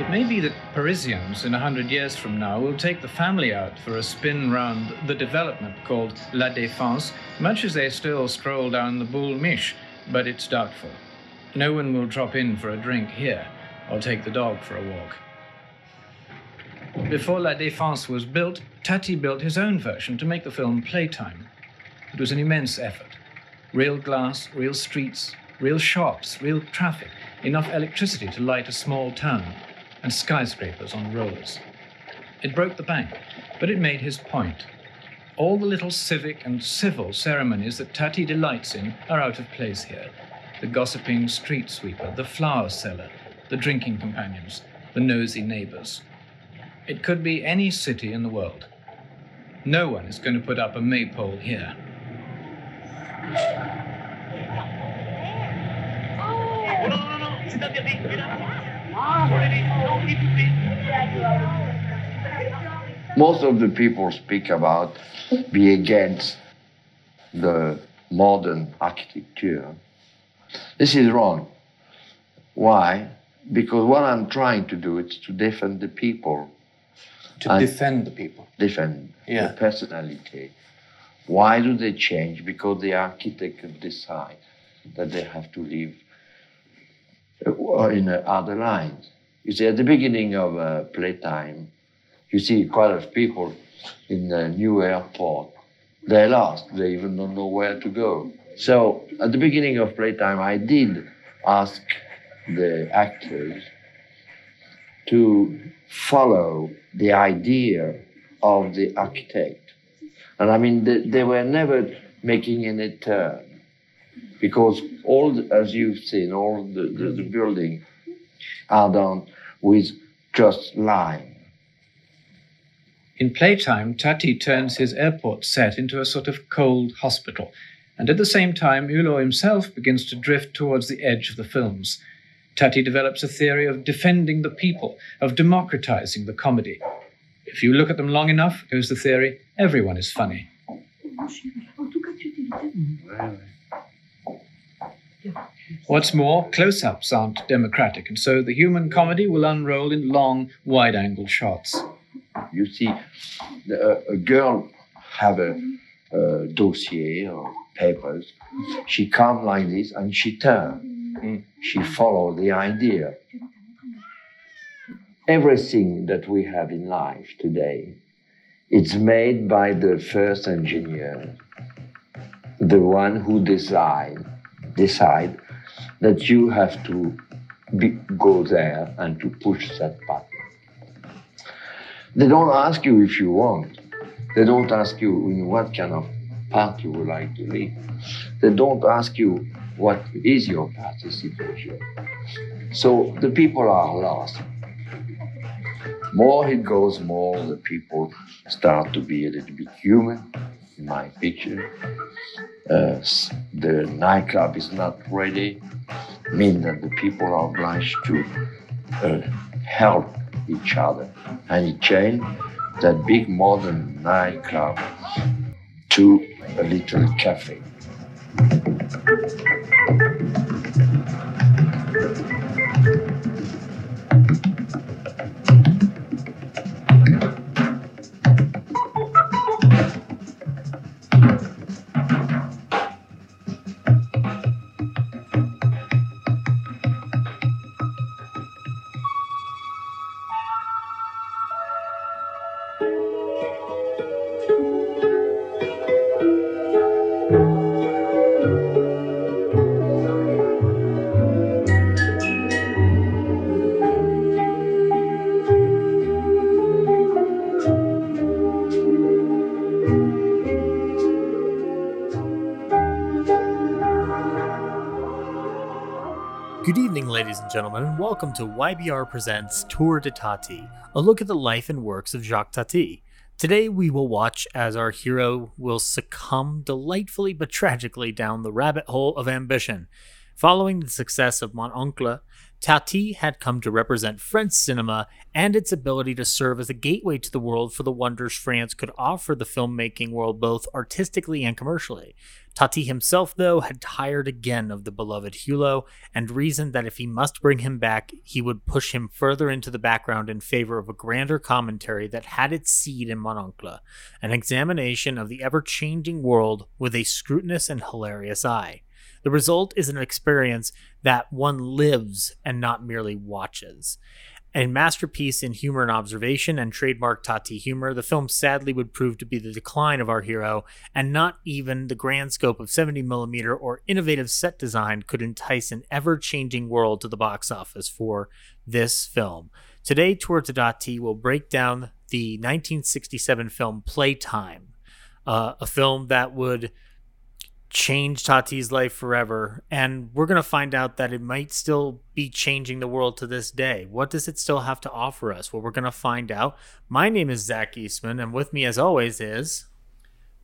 It may be that Parisians in a hundred years from now will take the family out for a spin round the development called La Défense, much as they still stroll down the Boul' Mich', but it's doubtful. No one will drop in for a drink here or take the dog for a walk. Before La Défense was built, Tati built his own version to make the film playtime. It was an immense effort. Real glass, real streets, real shops, real traffic, enough electricity to light a small town, and skyscrapers on rollers. It broke the bank, but it made his point. All the little civic and civil ceremonies that Tati delights in are out of place here. The gossiping street sweeper, the flower seller, the drinking companions, the nosy neighbors. It could be any city in the world. No one is going to put up a maypole here. Most of the people speak about be against the modern architecture. This is wrong. Why? Because what I'm trying to do is to defend the people, To defend the people. defend Yeah. the personality. Why do they change? Because the architect decide that they have to live uh, in other lines. You see, at the beginning of uh, playtime, you see quite a of people in the new airport. They're lost. They even don't know where to go. So at the beginning of playtime, I did ask the actors to follow the idea of the architect. And I mean, they, they were never making any turn because all, the, as you've seen, all the, the, the building are done with just line. In playtime, Tati turns his airport set into a sort of cold hospital, and at the same time, Hulot himself begins to drift towards the edge of the films. Tati develops a theory of defending the people, of democratizing the comedy. If you look at them long enough, goes the theory, everyone is funny. What's more, close ups aren't democratic, and so the human comedy will unroll in long, wide angle shots. You see, the, uh, a girl have a, a dossier or papers. She come like this and she turn. Hmm. She follow the idea. Everything that we have in life today, it's made by the first engineer, the one who decide decide that you have to be, go there and to push that button. They don't ask you if you want. They don't ask you in what kind of part you would like to live. They don't ask you what is your participation. So the people are lost. More it goes, more the people start to be a little bit human, in my picture. Uh, the nightclub is not ready, mean that the people are obliged to uh, help each other. And it changed that big modern nightclub to a little cafe. And gentlemen, and welcome to YBR Presents Tour de Tati, a look at the life and works of Jacques Tati. Today, we will watch as our hero will succumb delightfully but tragically down the rabbit hole of ambition. Following the success of Mon Oncle, Tati had come to represent French cinema and its ability to serve as a gateway to the world for the wonders France could offer the filmmaking world both artistically and commercially. Tati himself, though, had tired again of the beloved Hulot and reasoned that if he must bring him back, he would push him further into the background in favor of a grander commentary that had its seed in Mon Oncle, an examination of the ever changing world with a scrutinous and hilarious eye. The result is an experience that one lives and not merely watches. A masterpiece in humor and observation and trademark Tati humor, the film sadly would prove to be the decline of our hero, and not even the grand scope of 70mm or innovative set design could entice an ever changing world to the box office for this film. Today, Tour Tati will break down the 1967 film Playtime, uh, a film that would change Tati's life forever. And we're going to find out that it might still be changing the world to this day. What does it still have to offer us? Well, we're going to find out. My name is Zach Eastman, and with me, as always, is.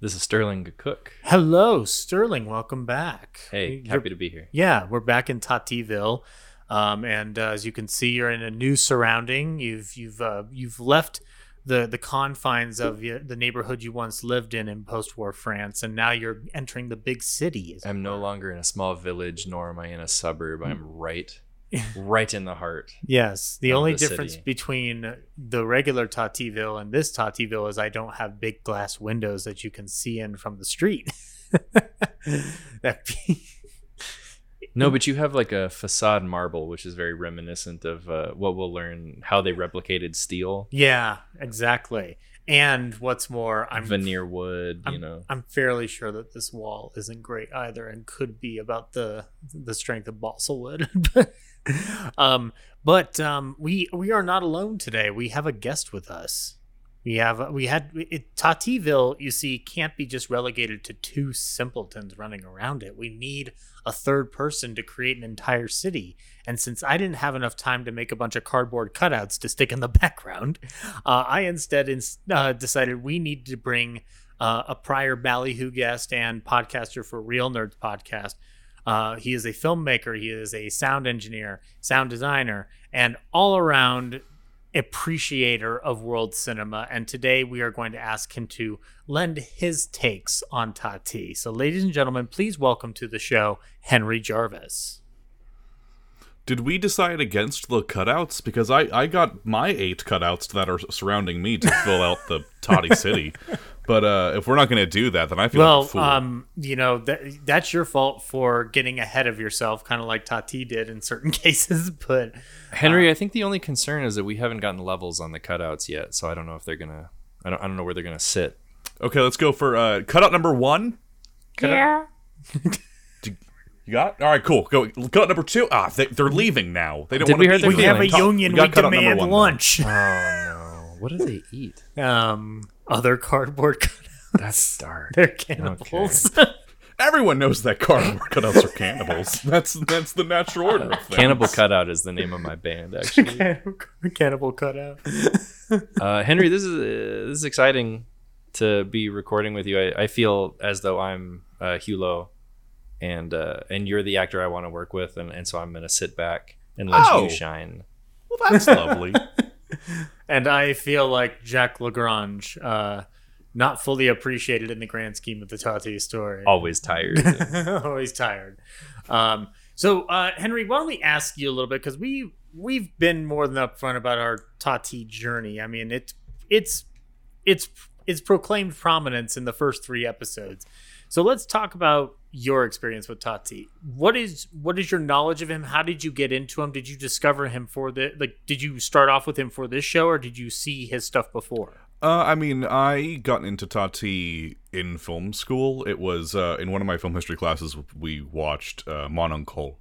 This is Sterling Cook. Hello, Sterling. Welcome back. Hey, You're- happy to be here. Yeah, we're back in Tativille. Um, and uh, as you can see, you're in a new surrounding. You've you've uh, you've left the the confines of the neighborhood you once lived in in post-war France, and now you're entering the big city. I'm no longer in a small village, nor am I in a suburb. I'm mm. right, right in the heart. Yes, the only the difference city. between the regular Tativille and this Tativille is I don't have big glass windows that you can see in from the street. That'd be No, but you have like a facade marble, which is very reminiscent of uh, what we'll learn how they replicated steel, yeah, exactly. And what's more, I'm veneer wood. You I'm, know, I'm fairly sure that this wall isn't great either, and could be about the the strength of balsa wood. um, but um, we we are not alone today. We have a guest with us. We have we had it, Tativille. You see, can't be just relegated to two simpletons running around it. We need a third person to create an entire city. And since I didn't have enough time to make a bunch of cardboard cutouts to stick in the background, uh, I instead ins- uh, decided we need to bring uh, a prior Ballyhoo guest and podcaster for Real Nerds podcast. Uh, he is a filmmaker, he is a sound engineer, sound designer, and all around appreciator of world cinema. And today we are going to ask him to lend his takes on Tati. So, ladies and gentlemen, please welcome to the show Henry Jarvis. Did we decide against the cutouts? Because I, I got my eight cutouts that are surrounding me to fill out the Tati City. But uh, if we're not going to do that, then I feel Well, like a fool. um, you know that that's your fault for getting ahead of yourself, kind of like Tati did in certain cases. But Henry. I think the only concern is that we haven't gotten levels on the cutouts yet, so I don't know if they're gonna. I don't. I don't know where they're gonna sit. okay, let's go for uh, cutout number one. yeah, You got? All right, cool. Go cutout number two. Ah, they, they're leaving now. They don't Did want we to hurt be their we have a union. got We demand one, then. lunch. Oh no! What do they eat? um, other cardboard cutouts. That's dark. They're cannibals. Everyone knows that cardboard cutouts are cannibals. That's that's the natural order of things. Cannibal Cutout is the name of my band, actually. cannibal, cannibal cutout. uh, Henry, this is uh, this is exciting to be recording with you. I, I feel as though I'm uh, Hulot, and uh, and you're the actor I want to work with, and, and so I'm gonna sit back and let Oh. you shine. Well, that's lovely. And I feel like Jacques Lagrange, uh, not fully appreciated in the grand scheme of the Tati story. Always tired. always tired. Um, so uh, Henry, why don't we ask you a little bit because we we've been more than upfront about our Tati journey. I mean, it's it's it's it's proclaimed prominence in the first three episodes. So let's talk about your experience with Tati. What is what is your knowledge of him? How did you get into him? Did you discover him for the like? Did you start off with him for this show, or did you see his stuff before? Uh, I mean, I got into Tati in film school. It was uh, in one of my film history classes. We watched uh, Mon Oncle,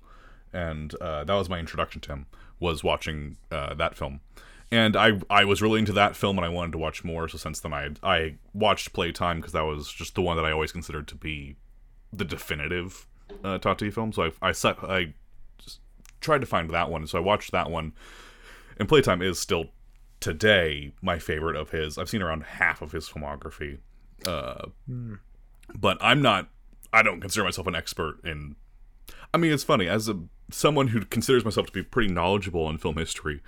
and uh, that was my introduction to him. Was watching uh, that film, and I I was really into that film, and I wanted to watch more. So since then, I I watched Playtime because that was just the one that I always considered to be the definitive uh, Tati film. So I I set I tried to find that one. So I watched that one, and Playtime is still today my favorite of his. I've seen around half of his filmography. Uh, But I'm not. I don't consider myself an expert in. I mean, it's funny as a someone who considers myself to be pretty knowledgeable in film history,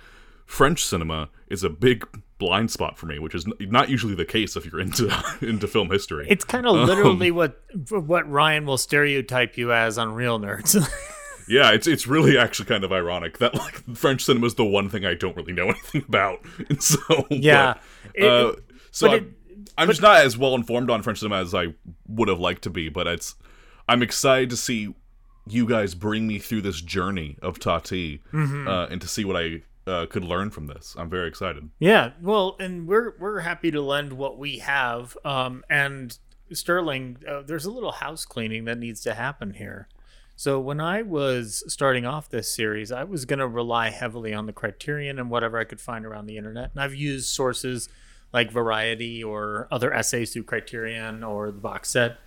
French cinema is a big blind spot for me, which is not usually the case if you're into into film history. It's kind of literally what what Ryan will stereotype you as on Real Nerds. yeah, it's it's really actually kind of ironic that like French cinema is the one thing I don't really know anything about, and so Yeah. but, It- uh, so I'm, I'm just not as well informed on French cinema as I would have liked to be, but it's I'm excited to see you guys bring me through this journey of Tati Mm-hmm. uh, and to see what I uh, could learn from this. I'm very excited. Yeah, well, and we're we're happy to lend what we have. Um, and Sterling, uh, there's a little house cleaning that needs to happen here. So when I was starting off this series, I was going to rely heavily on the Criterion and whatever I could find around the internet. And I've used sources like Variety or other essays through Criterion or the box set.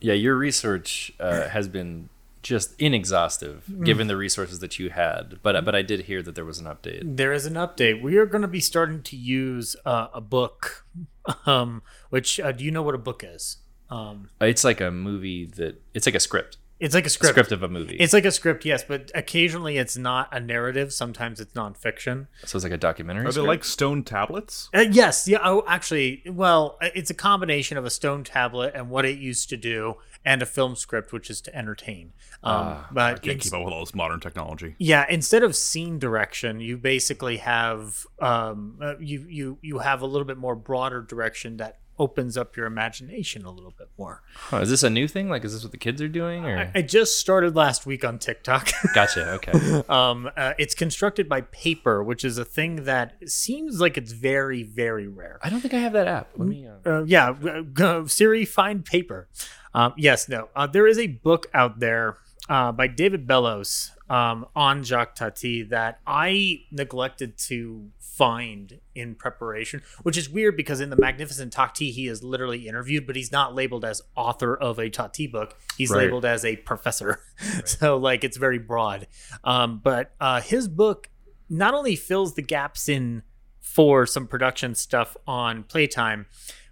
Yeah, your research uh, has been just inexhaustive Mm. given the resources that you had. But but I did hear that there was an update. There is an update. We are going to be starting to use uh, a book, um, which uh, do you know what a book is? Um, It's like a movie that it's like a script, it's like a a script. script of a movie. It's like a script, yes, but occasionally it's not a narrative. Sometimes it's nonfiction. so it's like a documentary. Are they like stone tablets? Uh, yes, yeah. Oh, actually, well, uh, it's a combination of a stone tablet and what it used to do, and a film script, which is to entertain. Um, I but can't keep up with all this modern technology. yeah, instead of scene direction, you basically have um, uh, you you you have a little bit more broader direction that opens up your imagination a little bit more. Huh, is this a new thing? Like, is this what the kids are doing? Or I just started last week on TikTok. gotcha. Okay. um, uh, it's constructed by paper, which is a thing that seems like it's very, very rare. I don't think I have that app. Let me. Uh... Uh, yeah, uh, go, Siri, find paper. Um, yes, no. Uh, there is a book out there uh, by David Bellos um, on Jacques Tati that I neglected to find in preparation, which is weird because in the Magnificent Tati he is literally interviewed, but he's not labeled as author of a Tati book. He's Right. labeled as a professor. so like it's very broad. Um, but uh, his book not only fills the gaps in for some production stuff on Playtime,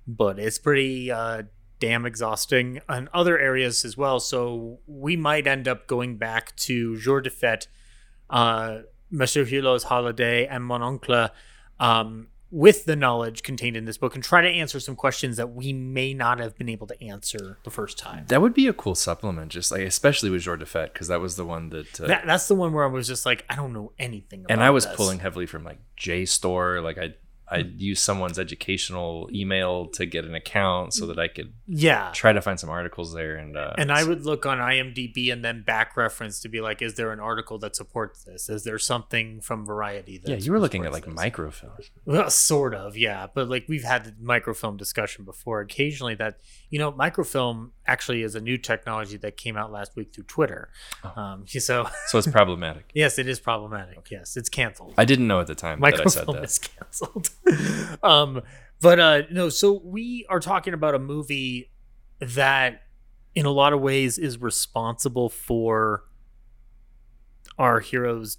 but it's pretty uh, damn exhausting in other areas as well. So we might end up going back to Jour de Fête, uh, Monsieur Hulot's Holiday, and Mon Oncle um, with the knowledge contained in this book and try to answer some questions that we may not have been able to answer the first time. That would be a cool supplement, just like especially with Jour de Fête, because that was the one that. Uh, That, that's the one where I was just like, I don't know anything about and I was this. pulling heavily from like JSTOR. Like I, I used someone's educational email to get an account so that I could Yeah. try to find some articles there. And uh, And I would look on IMDb and then back reference to be like, is there an article that supports this? Is there something from Variety that yeah, you were looking at like this? microfilm. Well, sort of, yeah. But like we've had the microfilm discussion before. Occasionally, that you know, microfilm actually is a new technology that came out last week through Twitter. Oh. Um, so So it's problematic. yes, it is problematic. Yes, it's canceled. I didn't know at the time that I said that. Microfilm that. is canceled. um, but uh, no. So we are talking about a movie that, in a lot of ways, is responsible for our hero's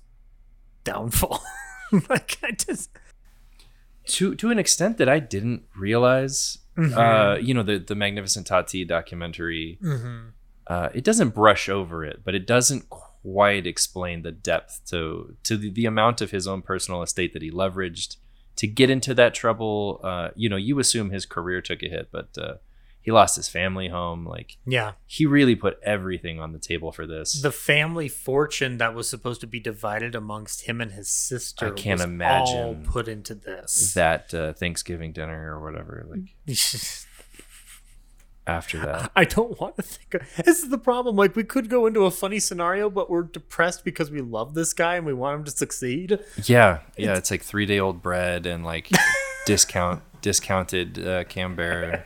downfall. like I just. to to an extent that I didn't realize. Mm-hmm. Uh, you know, the the Magnificent Tati documentary. Mhm. Uh, it doesn't brush over it, but it doesn't quite explain the depth to to the, the amount of his own personal estate that he leveraged to get into that trouble. Uh, you know, you assume his career took a hit, but uh, he lost his family home. Like Yeah. he really put everything on the table for this. the family fortune that was supposed to be divided amongst him and his sister I can't imagine all put into this that uh, Thanksgiving dinner or whatever. Like after that, i don't want to think of, this is the problem like we could go into a funny scenario but we're depressed because we love this guy and we want him to succeed yeah, yeah, it's like three day old bread and like discount discounted uh, Camembert.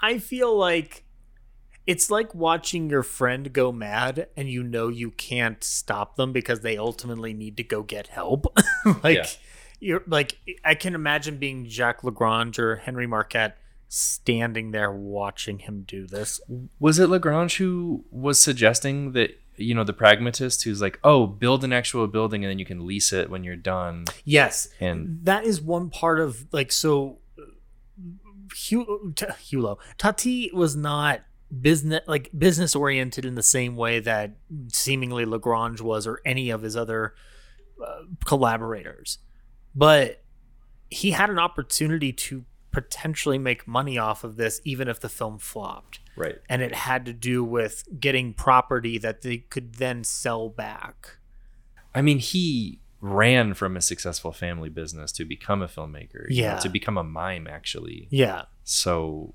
I feel like it's like watching your friend go mad and you know you can't stop them because they ultimately need to go get help like Yeah. you're like i can imagine being jacques lagrange or henri marquet standing there watching him do this Was it Lagrange who was suggesting that you know the pragmatist who's like, oh, build an actual building and then you can lease it when you're done. yes And that is one part of like so Hu- T- Hulot Tati was not business like business oriented in the same way that seemingly Lagrange was or any of his other uh, collaborators. But he had an opportunity to potentially make money off of this even if the film flopped. Right. And it had to do with getting property that they could then sell back. I mean, he ran from a successful family business to become a filmmaker. you know, Yeah. to become a mime, actually. Yeah. So,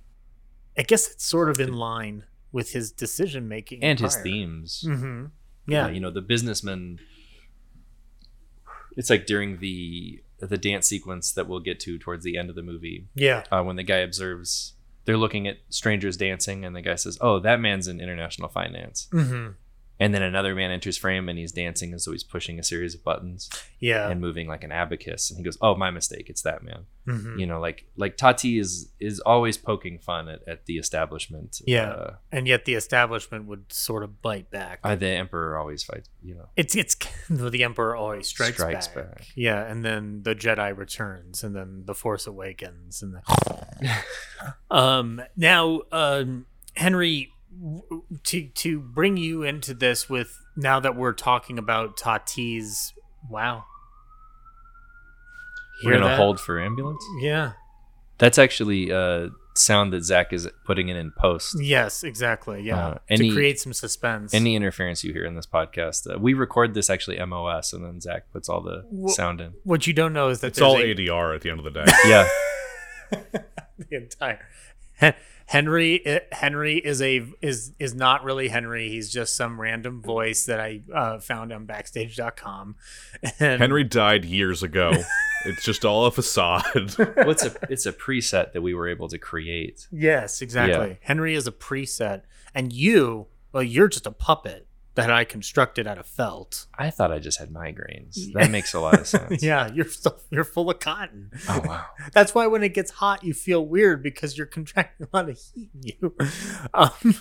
I guess it's sort of in line with his decision making and his themes. hmm Uh, Yeah. you know, the businessman. It's like during the the dance sequence that we'll get to towards the end of the movie, yeah. uh, when the guy observes they're looking at strangers dancing, and the guy says, "Oh, that man's in international finance." hmm And then another man enters frame, and he's dancing as though he's pushing a series of buttons Yeah. and moving like an abacus. And he goes, "Oh, my mistake. It's that man." Mhm. You know, like like Tati is is always poking fun at, at the establishment. Yeah. uh, and yet the establishment would sort of bite back. uh, the emperor always fights. You know, it's it's the emperor always strikes, Strikes back. back. Yeah, and then the Jedi returns, and then the Force awakens, and then um now um Henry to to bring you into this with now that we're talking about Tati's wow. we're gonna that? hold for ambulance. Yeah. That's actually a sound that Zach is putting in in post. Yes, exactly. Yeah. Uh, any- to create some suspense. Any interference you hear in this podcast, uh, we record this actually MOS, and then Zach puts all the Wha- sound in. what you don't know is that It's all a- ADR at the end of the day. Yeah, the entire Hen- Henry eh, Henry is a is is not really Henry. He's just some random voice that I uh, found on backstage.com. And Henry died years ago. it's just all a facade. well, it's a it's a preset that we were able to create. Yes, exactly. Henry is a preset and you, well you're just a puppet that I constructed out of felt. I thought I just had migraines. That makes a lot of sense. Yeah, you're so, you're full of cotton. Oh wow. That's why when it gets hot, you feel weird because you're contracting a lot of heat in you. Um,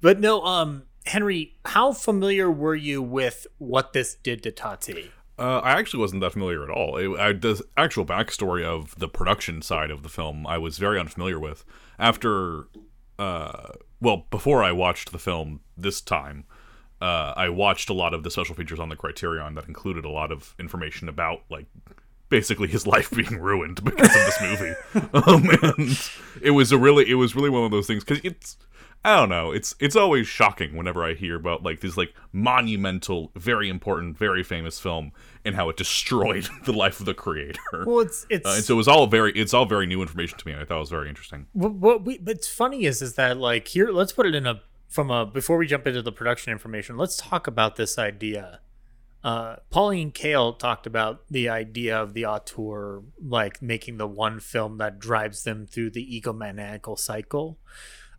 but no, um, Henry, how familiar were you with what this did to Tati? Uh, I actually wasn't that familiar at all. It, I, the actual backstory of the production side of the film, I was very unfamiliar with. After, uh, well, before I watched the film this time, uh, I watched a lot of the special features on the Criterion that included a lot of information about, like, basically his life being ruined because of this movie. um, and it was a really, it was really one of those things because it's. I don't know. It's it's always shocking whenever I hear about like this like monumental, very important, very famous film and how it destroyed the life of the creator. Well, it's it's Uh, and so it was all very it's all very new information to me. and I thought it was very interesting. what, what we what's funny is is that like here let's put it in a from a before we jump into the production information let's talk about this idea. Uh pauline kael talked about the idea of the auteur like making the one film that drives them through the egomaniacal cycle.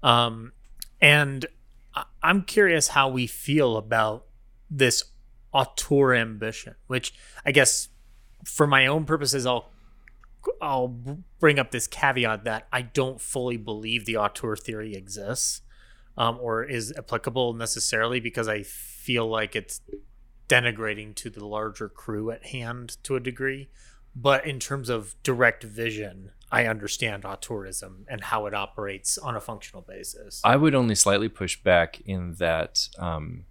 Um and I- i'm curious how we feel about this auteur ambition which i guess for my own purposes i'll I'll bring up this caveat that I don't fully believe the auteur theory exists um, or is applicable necessarily because I feel like it's denigrating to the larger crew at hand to a degree. But in terms of direct vision, I understand auteurism and how it operates on a functional basis. I would only slightly push back in that um,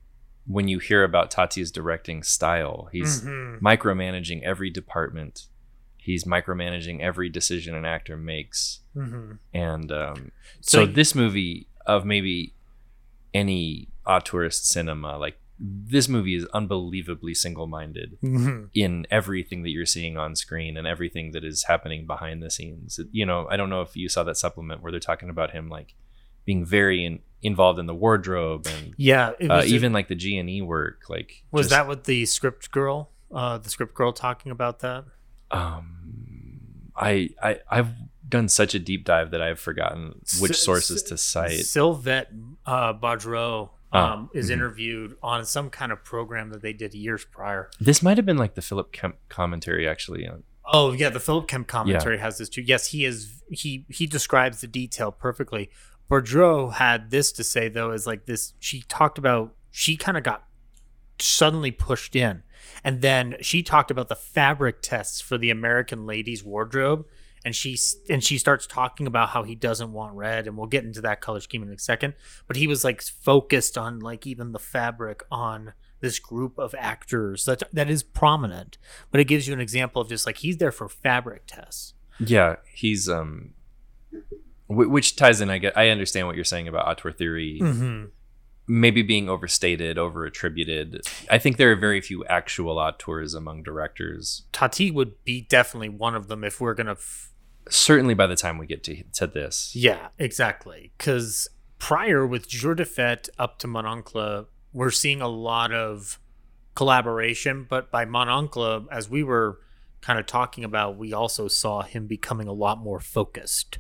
when you hear about Tati's directing style, he's Mhm. micromanaging every department. He's micromanaging every decision an actor makes, Mhm. and um, So so, this movie of maybe any auteurist cinema, like this movie is unbelievably single-minded Mhm. in everything that you're seeing on screen and everything that is happening behind the scenes. You know, I don't know if you saw that supplement where they're talking about him like being very in, involved in the wardrobe and Yeah, uh, even like the G and E work. Like, was just, that what the script girl, uh, the script girl talking about that? Um, I I I've done such a deep dive that I've forgotten which S- sources S- to cite. Sylvette uh, Baudrot Ah, um, is mhm. interviewed on some kind of program that they did years prior. This might have been like the Philip Kemp commentary actually. On, Oh yeah, the Philip Kemp commentary has this too. Yes, he is. He he describes the detail perfectly. Baudrot had this to say though, is like this. She talked about she kind of got suddenly pushed in, and then she talked about the fabric tests for the American ladies wardrobe, and she and she starts talking about how he doesn't want red, and we'll get into that color scheme in a second. But he was like focused on like even the fabric on this group of actors that that is prominent, but it gives you an example of just like he's there for fabric tests. Yeah, he's um, w- which ties in. I get. I understand what you're saying about auteur theory. Mm-hmm. Maybe being overstated, over attributed. I think there are very few actual auteurs among directors. Tati would be definitely one of them if we're gonna. F- Certainly, by the time we get to to this, yeah, exactly. Because prior with Jour de Fête up to Mon Oncle, we're seeing a lot of collaboration. But by Mon Oncle, as we were kind of talking about, we also saw him becoming a lot more focused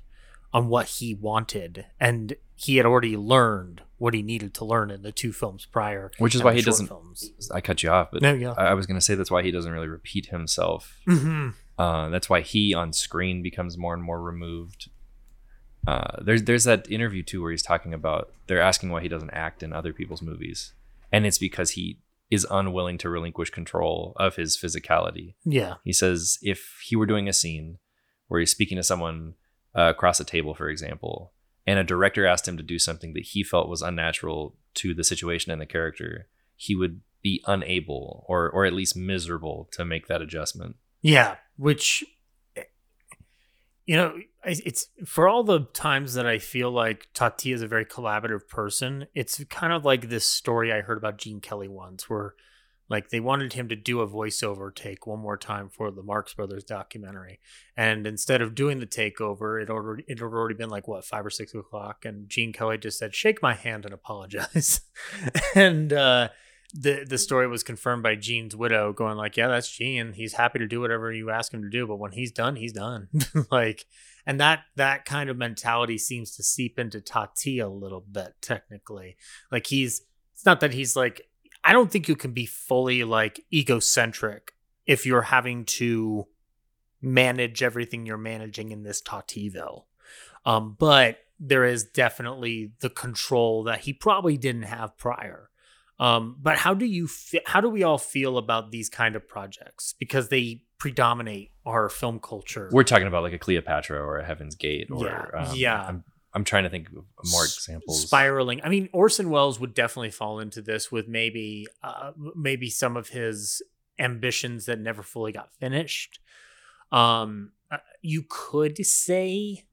on what he wanted, and he had already learned what he needed to learn in the two films prior, which is why he doesn't. Films. I cut you off, but No, yeah. I, I was going to say that's why he doesn't really repeat himself. Mm-hmm. Uh, that's why he on screen becomes more and more removed. Uh, there's there's that interview too where he's talking about they're asking why he doesn't act in other people's movies, and it's because he is unwilling to relinquish control of his physicality. Yeah. He says if he were doing a scene where he's speaking to someone uh, across a table, for example, and a director asked him to do something that he felt was unnatural to the situation and the character, he would be unable or or at least miserable to make that adjustment. Yeah, which you know, it's for all the times that I feel like Tati is a very collaborative person. It's kind of like this story I heard about Gene Kelly once, where like they wanted him to do a voiceover take one more time for the Marx Brothers documentary, and instead of doing the takeover, it already it had already been like what five or six o'clock, and Gene Kelly just said, "Shake my hand and apologize," and uh, the the story was confirmed by Gene's widow, going like, "Yeah, that's Gene. He's happy to do whatever you ask him to do, but when he's done, he's done." like, and that that kind of mentality seems to seep into Tati a little bit. Technically, like he's it's not that he's like I don't think you can be fully like egocentric if you're having to manage everything you're managing in this Tativille. Um, but there is definitely the control that he probably didn't have prior. Um, but how do you fe- how do we all feel about these kind of projects because they predominate our film culture? We're talking about like a Cleopatra or a Heaven's Gate or Yeah, um, yeah. I'm I'm trying to think of more examples. spiraling. I mean, Orson Welles would definitely fall into this with maybe uh, maybe some of his ambitions that never fully got finished. Um, uh, you could say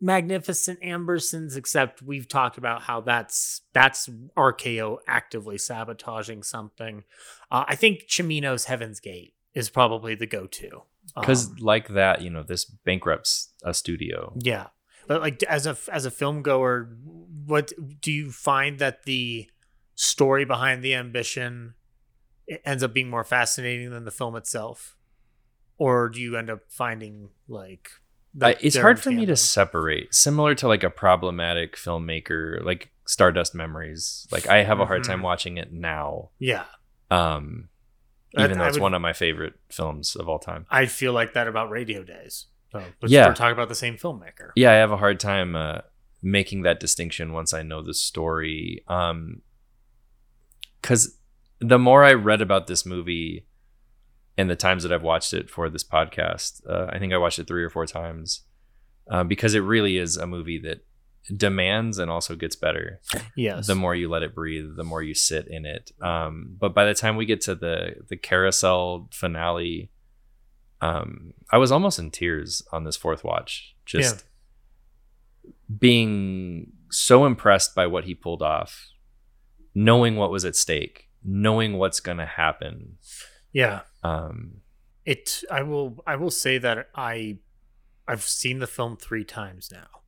Magnificent Ambersons, except we've talked about how that's that's RKO actively sabotaging something. Uh, I think Cimino's Heaven's Gate is probably the go-to because Um, like that, you know, this bankrupts a studio. Yeah, but like as a as a film goer, what do you find that the story behind the ambition it ends up being more fascinating than the film itself, or do you end up finding like that it's hard for me to separate. Similar to like a problematic filmmaker, like Stardust Memories. Like I have a hard Mhm. time watching it now, Yeah, um, I- even though I it's would- one of my favorite films of all time. I feel like that about Radio Days. So, but Yeah. we're talking about the same filmmaker. Yeah, I have a hard time uh, making that distinction once I know the story. Um, because the more I read about this movie and the times that I've watched it for this podcast, uh, I think I watched it three or four times uh, because it really is a movie that demands and also gets better. Yes, the more you let it breathe the more you sit in it. Um but by the time we get to the the carousel finale um i was almost in tears on this fourth watch. Just being so impressed by what he pulled off knowing what was at stake knowing what's going to happen yeah. um it i will i will say that i i've seen the film three times now.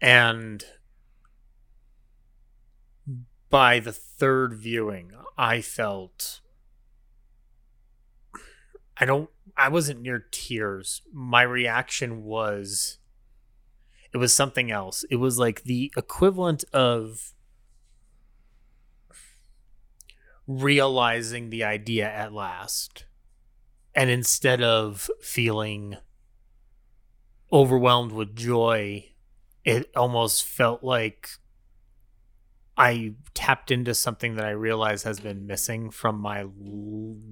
And by the third viewing i felt i don't i wasn't near tears. My reaction was it was something else. It was like the equivalent of realizing the idea at last and instead of feeling overwhelmed with joy it almost felt like i tapped into something that i realize has been missing from my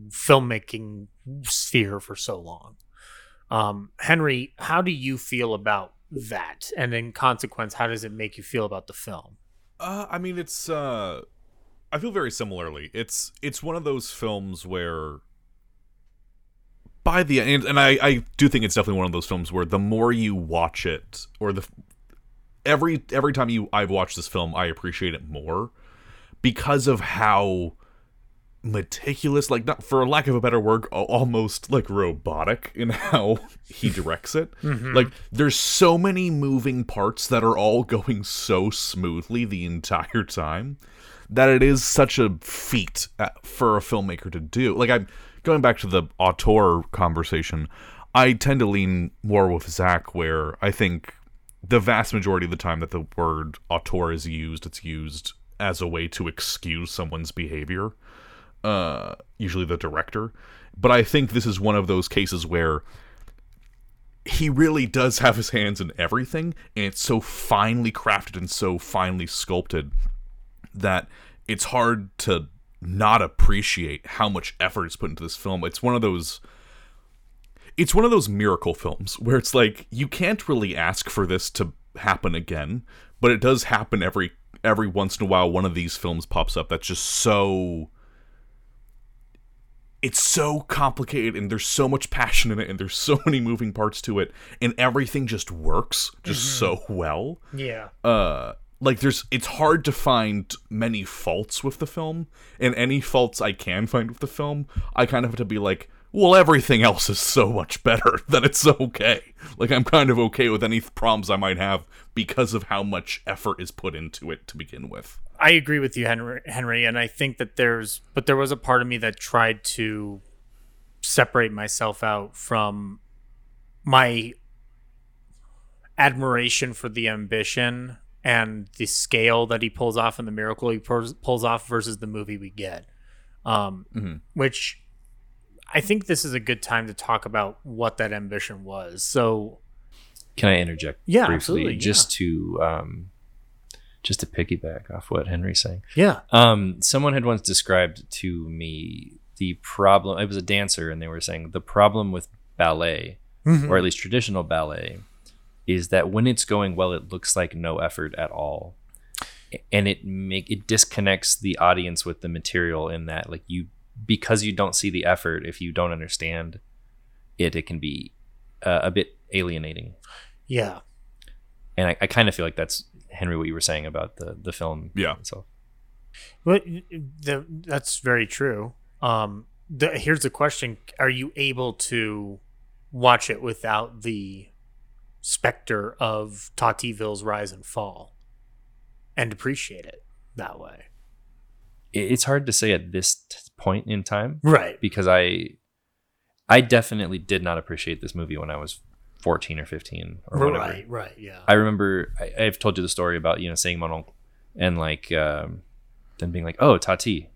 filmmaking sphere for so long Um, Henry, how do you feel about that? And in consequence, how does it make you feel about the film? Uh, I mean, it's. Uh, I feel very similarly. It's it's one of those films where, by the end, and I I do think it's definitely one of those films where the more you watch it, or the every every time you I've watched this film, I appreciate it more because of how meticulous like not for lack of a better word almost like robotic in how he directs it. Mm-hmm. Like there's so many moving parts that are all going so smoothly the entire time that it is such a feat uh, for a filmmaker to do. Like i'm going back to the auteur conversation i tend to lean more with zach where i think the vast majority of the time that the word auteur is used it's used as a way to excuse someone's behavior uh usually the director. But i think this is one of those cases where he really does have his hands in everything and it's so finely crafted and so finely sculpted that it's hard to not appreciate how much effort is put into this film. It's one of those it's one of those miracle films where it's like you can't really ask for this to happen again but it does happen every every once in a while one of these films pops up that's just so it's so complicated and there's so much passion in it and there's so many moving parts to it and everything just works just so well. Yeah. uh like there's it's hard to find many faults with the film and any faults i can find with the film i kind of have to be like well everything else is so much better that it's okay like i'm kind of okay with any problems i might have because of how much effort is put into it to begin with I agree with you, Henry. Henry, and I think that there's, but there was a part of me that tried to separate myself out from my admiration for the ambition and the scale that he pulls off and the miracle he pulls, pulls off versus the movie we get. Um, Mhm. Which I think this is a good time to talk about what that ambition was. So, Can I interject Yeah, briefly, absolutely, just to um, just to piggyback off what Henry's saying? yeah. Um, someone had once described to me the problem. It was a dancer, and they were saying the problem with ballet, Mm-hmm. or at least traditional ballet, is that when it's going well, it looks like no effort at all, and it make it disconnects the audience with the material. In that, like you, because you don't see the effort, if you don't understand it, it can be uh, a bit alienating. Yeah. And I, I kind of feel like that's Henry what you were saying about the the film Yeah. itself. But the, that's very true. Um, the, here's the question: Are you able to watch it without the specter of Tativille's rise and fall, and appreciate it that way? It's hard to say at this t- point in time Right. because I I definitely did not appreciate this movie when I was 14 or 15 or whatever. Right. Right. Yeah. I remember I, I've told you the story about you know saying mon oncle and like um, then being like oh Tati,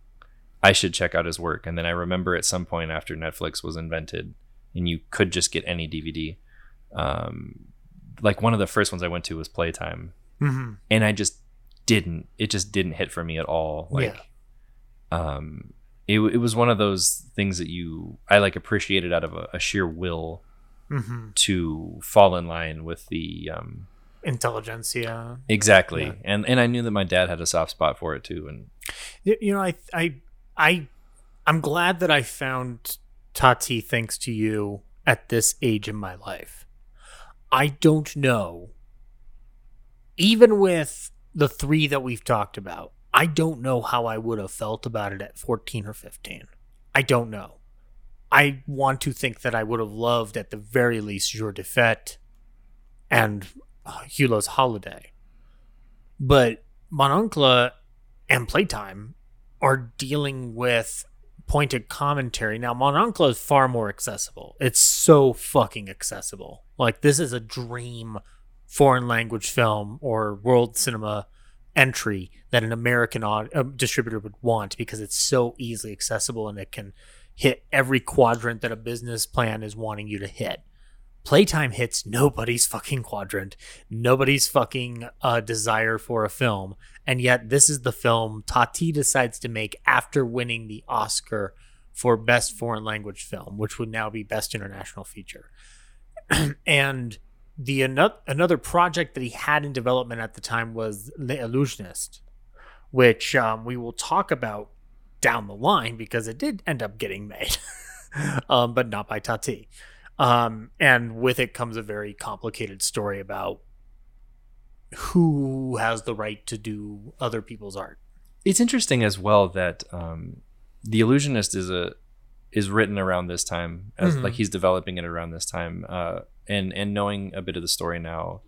I should check out his work. And then I remember at some point after Netflix was invented and you could just get any DVD. Um, like one of the first ones I went to was Playtime, hmm and I just didn't. It just didn't hit for me at all. Like, um, it it was one of those things that you I like appreciated out of a, a sheer will hmm to fall in line with the um Intelligentsia. exactly Yeah. and and i knew that my dad had a soft spot for it too and You know, I, I, I, I'm glad that I found Tati thanks to you at this age in my life. I don't know. Even with the three that we've talked about, I don't know how I would have felt about it at 14 or 15. I don't know. I want to think that I would have loved at the very least Jour de Fête and uh, Hulot's Holiday. But Mon Oncle and Playtime are dealing with pointed commentary. Now, Mon Oncle is far more accessible. It's so fucking accessible. Like, this is a dream foreign language film or world cinema entry that an American aud- distributor would want because it's so easily accessible and it can hit every quadrant that a business plan is wanting you to hit. Playtime hits nobody's fucking quadrant, nobody's fucking uh, desire for a film, and yet this is the film Tati decides to make after winning the Oscar for Best Foreign Language Film, which would now be Best International Feature. and the ano- another project that he had in development at the time was The Illusionist, which um, we will talk about down the line because it did end up getting made, um, but not by Tati. Um, and with it comes a very complicated story about who has the right to do other people's art. It's interesting as well that um, the illusionist is a is written around this time as Mhm. like he's developing it around this time uh, and and knowing a bit of the story now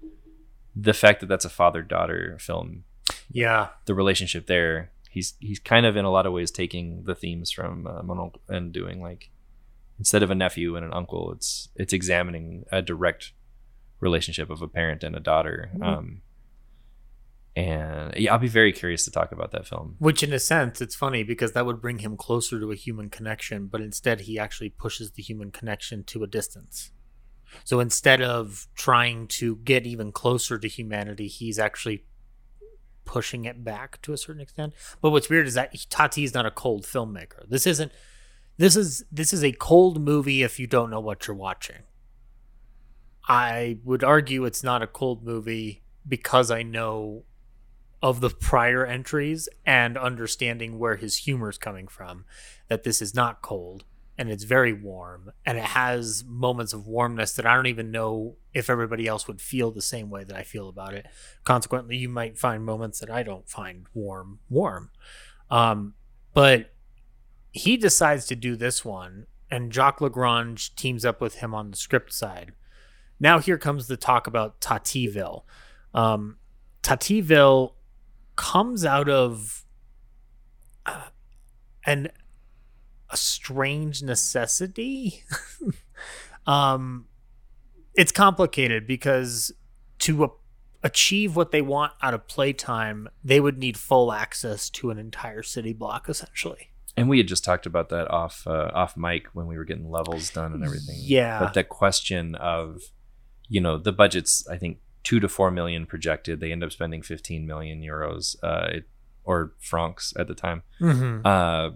the fact that that's a father daughter film Yeah, the relationship there he's he's kind of in a lot of ways taking the themes from uh, Mono and doing like instead of a nephew and an uncle it's it's examining a direct relationship of a parent and a daughter Mhm. um and yeah I'll be very curious to talk about that film which in a sense it's funny because that would bring him closer to a human connection, but instead he actually pushes the human connection to a distance. So instead of trying to get even closer to humanity, he's actually pushing it back to a certain extent. But what's weird is that Tati is not a cold filmmaker. This isn't. This is this is a cold movie if you don't know what you're watching. I would argue it's not a cold movie because I know of the prior entries and understanding where his humor is coming from. That this is not cold and it's very warm and it has moments of warmness that I don't even know if everybody else would feel the same way that I feel about it. Consequently, you might find moments that I don't find warm warm. Um, but he decides to do this one, and Jacques Lagrange teams up with him on the script side. Now here comes the talk about Tativille. Um, Tativille comes out of uh, an a strange necessity. um, it's complicated because to a- achieve what they want out of playtime, they would need full access to an entire city block, essentially. And we had just talked about that off uh, off mic when we were getting levels done and everything. Yeah. But that question of, you know, the budget's I think two to four million projected. They end up spending fifteen million euros, uh, it, or francs at the time. Mm-hmm. Uh,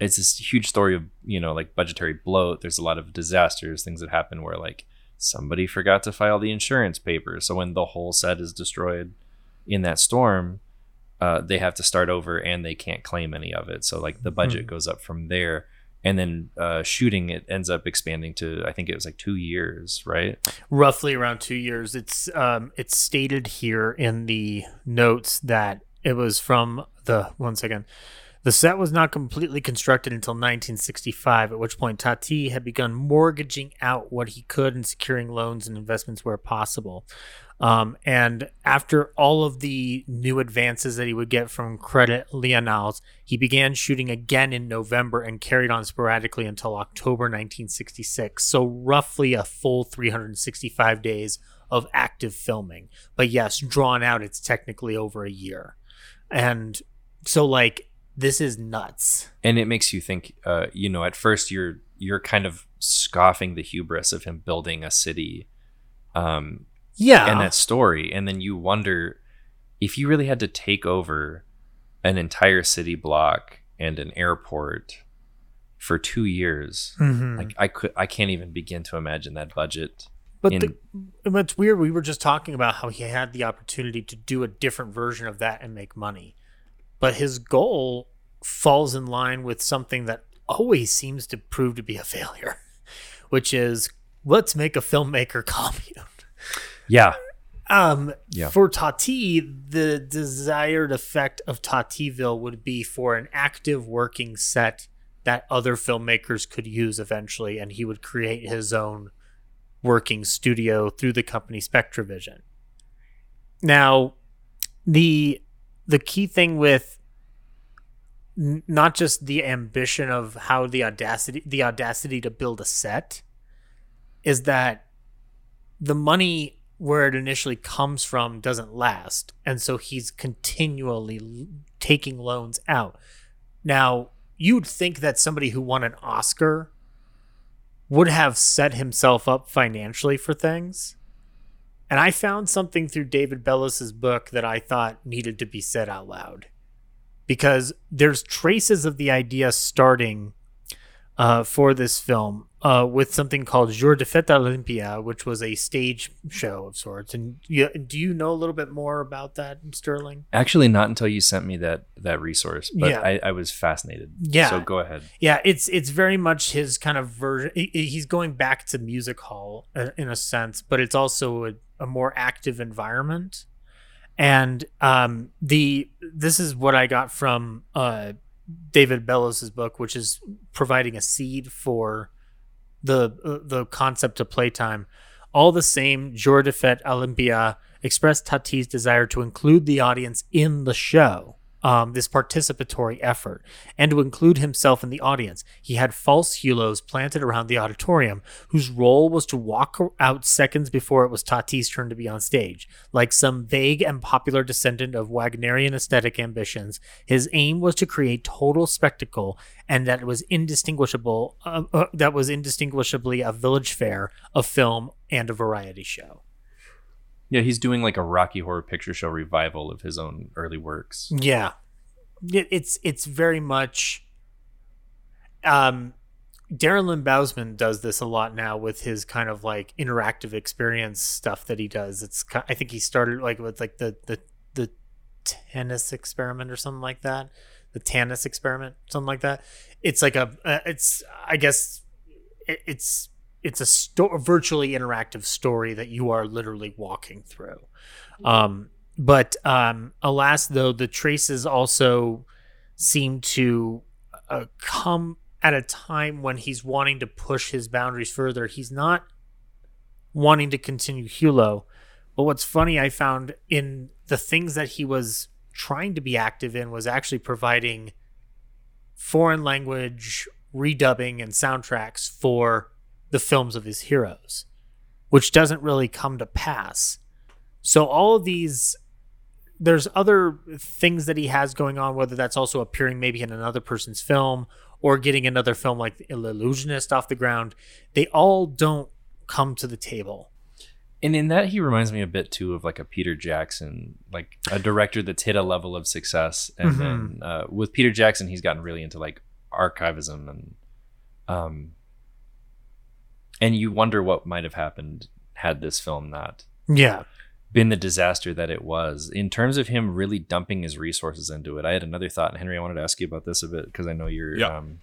it's this huge story of you know like budgetary bloat. There's a lot of disasters, things that happen where like somebody forgot to file the insurance papers, so when the whole set is destroyed in that storm, uh, they have to start over and they can't claim any of it. So like the budget Mhm. goes up from there, and then uh, shooting it ends up expanding to I think it was like two years, right? roughly around two years. It's um, it's stated here in the notes that it was from the one second. The set was not completely constructed until 1965, at which point Tati had begun mortgaging out what he could and securing loans and investments where possible. Um, and after all of the new advances that he would get from Credit Lyonnais, he began shooting again in November and carried on sporadically until October 1966. So, roughly a full 365 days of active filming. But yes, drawn out, it's technically over a year. And so, like, this is nuts. and it makes you think uh, you know at first you're you're kind of scoffing the hubris of him building a city um, Yeah. and that story and then you wonder if you really had to take over an entire city block and an airport for two years Mhm. like i could i can't even begin to imagine that budget But in- the, what's weird, we were just talking about how he had the opportunity to do a different version of that and make money. But his goal falls in line with something that always seems to prove to be a failure, which is let's make a filmmaker commune. Yeah Um, Yeah. For Tati, the desired effect of Tativille would be for an active working set that other filmmakers could use eventually, and he would create his own working studio through the company Spectrovision. Now, the the key thing with n- not just the ambition of how the audacity the audacity to build a set is that the money where it initially comes from doesn't last. And so he's continually l- taking loans out. Now you'd think that somebody who won an oscar would have set himself up financially for things. And i found something through David Bellos's book that i thought needed to be said out loud. Because there's traces of the idea starting uh, for this film uh, with something called Jour de Fête Olympia, which was a stage show of sorts. And you, do you know a little bit more about that, Sterling? Actually, not until you sent me that that resource, but Yeah. I, I was fascinated. Yeah. So go ahead. Yeah, it's it's very much his kind of version. He's going back to music hall uh, in a sense, but it's also a, a more active environment. And um, the this is what I got from uh, David Bellos's book, which is providing a seed for the uh, the concept of playtime. All the same, Fête Olympia expressed Tati's desire to include the audience in the show, um, this participatory effort, and to include himself in the audience. He had false Hulots planted around the auditorium, whose role was to walk out seconds before it was Tati's turn to be on stage. Like some vague and popular descendant of Wagnerian aesthetic ambitions, his aim was to create total spectacle, and that was indistinguishable. Uh, uh, that was indistinguishably a village fair, a film, and a variety show. Yeah, he's doing like a Rocky Horror Picture Show revival of his own early works. Yeah, It- it's it's very much. Um, Darren Lynn Bousman does this a lot now with his kind of like interactive experience stuff that he does. It's I think he started like with like the the the tennis experiment or something like that, the Tanis experiment, something like that. It's like a uh, it's I guess it, it's it's a sto- virtually interactive story that you are literally walking through. Um, but um, alas, though, the traces also seem to uh, come at a time when he's wanting to push his boundaries further. He's not wanting to continue Hulot. But what's funny, I found in the things that he was trying to be active in was actually providing foreign language redubbing and soundtracks for the films of his heroes, which doesn't really come to pass. So all of these there's other things that he has going on, whether that's also appearing maybe in another person's film or getting another film like The Illusionist off the ground. They all don't come to the table. And in that, he reminds me a bit too of like a Peter Jackson, like a director that's hit a level of success. And Mhm. then uh, with Peter Jackson, he's gotten really into like archivism and, um, and you wonder what might have happened had this film not Yeah. been the disaster that it was. In terms of him really dumping his resources into it, I had another thought, and Henry, I wanted to ask you about this a bit because I know you're. Yeah. Um,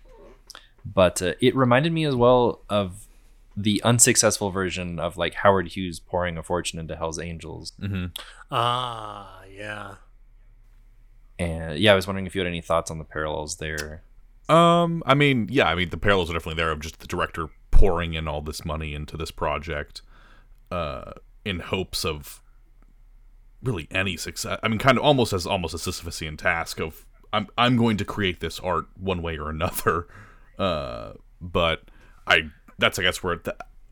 but uh, it reminded me as well of the unsuccessful version of like Howard Hughes pouring a fortune into Hell's Angels. mm-hmm. Ah, yeah. And yeah, I was wondering if you had any thoughts on the parallels there. Um, I mean, yeah, I mean the parallels are definitely there of just the director pouring in all this money into this project, uh, in hopes of really any success. I mean, kind of almost as almost a Sisyphusian task of I'm I'm going to create this art one way or another. Uh, but I that's I guess where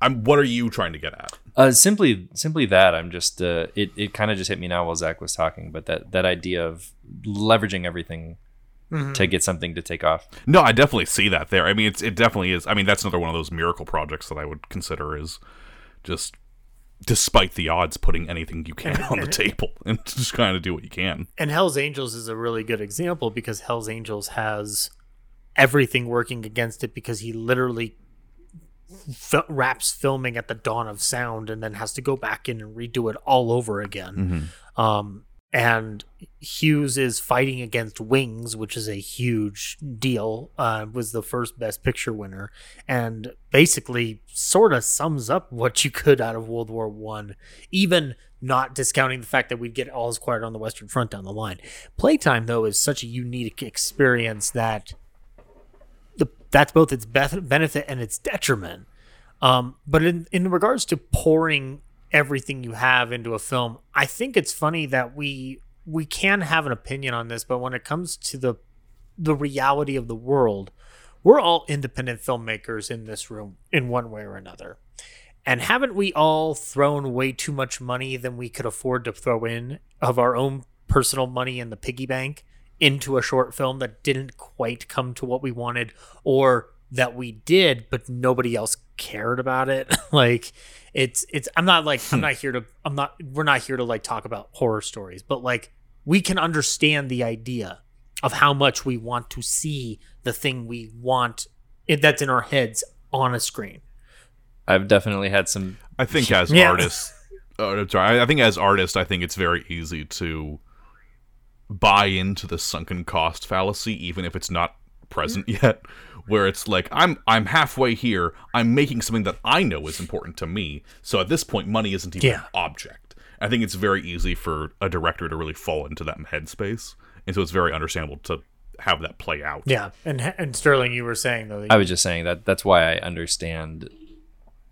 I'm. What are you trying to get at? Uh, simply, simply that I'm just. Uh, it it kind of just hit me now while Zach was talking, but that that idea of leveraging everything Mhm. to get something to take off. No, I definitely see that there. I mean, it's it definitely is. I mean, that's another one of those miracle projects that I would consider is just despite the odds putting anything you can on the table and just kind of do what you can. And Hell's Angels is a really good example because Hell's Angels has everything working against it because he literally f- wraps filming at the dawn of sound and then has to go back in and redo it all over again. Um, and Hughes is fighting against Wings, which is a huge deal. Uh, was the first Best Picture winner, and basically sort of sums up what you could out of World War One, even not discounting the fact that we'd get All Is Quiet on the Western Front down the line. Playtime, though, is such a unique experience that the that's both its benefit and its detriment. Um, but in in regards to pouring everything you have into a film, I think it's funny that we we can have an opinion on this, but when it comes to the the reality of the world, we're all independent filmmakers in this room in one way or another. And haven't we all thrown way too much money than we could afford to throw in of our own personal money in the piggy bank into a short film that didn't quite come to what we wanted or that we did but nobody else cared about it like it's it's i'm not like i'm not here to i'm not we're not here to like talk about horror stories but like we can understand the idea of how much we want to see the thing we want it, that's in our heads on a screen. I've definitely had some. I think as Yeah. artists, uh, I'm sorry, I- I think as artists, I think it's very easy to buy into the sunken cost fallacy, even if it's not present yet. Where it's like I'm I'm halfway here. I'm making something that I know is important to me. So at this point, money isn't even Yeah. an object. I think it's very easy for a director to really fall into that headspace, and so it's very understandable to have that play out. Yeah, and and Sterling, you were saying though. That I was just saying that that's why I understand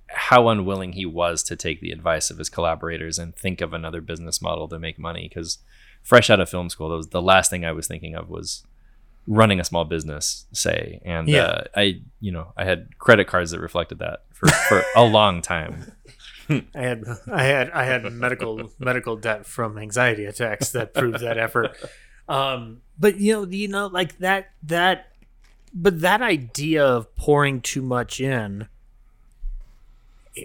how unwilling he was to take the advice of his collaborators and think of another business model to make money. Because fresh out of film school, that was the last thing I was thinking of was running a small business, say. And Yeah. uh, I, you know, I had credit cards that reflected that for, for a long time. I had I had I had medical medical debt from anxiety attacks that proved that effort. Um, but you know, you know, like that that, but that idea of pouring too much in,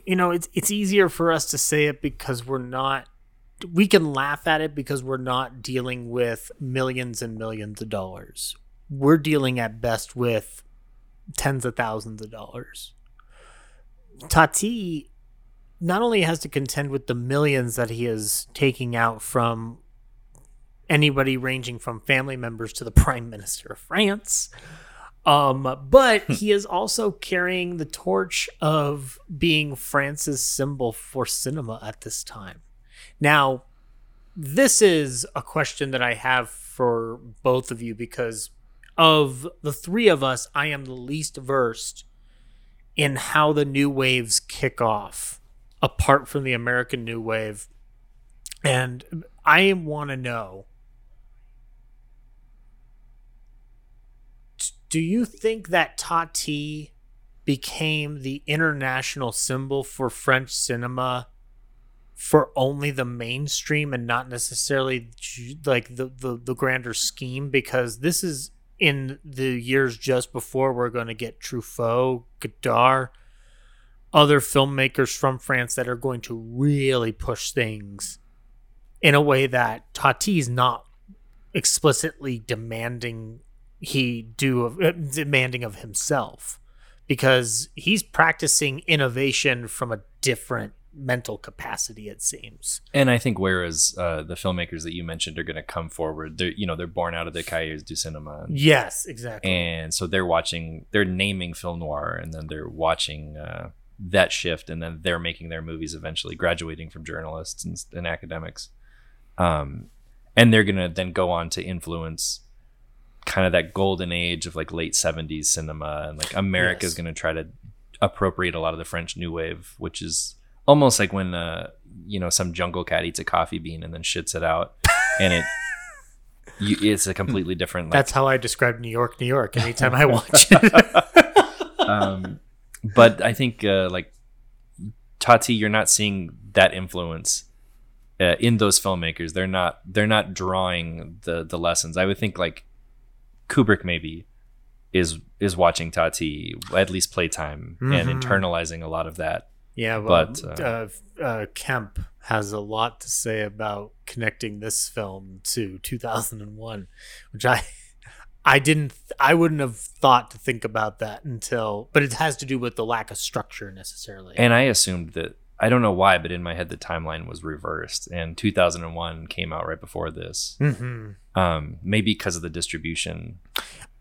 you know, it's it's easier for us to say it because we're not. We can laugh at it because we're not dealing with millions and millions of dollars. We're dealing at best with tens of thousands of dollars. Tati not only has to contend with the millions that he is taking out from anybody ranging from family members to the prime minister of France, um, but he is also carrying the torch of being France's symbol for cinema at this time. Now, this is a question that I have for both of you because of the three of us, I am the least versed in how the new waves kick off apart from the American New Wave. And I want to know do you think that Tati became the international symbol for French cinema for only the mainstream and not necessarily like the, the, the grander scheme? Because this is in the years just before we're going to get Truffaut, Godard, other filmmakers from France that are going to really push things in a way that Tati's not explicitly demanding he do of, uh, demanding of himself because he's practicing innovation from a different mental capacity it seems. And I think whereas uh, the filmmakers that you mentioned are going to come forward, they're you know they're born out of the Cahiers du Cinema, and, yes exactly. And so they're watching, they're naming film noir, and then they're watching uh, that shift, and then they're making their movies eventually, graduating from journalists and, and academics, um, and they're going to then go on to influence kind of that golden age of like late 70s cinema and like america's Yes. going to try to appropriate a lot of the french new wave which is almost like when uh you know some jungle cat eats a coffee bean and then shits it out and it you, it's a completely different like, that's how i describe new york new york anytime i watch it. Um but i think uh like tati you're not seeing that influence uh, in those filmmakers. They're not they're not drawing the the lessons. I would think like kubrick maybe is is watching tati at least playtime and Mhm. internalizing a lot of that Yeah, well, But, uh, uh, Kemp has a lot to say about connecting this film to 2001, which I I didn't I wouldn't have thought to think about that until but it has to do with the lack of structure necessarily. and i assumed that i don't know why but in my head the timeline was reversed and 2001 came out right before this hmm um maybe because of the distribution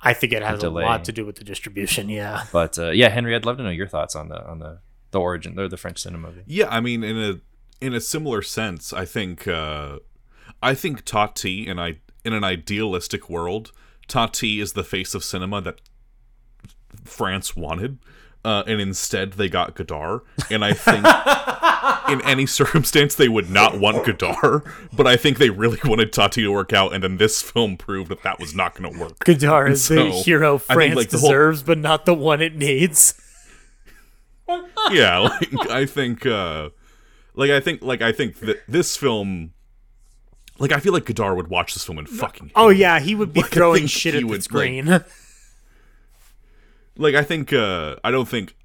I think it has a lot to do with the distribution. Yeah. but uh, yeah henry i'd love to know your thoughts on the on the the origin or the french cinema movie Yeah, I mean, in a in a similar sense, I think uh, I think Tati in I in an idealistic world, Tati is the face of cinema that France wanted, uh, and instead they got Godard. And I think in any circumstance they would not want Godard, but I think they really wanted Tati to work out, and then this film proved that that was not going to work. Godard is the So, hero I think, France like, the whole- deserves, but not the one it needs. Yeah like i think uh like i think like i think that this film like i feel like godard would watch this film and fucking hate Oh yeah, he would be Like, throwing shit at the would, like- screen. like i think uh i don't think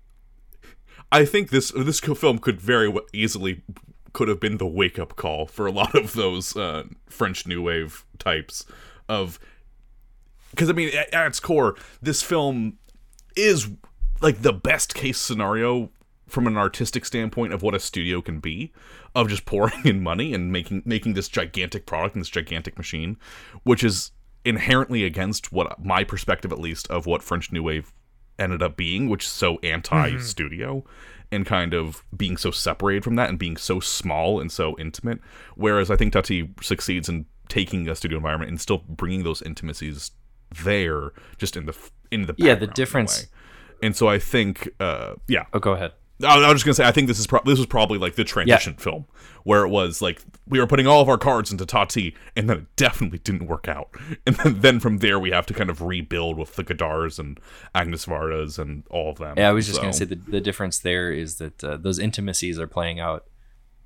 i think this this film could very easily could have been the wake up call for a lot of those uh french new wave types of because i mean at, at its core this film is like the best case scenario from an artistic standpoint of what a studio can be of just pouring in money and making making this gigantic product and this gigantic machine which is inherently against what my perspective at least of what french new wave ended up being which is so mm-hmm. anti studio and kind of being so separated from that and being so small and so intimate whereas i think tati succeeds in taking a studio environment and still bringing those intimacies there just in the in the Yeah, the difference-. And so i think uh yeah Oh, go ahead. I I was just gonna say, I think this is pro- this was probably like the transition film where it was like we were putting all of our cards into Tati, and then it definitely didn't work out, and then, then from there we have to kind of rebuild with the Godards and Agnes Vardas and all of them. Yeah, I was just gonna say the the difference there is that uh, those intimacies are playing out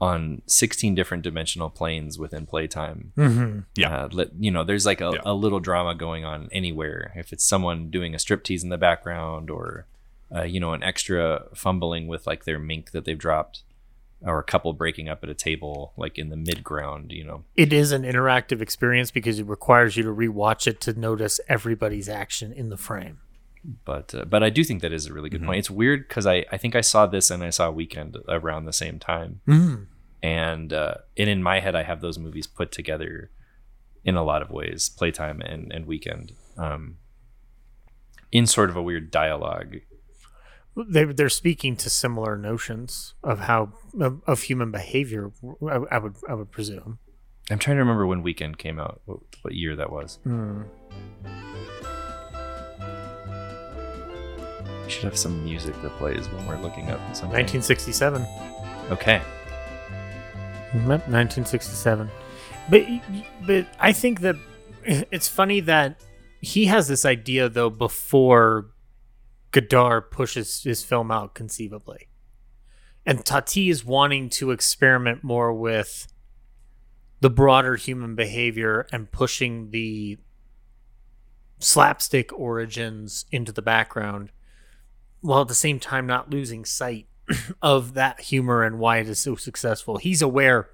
on 16 different dimensional planes within playtime. Mm-hmm. Yeah. Uh, let, you know, there's like a, Yeah. a little drama going on anywhere. If it's someone doing a striptease in the background or, uh, you know, an extra fumbling with like their mink that they've dropped or a couple breaking up at a table, like in the mid ground, you know. It is an interactive experience because it requires you to rewatch it to notice everybody's action in the frame. But, uh, but I do think that is a really good point. It's weird because I, I think I saw this and I saw Weekend around the same time. Mm. And uh, and in my head I have those movies put together in a lot of ways, playtime and and weekend, um, in sort of a weird dialogue. They, they're speaking to similar notions of how of, of human behavior. I, I would I would presume. I'm trying to remember when Weekend came out, what, what year that was. Mm. We should have some music that plays when we're looking up something. 1967. Okay. Yep, 1967. But but I think that it's funny that he has this idea though before Godard pushes his film out conceivably. And Tati is wanting to experiment more with the broader human behavior and pushing the slapstick origins into the background while at the same time not losing sight of that humor and why it is so successful. He's aware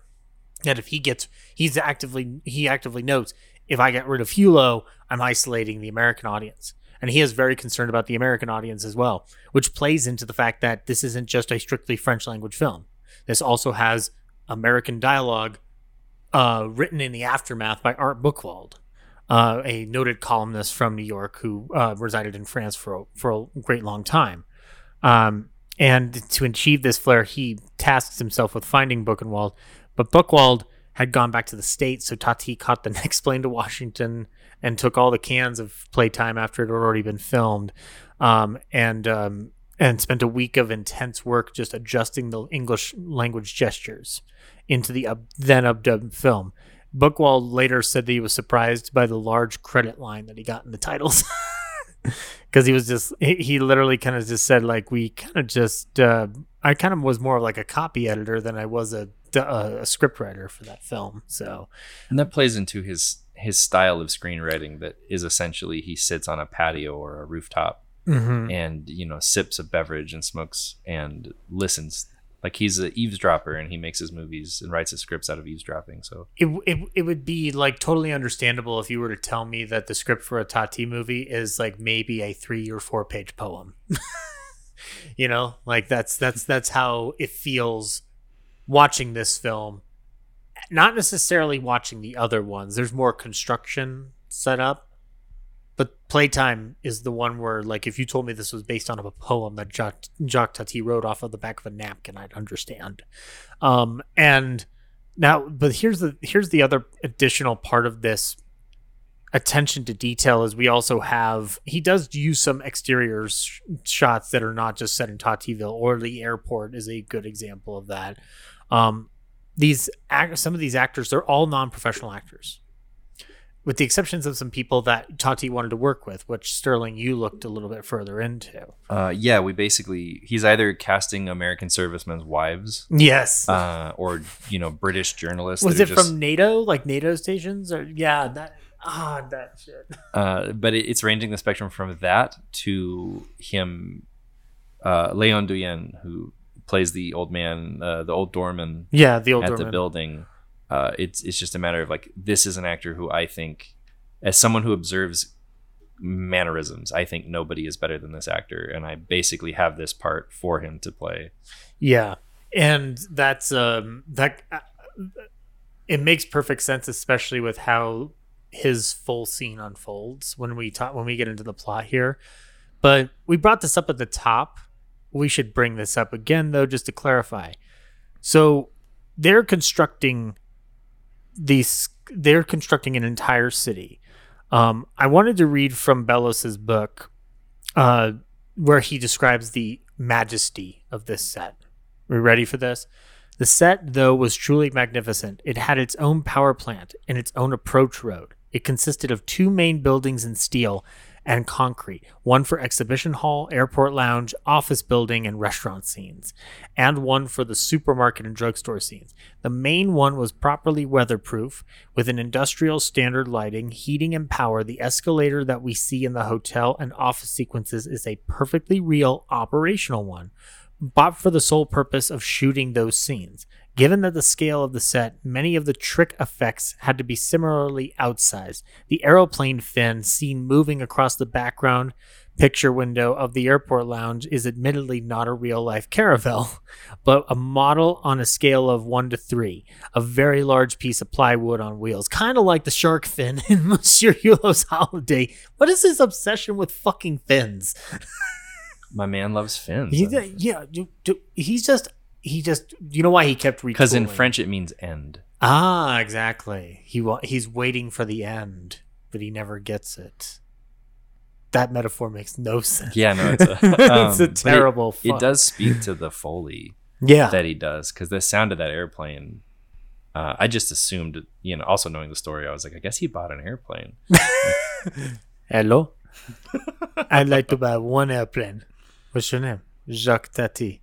that if he gets he's actively he actively notes if I get rid of Hulot, I'm isolating the American audience. And he is very concerned about the American audience as well, which plays into the fact that this isn't just a strictly French language film. This also has American dialogue uh, written in the aftermath by Art Buchwald, uh, a noted columnist from New York who uh, resided in France for a, for a great long time. Um, and to achieve this flair, he tasks himself with finding Buchenwald. But Buchwald had gone back to the States, so Tati caught the next plane to Washington and took all the cans of playtime after it had already been filmed, um, and um, and spent a week of intense work just adjusting the English language gestures into the up, then updubbed film. Buchwald later said that he was surprised by the large credit line that he got in the titles. Because he was just, he, he literally kind of just said, like, we kind of just, uh, I kind of was more of like a copy editor than I was a, a, a script writer for that film. So, And that plays into his his style of screenwriting that is essentially he sits on a patio or a rooftop mhm. and you know sips a beverage and smokes and listens like he's an eavesdropper and he makes his movies and writes his scripts out of eavesdropping so it, it, it would be like totally understandable if you were to tell me that the script for a Tati movie is like maybe a three or four page poem. you know, like that's that's that's how it feels watching this film. Not necessarily watching the other ones. There's more construction set up. But Playtime is the one where, like, if you told me this was based on a poem that Jacques, Jacques Tati wrote off of the back of a napkin, I'd understand. Um, and now, but here's the here's the other additional part of this attention to detail is we also have he does use some exterior sh- shots that are not just set in Tativille or the airport is a good example of that. Um, these some of these actors they're all non-professional actors. With the exceptions of some people that Tati wanted to work with, which Sterling you looked a little bit further into. uh, yeah we basically he's either casting american servicemen's wives Yes. uh, or you know british journalists was it just- from NATO, like NATO stations, or yeah, that ah that shit. uh, but it, it's ranging the spectrum from that to him uh, Leon Doyen who plays the old man uh, the old doorman Yeah, the old at the building. Uh, it's it's just a matter of like this is an actor who I think, as someone who observes mannerisms. I think nobody is better than this actor, and I basically have this part for him to play. Yeah, and that's um that uh, it makes perfect sense, especially with how his full scene unfolds when we talk when we get into the plot here. But we brought this up at the top. We should bring this up again though, just to clarify. So they're constructing these. They're constructing an entire city. Um, I wanted to read from Bellos's book, uh, where he describes the majesty of this set. Are We ready for this? The set, though, was truly magnificent. It had its own power plant and its own approach road. It consisted of two main buildings in steel and concrete, one for exhibition hall, airport lounge, office building, and restaurant scenes, and one for the supermarket and drugstore scenes. The main one was properly weatherproof, with an industrial standard lighting, heating, and power. The escalator that we see in the hotel and office sequences is a perfectly real operational one, bought for the sole purpose of shooting those scenes. Given that the scale of the set, many of the trick effects had to be similarly outsized. The aeroplane fin seen moving across the background picture window of the airport lounge is admittedly not a real life Caravelle, but a model on a scale of 1 to 3, a very large piece of plywood on wheels, kind of like the shark fin in Monsieur Hulot's Holiday. What is his obsession with fucking fins? My man loves fins. He, yeah, he's just he just you know why he kept Because in? French it means end. Ah, exactly. He wa- he's waiting for the end, but he never gets it. That metaphor makes no sense. Yeah, no, it's a, it's um, a terrible. It, it does speak to the foley Yeah. that he does because the sound of that airplane. Uh, I just assumed, you know, also knowing the story, I was like, I guess he bought an airplane. Hello. I'd like to buy one airplane. What's your name? Jacques Tati.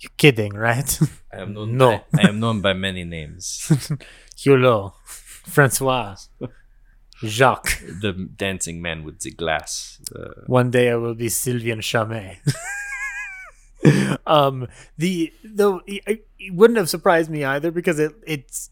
You're kidding, right? I am known. No. by, I am known by many names. Hulot. Francois. Jacques. the dancing man with the glass. Uh, One day I will be Sylvain Chomet. um, the though it, it wouldn't have surprised me either because it it's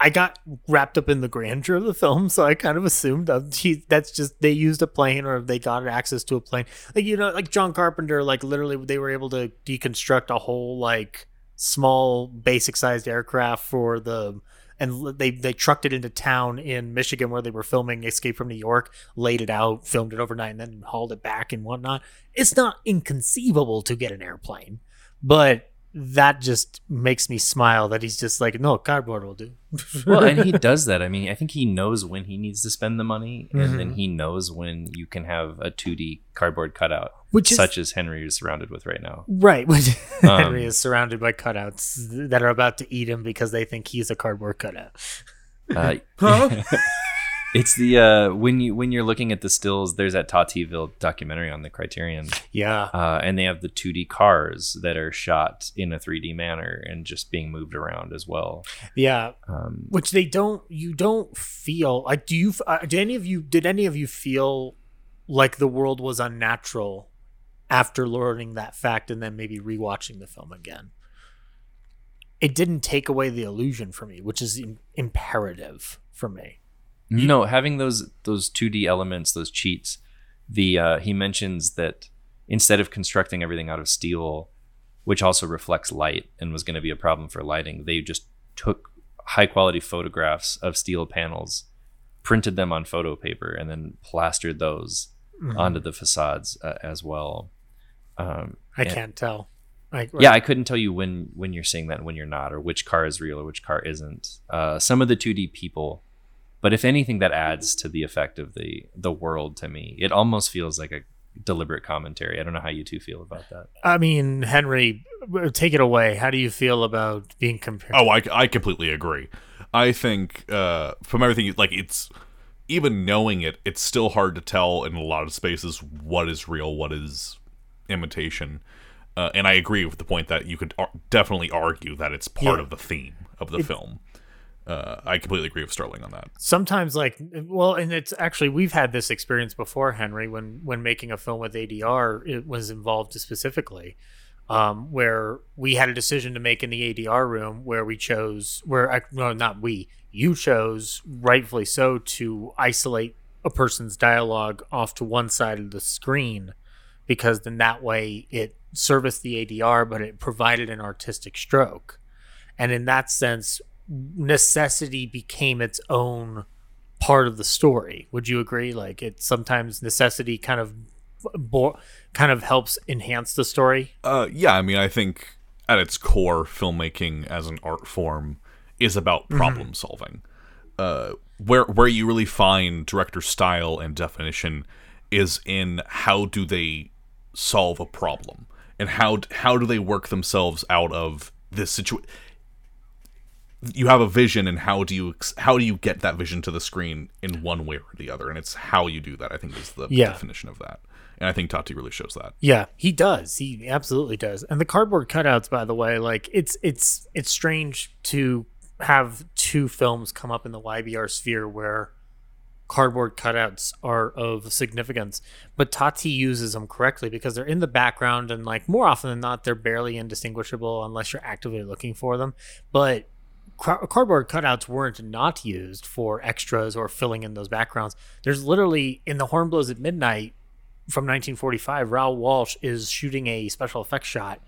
I got wrapped up in the grandeur of the film, so I kind of assumed that he, that's just they used a plane or they got access to a plane. Like you know, like John Carpenter, like literally they were able to deconstruct a whole like small basic sized aircraft for the and they they trucked it into town in Michigan where they were filming Escape from New York, laid it out, filmed it overnight, and then hauled it back and whatnot. It's not inconceivable to get an airplane, but that just makes me smile that he's just like, no, cardboard will do. well, and he does that. I mean, I think he knows when he needs to spend the money, and Mm-hmm. then he knows when you can have a 2D cardboard cutout, Which is- such as Henry is surrounded with right now. Right, which Um, Henry is surrounded by cutouts that are about to eat him because they think he's a cardboard cutout. Uh, it's the uh, when you when you're looking at the stills, there's that Tativille documentary on the Criterion, Yeah, uh, and they have the 2D cars that are shot in a 3D manner and just being moved around as well. yeah. Um, which they don't you don't feel like do you uh, did any of you did any of you feel like the world was unnatural after learning that fact and then maybe rewatching the film again it didn't take away the illusion for me which is im- imperative for me No, having those those 2D elements, those cheats. The uh, he mentions that instead of constructing everything out of steel, which also reflects light and was going to be a problem for lighting, they just took high quality photographs of steel panels, printed them on photo paper, and then plastered those Mhm. onto the facades uh, as well. Um, i and- can't tell I, yeah, I couldn't tell you when when you're seeing that and when you're not, or which car is real or which car isn't. Uh, some of the 2D people, but if anything, that adds to the effect of the the world to me. It almost feels like a deliberate commentary. I don't know how you two feel about that. I mean henry take it away how do you feel about being compared Oh, I, I completely agree. I think uh, from everything, like it's even knowing it, it's still hard to tell in a lot of spaces what is real, what is imitation. Uh, and I agree with the point that you could ar- definitely argue that it's part Yeah. of the theme of the film. Uh, I completely agree with Sterling on that. sometimes like well and it's actually we've had this experience before henry when when making a film with adr it was involved specifically um, where we had a decision to make in the adr room where we chose where no not we you chose rightfully so to isolate a person's dialogue off to one side of the screen because then that way it serviced the ADR, but it provided an artistic stroke. And in that sense, necessity became its own part of the story. Would you agree? Like it sometimes necessity kind of bo- kind of helps enhance the story. Uh, yeah, I mean, I think at its core, filmmaking as an art form is about problem solving. Uh, where where you really find director style and definition is in how do they solve a problem and how how do they work themselves out of this situation. You have a vision, and how do you how do you get that vision to the screen in one way or the other? And it's how you do that. I think is the Yeah. definition of that. And I think Tati really shows that. Yeah, he does. He absolutely does. And the cardboard cutouts, by the way, like it's it's it's strange to have two films come up in the YBR sphere where cardboard cutouts are of significance, but Tati uses them correctly because they're in the background and like more often than not they're barely indistinguishable unless you're actively looking for them. But cardboard cutouts weren't not used for extras or filling in those backgrounds. There's literally in the horn blows at midnight from 1945, Raoul Walsh is shooting a special effects shot,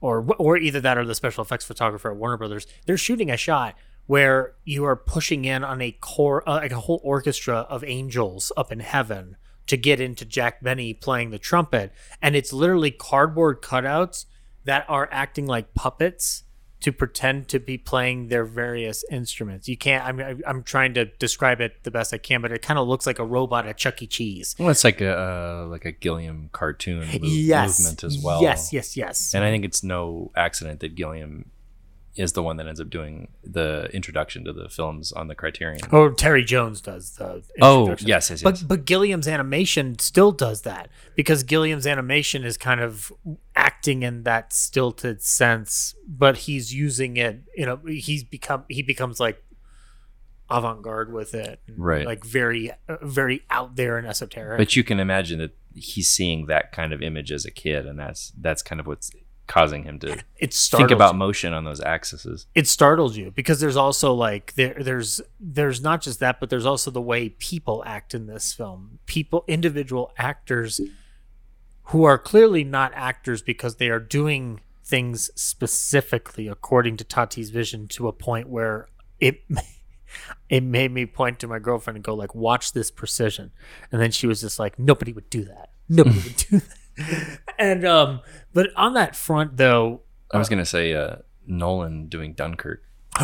or or either that or the special effects photographer at Warner Brothers. They're shooting a shot where you are pushing in on a core, uh, like a whole orchestra of angels up in heaven to get into Jack Benny playing the trumpet, and it's literally cardboard cutouts that are acting like puppets to pretend to be playing their various instruments. You can't. I'm I'm trying to describe it the best I can, but it kind of looks like a robot at Chuck E. Cheese. Well, it's like a uh, like a Gilliam cartoon yes. movement as well. Yes, yes, yes. And I think it's no accident that Gilliam is the one that ends up doing the introduction to the films on the Criterion. or Terry Jones does the. Oh, yes, yes, yes. But but Gilliam's animation still does that because Gilliam's animation is kind of acting in that stilted sense, but he's using it. You know, he's become he becomes like avant-garde with it, Right. Like very very out there and esoteric. But you can imagine that he's seeing that kind of image as a kid, and that's that's kind of what's causing him to it think about you. motion on those axes. it startles you because there's also like there there's there's not just that but there's also the way people act in this film people individual actors who are clearly not actors because they are doing things specifically according to Tati's vision to a point where it it made me point to my girlfriend and go like watch this precision and then she was just like nobody would do that nobody would do that and um but on that front though I was gonna say uh, Nolan doing Dunkirk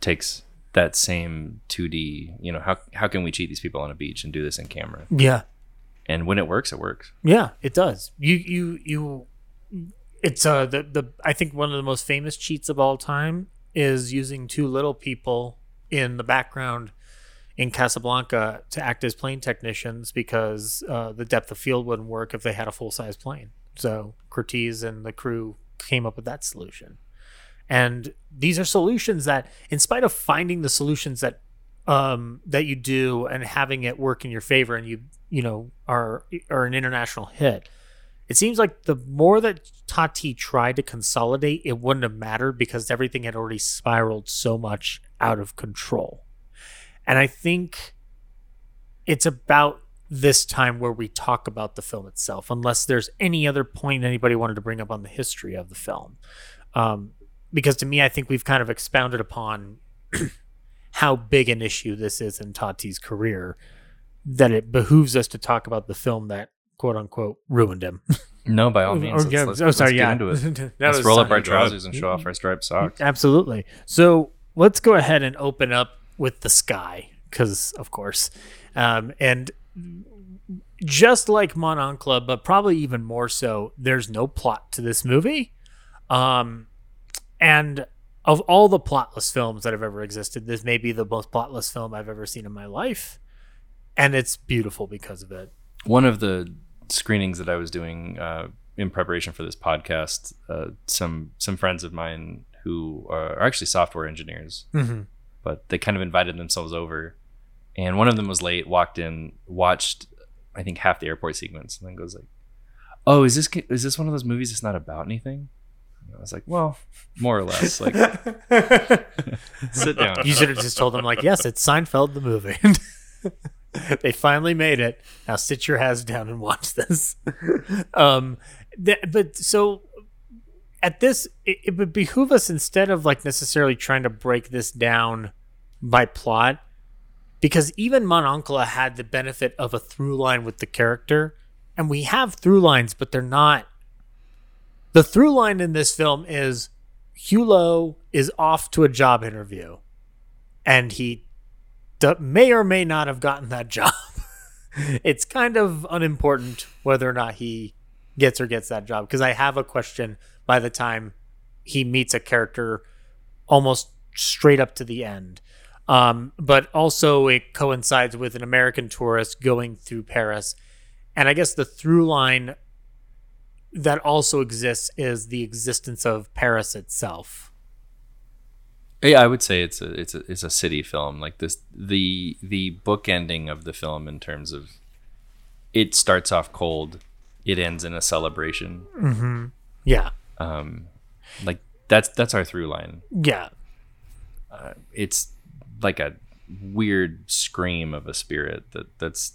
takes that same 2D. You know how how can we cheat these people on a beach and do this in camera? yeah And when it works, it works. Yeah, it does. You you you it's uh the the I think one of the most famous cheats of all time is using two little people in the background in Casablanca to act as plane technicians because uh, the depth of field wouldn't work if they had a full size plane. So Curtiz and the crew came up with that solution. And these are solutions that, in spite of finding the solutions that um, that you do and having it work in your favor, and you you know are are an international hit, it seems like the more that Tati tried to consolidate, it wouldn't have mattered because everything had already spiraled so much out of control. And I think it's about this time where we talk about the film itself, unless there's any other point anybody wanted to bring up on the history of the film. Um, because to me, I think we've kind of expounded upon how big an issue this is in Tati's career that it behooves us to talk about the film that quote unquote ruined him. No, by all means. Oh, yeah. Let's, oh, let's, sorry, yeah. into it. Let's roll up our trousers and show off our striped socks. Absolutely. So let's go ahead and open up with the sky, because of course, um, and just like Mon Oncle, but probably even more so, there's no plot to this movie. Um, and of all the plotless films that have ever existed, this may be the most plotless film I've ever seen in my life, and it's beautiful because of it. One of the screenings that I was doing uh, in preparation for this podcast, uh, some some friends of mine who are actually software engineers, Mm-hmm. But they kind of invited themselves over, and one of them was late, walked in, watched I think half the airport sequence, and then goes like, "Oh, is this is this one of those movies that's not about anything?" And I was like, "Well, more or less. Like, sit down." You should have just told them like, yes, it's Seinfeld the movie. they finally made it. Now sit your ass down and watch this. um, th- but so at this, it, it would behoove us instead of like necessarily trying to break this down by plot, because even Mon Oncle had the benefit of a through line with the character, and we have through lines, but they're not. The through line in this film is Hulot is off to a job interview, and he d- may or may not have gotten that job. it's kind of unimportant whether or not he gets or gets that job because I have a question by the time he meets a character almost straight up to the end. Um, but also, it coincides with an American tourist going through Paris. And I guess the through line that also exists is the existence of Paris itself. Yeah, I would say it's a it's a it's a city film. Like this, the the bookending of the film in terms of it starts off cold, it ends in a celebration. Yeah. Um, like that's that's our through line. Yeah. It's like a weird scream of a spirit that that's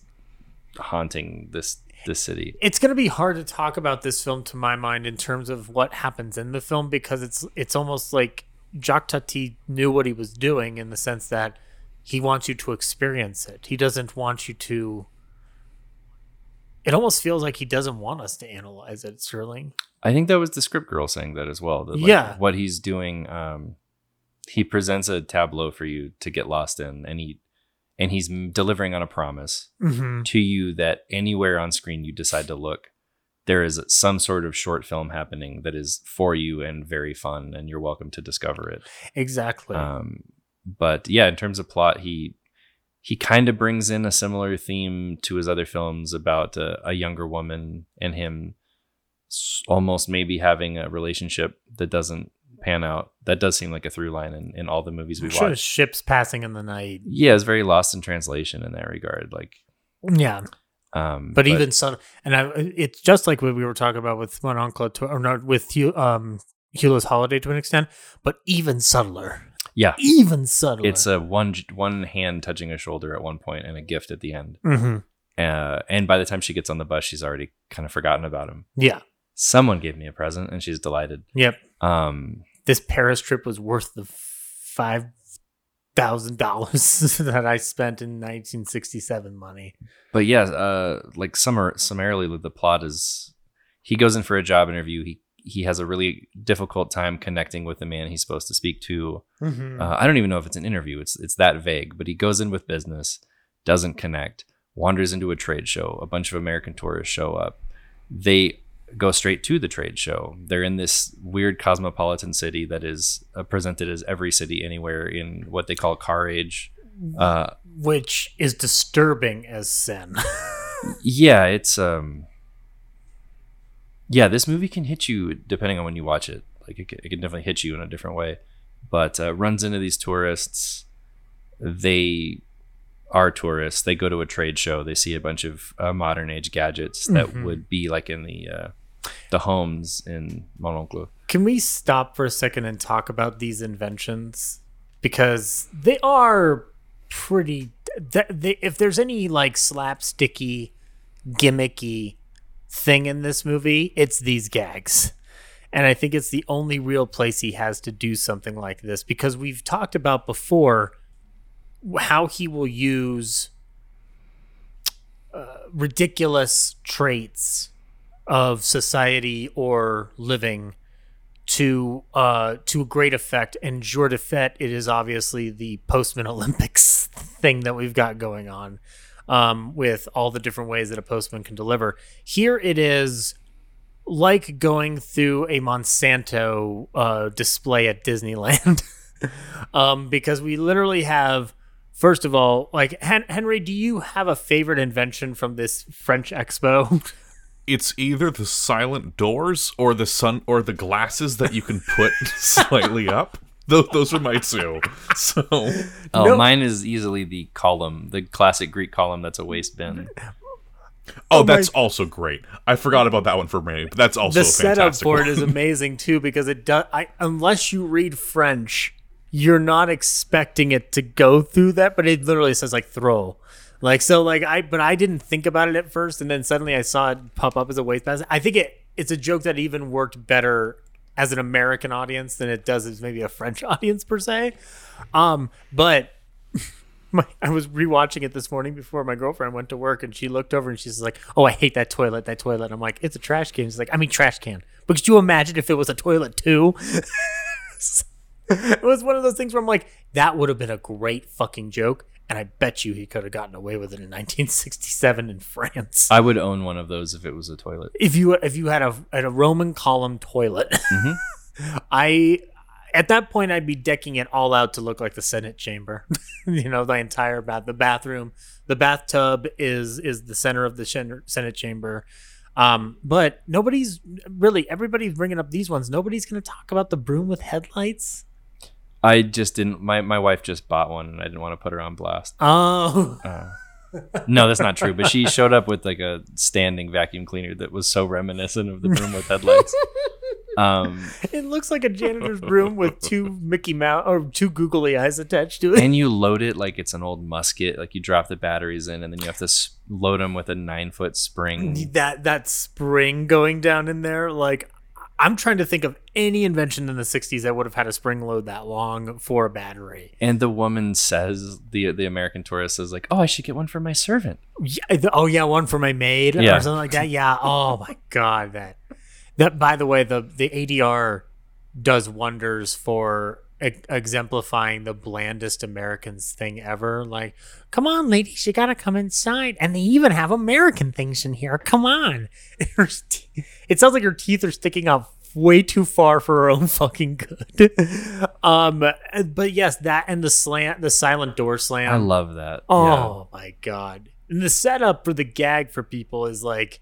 haunting this this city. it's going to be hard to talk about this film to my mind in terms of what happens in the film because it's it's almost like Jacques Tati knew what he was doing in the sense that he wants you to experience it. He doesn't want you to it almost feels like he doesn't want us to analyze it, Sterling. I think that was the script girl saying that as well. That like Yeah. what he's doing, um, he presents a tableau for you to get lost in, and he and he's delivering on a promise Mm-hmm. to you that anywhere on screen you decide to look, there is some sort of short film happening that is for you and very fun, and you're welcome to discover it. Exactly. Um, but yeah, in terms of plot, he he kind of brings in a similar theme to his other films about a, a younger woman and him almost maybe having a relationship that doesn't pan out. That does seem like a through line in, in all the movies we Sure, watch. ships passing in the night. Yeah, it's very lost in translation in that regard. Like, Yeah. um, but, even so, and I, it's just like what we were talking about with Mon Oncle, to, or not with um, Hulot's Holiday to an extent, but even subtler. Yeah, Even subtler. it's a one one hand touching a shoulder at one point and a gift at the end. hmm Uh, and by the time she gets on the bus, she's already kind of forgotten about him. Yeah. Someone gave me a present, and she's delighted. Yep. Um, This Paris trip was worth the five thousand dollars that I spent in 1967 money. but yeah, uh, like summer summarily, the plot is he goes in for a job interview. He he has a really difficult time connecting with the man he's supposed to speak to. Mm-hmm. Uh, I don't even know if it's an interview. It's it's that vague. But he goes in with business, doesn't connect, wanders into a trade show. A bunch of American tourists show up. They go straight to the trade show. They're in this weird cosmopolitan city that is uh, presented as every city anywhere in what they call car age. Uh, Which is disturbing as sin. yeah, it's um, yeah. This movie can hit you depending on when you watch it. Like it, can- it can definitely hit you in a different way. But uh, runs into these tourists. They are tourists. They go to a trade show. They see a bunch of uh, modern age gadgets that Mhm. would be like in the uh, the homes in Mon Oncle. Can we stop for a second and talk about these inventions? Because they are pretty. th- They, if there's any like slapsticky, gimmicky thing in this movie, it's these gags. And I think it's the only real place he has to do something like this because we've talked about before how he will use uh, ridiculous traits of society or living to uh to a great effect and jour de fete it is obviously the postman olympics thing that we've got going on um with all the different ways that a postman can deliver. Here it is like going through a monsanto uh display at disneyland. Um because we literally have first of all like Hen- henry do you have a favorite invention from this french expo? It's either the silent doors or the sun or the glasses that you can put slightly up. Those, those are my two. So Oh, No. mine is easily the column, the classic Greek column that's a waste bin. Oh, Oh my- that's also great. I forgot about that one for me, but that's also the a setup fantastic for one. is amazing too because it does I, unless you read french you're not expecting it to go through that but it literally says like throw Like so, like I, but I didn't think about it at first, and then suddenly I saw it pop up as a wastepass. I think it it's a joke that even worked better as an American audience than it does as maybe a French audience per se. Um, but my, I was rewatching it this morning before my girlfriend went to work, and she looked over and she's like, "Oh, I hate that toilet, that toilet." I'm like, "It's a trash can." She's like, "I mean, trash can." But could you imagine if it was a toilet too? it was one of those things where I'm like, that would have been a great fucking joke, and I bet you he could have gotten away with it in 1967 in France. I would own one of those if it was a toilet. if you if you had a had a Roman column toilet, Mhm. I at that point I'd be decking it all out to look like the Senate chamber. you know, the entire bath, the bathroom, the bathtub is is the center of the Senate chamber. Um, but nobody's really everybody's bringing up these ones. Nobody's going to talk about the broom with headlights. I just didn't. My my wife just bought one, and I didn't want to put her on blast. Oh, Uh, no, that's not true. But she showed up with like a standing vacuum cleaner that was so reminiscent of the broom with headlights. Um, it looks like a janitor's broom with two Mickey Mouse or two googly eyes attached to it. and you load it like it's an old musket. Like you drop the batteries in, and then you have to s- load them with a nine foot spring. that that spring going down in there like i'm trying to think of any invention in the 60s that would have had a spring load that long for a battery And the woman says the the American tourist says like, "Oh, I should get one for my servant." yeah, the- oh yeah one for my maid Yeah. or something like that yeah oh my god that that by the way the the adr does wonders for e- exemplifying the blandest americans thing ever. Like come on ladies you gotta come inside. And they even have american things in here. Come on. It sounds like her teeth are sticking out way too far for her own fucking good. Um but yes that and the slant the silent door slam. I love that. Oh my god! And the setup for the gag for people is like,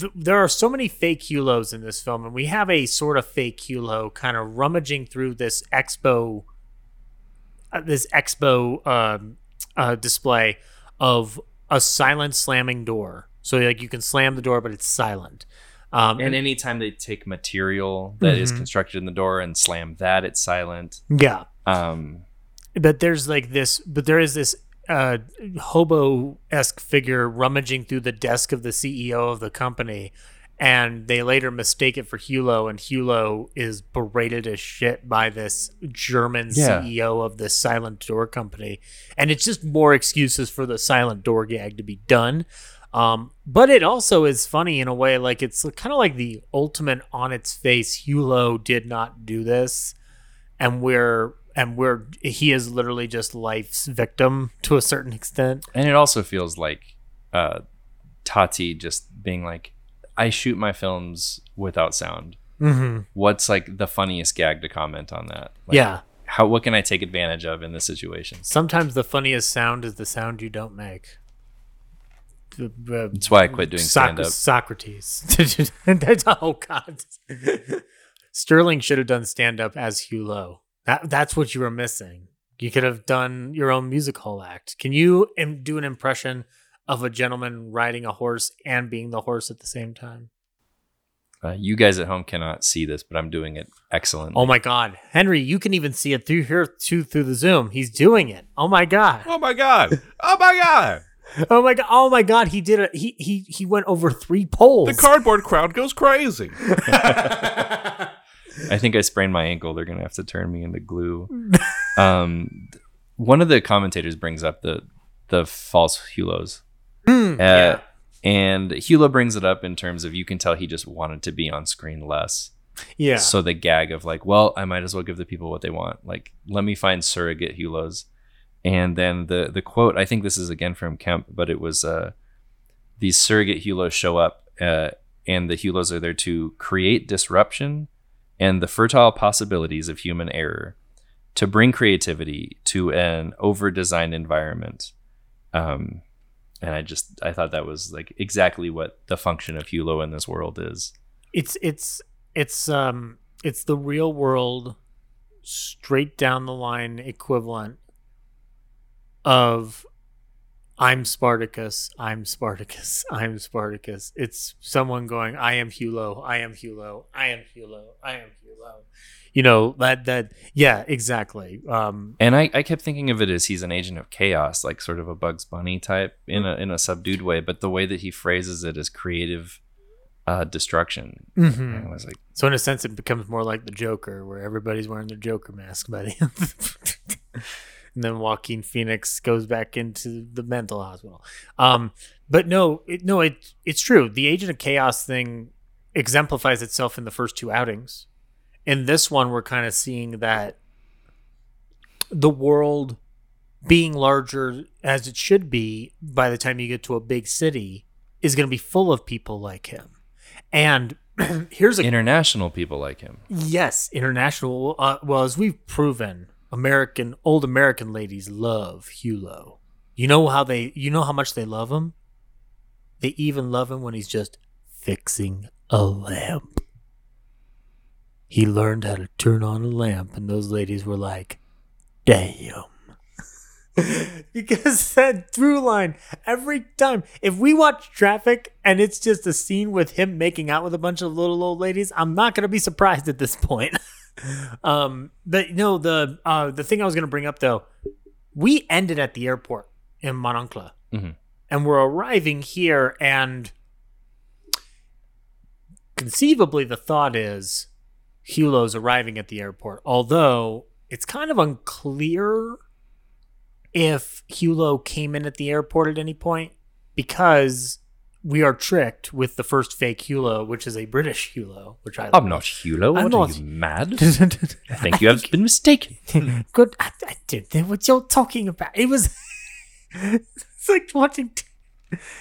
th- there are so many fake Hulots in this film, and we have a sort of fake Hulot kind of rummaging through this expo, uh, this expo um, uh, display of a silent slamming door. So like you can slam the door, but it's silent. Um, And anytime they take material that is Mhm. constructed in the door and slam that, it's silent. yeah, Um, but there's like this but there is this uh hobo-esque figure rummaging through the desk of the ceo of the company and they later mistake it for Hulot and Hulot is berated as shit by this german Yeah. ceo of this silent door company and it's just more excuses for the silent door gag to be done um, but it also is funny in a way like it's kind of like the ultimate on its face Hulot did not do this and we're and we're he is literally just life's victim to a certain extent. and it also feels like uh, Tati just being like, "I shoot my films without sound." Mm-hmm. What's like the funniest gag to comment on that? Like, yeah. How what can I take advantage of in this situation? Sometimes the funniest sound is the sound you don't make. That's why I quit doing stand up. Socrates. Oh God. Sterling should have done stand up as Hulot. That that's what you were missing. You could have done your own music hall act. Can you im- do an impression of a gentleman riding a horse and being the horse at the same time? Uh, you guys at home cannot see this, but I'm doing it excellent. Oh my God, Henry! You can even see it through here, too, through the Zoom. He's doing it. Oh my God! Oh my god! Oh my god! Oh my God! Oh my God! He did it. He he he went over three poles. The cardboard crowd goes crazy. I think I sprained my ankle. They're gonna have to turn me into glue. um, one of the commentators brings up the the false Hulots, Mm, uh, yeah. and Hulot brings it up in terms of you can tell he just wanted to be on screen less. Yeah. So the gag of like, well, I might as well give the people what they want. Like, let me find surrogate Hulots. And then the the quote, I think this is again from Kemp, but it was uh, these surrogate Hulots show up, uh, and the Hulots are there to create disruption and the fertile possibilities of human error, to bring creativity to an over designed environment. Um, and I just I thought that was like exactly what the function of Hulot in this world is. it's it's it's um it's the real world straight down the line equivalent of I'm Spartacus. I'm Spartacus. I'm Spartacus. It's someone going, I am Hulot. I am Hulot. I am Hulot. I am Hulot. You know, that, that, yeah, exactly. Um, And I, I kept thinking of it as he's an agent of chaos, like sort of a Bugs Bunny type in a in a subdued way. But the way that he phrases it is creative uh, destruction. mhm. I was like, So in a sense, it becomes more like the Joker, where everybody's wearing their Joker mask by the end. and then Joaquin Phoenix goes back into the mental hospital. Um, but no, it, no, it it's true. The Agent of Chaos thing exemplifies itself in the first two outings. In this one, we're kind of seeing that the world being larger as it should be by the time you get to a big city is going to be full of people like him. And here's a international people like him. Yes, international. Uh, well, as we've proven, American old American ladies love Hulot. You know how they? You know how much they love him. They even love him when he's just fixing a lamp. He learned how to turn on a lamp, and those ladies were like, "Damn." because that through line every time if we watch traffic and it's just a scene with him making out with a bunch of little old ladies i'm not going to be surprised at this point um but no the uh the thing i was going to bring up though we ended at the airport in Mon Oncle Mhm. and we're arriving here and conceivably the thought is Hulot's arriving at the airport although it's kind of unclear if Hulot came in at the airport at any point because we are tricked with the first fake Hulot, which is a British Hulot, which I I'm not Hulot. I'm What not. are you mad? I think you have been mistaken. Good. I, I did what you're talking about. It was. it's like watching.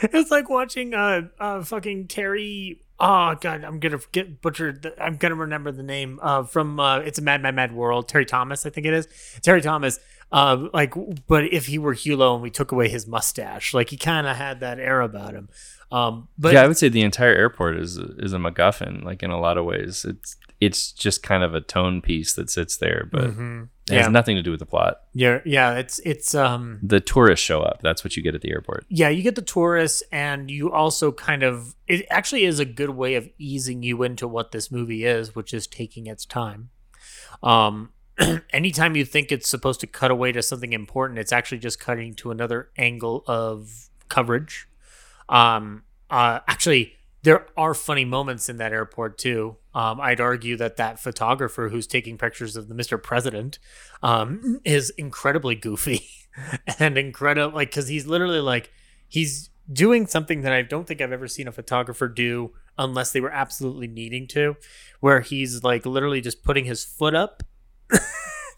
It was like watching uh uh fucking Terry. Oh god, I'm gonna get butchered. The, I'm gonna remember the name uh from uh it's a Mad Mad Mad World. Terry Thomas, I think it is. Terry Thomas. Uh, like, but if he were Hulot and we took away his mustache, like he kind of had that air about him. Um, but yeah, I would say the entire airport is is a MacGuffin. Like in a lot of ways, it's it's just kind of a tone piece that sits there, but Mhm. it has yeah, nothing to do with the plot. yeah, yeah. It's it's um The tourists show up. That's what you get at the airport. yeah, you get the tourists, and you also kind of it actually is a good way of easing you into what this movie is, which is taking its time. Um, anytime you think it's supposed to cut away to something important, it's actually just cutting to another angle of coverage. Um, uh, actually, there are funny moments in that airport too. Um, I'd argue that that photographer who's taking pictures of the Mr. President um, is incredibly goofy and incredible, like because he's literally like he's doing something that I don't think I've ever seen a photographer do unless they were absolutely needing to, where he's like literally just putting his foot up.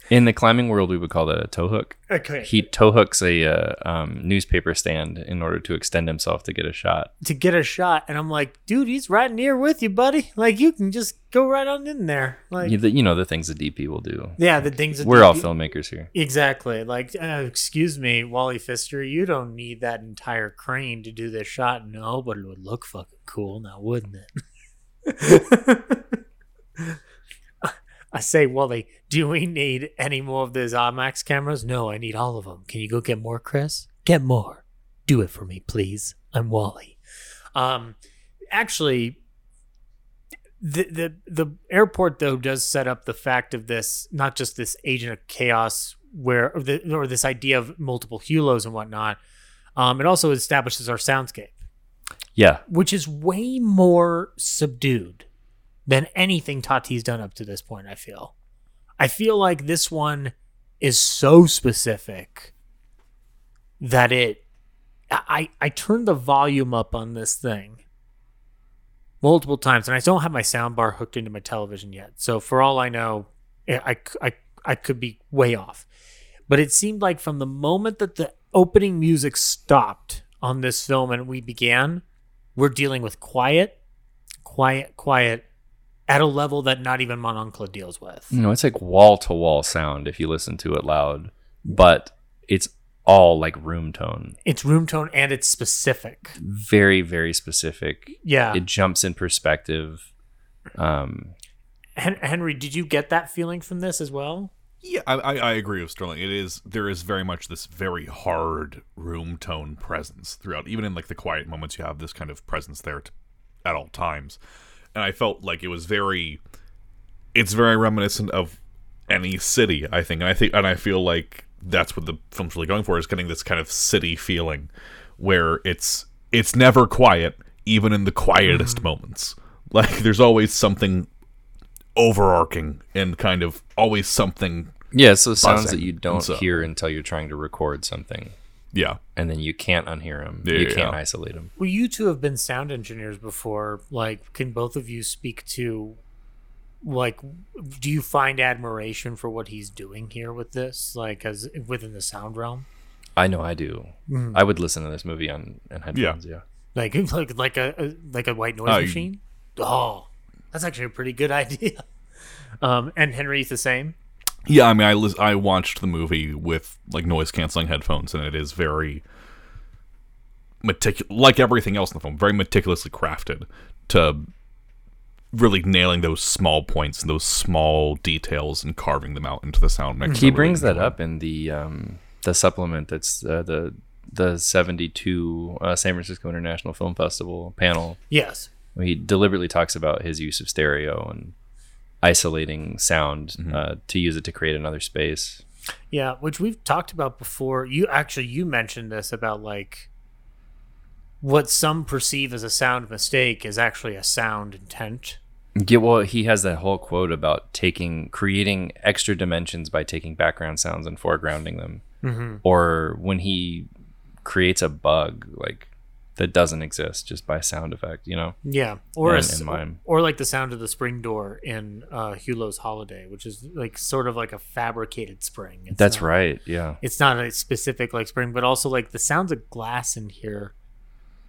In the climbing world, we would call that a toe hook. Okay. He toe hooks a uh, um, newspaper stand in order to extend himself to get a shot. to get a shot, and I'm like, dude, he's right near with you, buddy. Like you can just go right on in there. Like You, the, you know the things the DP will do. yeah, the things that We're they all filmmakers here. Exactly. Like, uh, excuse me, Wally Pfister, you don't need that entire crane to do this shot. No, but it would look fucking cool now, wouldn't it? I say, Wally, do we need any more of those IMAX cameras? No, I need all of them. Can you go get more, Chris? Get more. Do it for me, please. I'm Wally. Um, actually, the the the airport though does set up the fact of this not just this agent of chaos where or, the, or this idea of multiple Hulots and whatnot um, it also establishes our soundscape Yeah, which is way more subdued than anything tati's done up to this point i feel. I feel like this one is so specific that it i i turned the volume up on this thing multiple times and i don't have my soundbar hooked into my television yet. So for all i know I, I, I could be way off. But it seemed like from the moment that the opening music stopped on this film and we began we're dealing with quiet quiet quiet at a level that not even Mon Oncle deals with you know it's like wall to wall sound if you listen to it loud, but it's all like room tone. it's room tone and it's specific Very very specific. yeah It jumps in perspective. Um, Hen- henry did you get that feeling from this as well Yeah, I, I, I agree with Sterling. It is there is very much this very hard room tone presence throughout. Even in like the quiet moments, you have this kind of presence there t at all times. And I felt like it was very, it's very reminiscent of any city. I think, and I think, and I feel like that's what the film's really going for is getting this kind of city feeling, where it's it's never quiet, even in the quietest mm-hmm. moments. Like there's always something overarching and kind of always something Yeah, so sounds that you don't so- hear until you're trying to record something, yeah and then you can't unhear them. Yeah, you can't yeah. isolate them. Well, you two have been sound engineers before. Like, can both of you speak to, like, do you find admiration for what he's doing here with this, like, as within the sound realm? I know I do. Mm-hmm. I would listen to this movie on, on headphones. Yeah. Like, like, like a, a like a white noise you- machine. Oh, that's actually a pretty good idea. Um, and Henry's the same. Yeah, I mean, I lis- I watched the movie with like noise canceling headphones, and it is very meticulous, like everything else in the film, very meticulously crafted to really nailing those small points and those small details and carving them out into the sound mix. He I really brings that up in the um, the supplement that's uh, the the 72 uh, San Francisco International Film Festival panel. Yes. He deliberately talks about his use of stereo and isolating sound Mm-hmm. uh, to use it to create another space. Yeah, which we've talked about before. You actually you mentioned this about like what some perceive as a sound mistake is actually a sound intent. Yeah, well, he has that whole quote about taking, creating extra dimensions by taking background sounds and foregrounding them. Mm-hmm. Or when he creates a bug like that doesn't exist just by sound effect, you know? Yeah, or a And- s- and mime. or like the sound of the spring door in uh, Hulot's Holiday, which is like sort of like a fabricated spring. It's That's not- right. Yeah. It's not a specific like spring, but also like the sounds of glass in here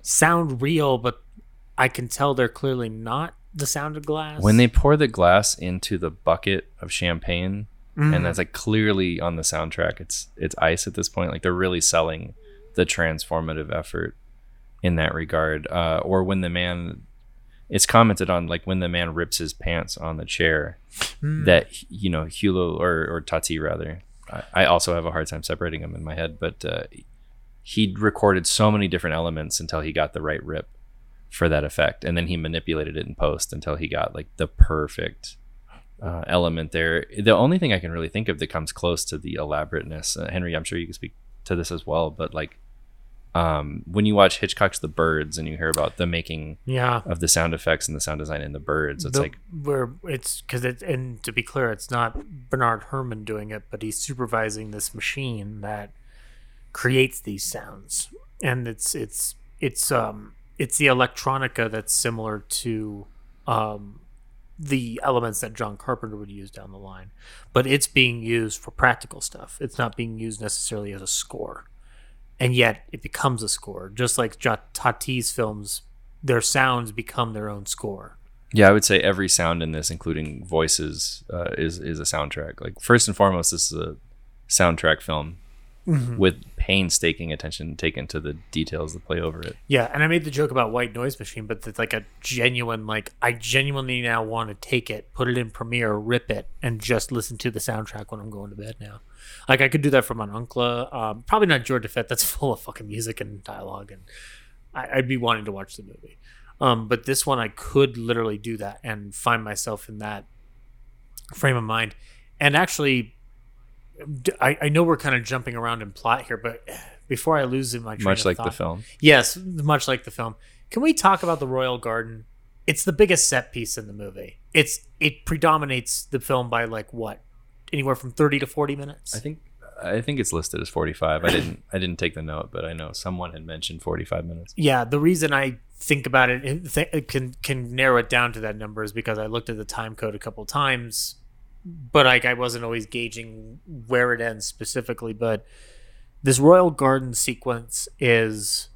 sound real, but I can tell they're clearly not the sound of glass. When they pour the glass into the bucket of champagne, Mhm. and that's like clearly on the soundtrack, it's it's ice at this point. Like they're really selling the transformative effort in that regard. Uh, or when the man, it's commented on like when the man rips his pants on the chair, Mm. that you know Hulot or or Tati rather. I, I also have a hard time separating them in my head, but uh, he recorded so many different elements until he got the right rip for that effect, and then he manipulated it in post until he got like the perfect uh, element there. The only thing I can really think of that comes close to the elaborateness, uh, Henry, I'm sure you can speak to this as well, but like um, when you watch Hitchcock's The Birds and you hear about the making yeah, of the sound effects and the sound design in The Birds, it's the- like where it's because it and to be clear, it's not Bernard Herrmann doing it, but he's supervising this machine that creates these sounds, and it's it's it's um it's the electronica that's similar to um the elements that John Carpenter would use down the line, but it's being used for practical stuff. It's not being used necessarily as a score, and yet it becomes a score, just like Tati's films. Their sounds become their own score. Yeah, I would say every sound in this, including voices, uh, is is a soundtrack. Like first and foremost, this is a soundtrack film with painstaking attention taken to the details that play over it. Yeah, and I made the joke about white noise machine, but it's like a genuine like I genuinely now want to take it, put it in Premiere, rip it, and just listen to the soundtrack when I'm going to bed now. Like I could do that for Mon Oncle. Um, probably not Jour de Fête. That's full of fucking music and dialogue, and I, I'd be wanting to watch the movie. Um, but this one, I could literally do that and find myself in that frame of mind. And actually, I, I know we're kind of jumping around in plot here, but before I lose in my train Much like the film. Yes, much like the film. Can we talk about the Royal Garden? It's the biggest set piece in the movie. It's it predominates the film by like what? Anywhere from 30 to 40 minutes. I think I think it's listed as 45. I didn't I didn't take the note, but I know someone had mentioned 45 minutes. yeah, the reason I think about it th- can can narrow it down to that number is because I looked at the time code a couple times, but like I wasn't always gauging where it ends specifically. But this Royal Garden sequence is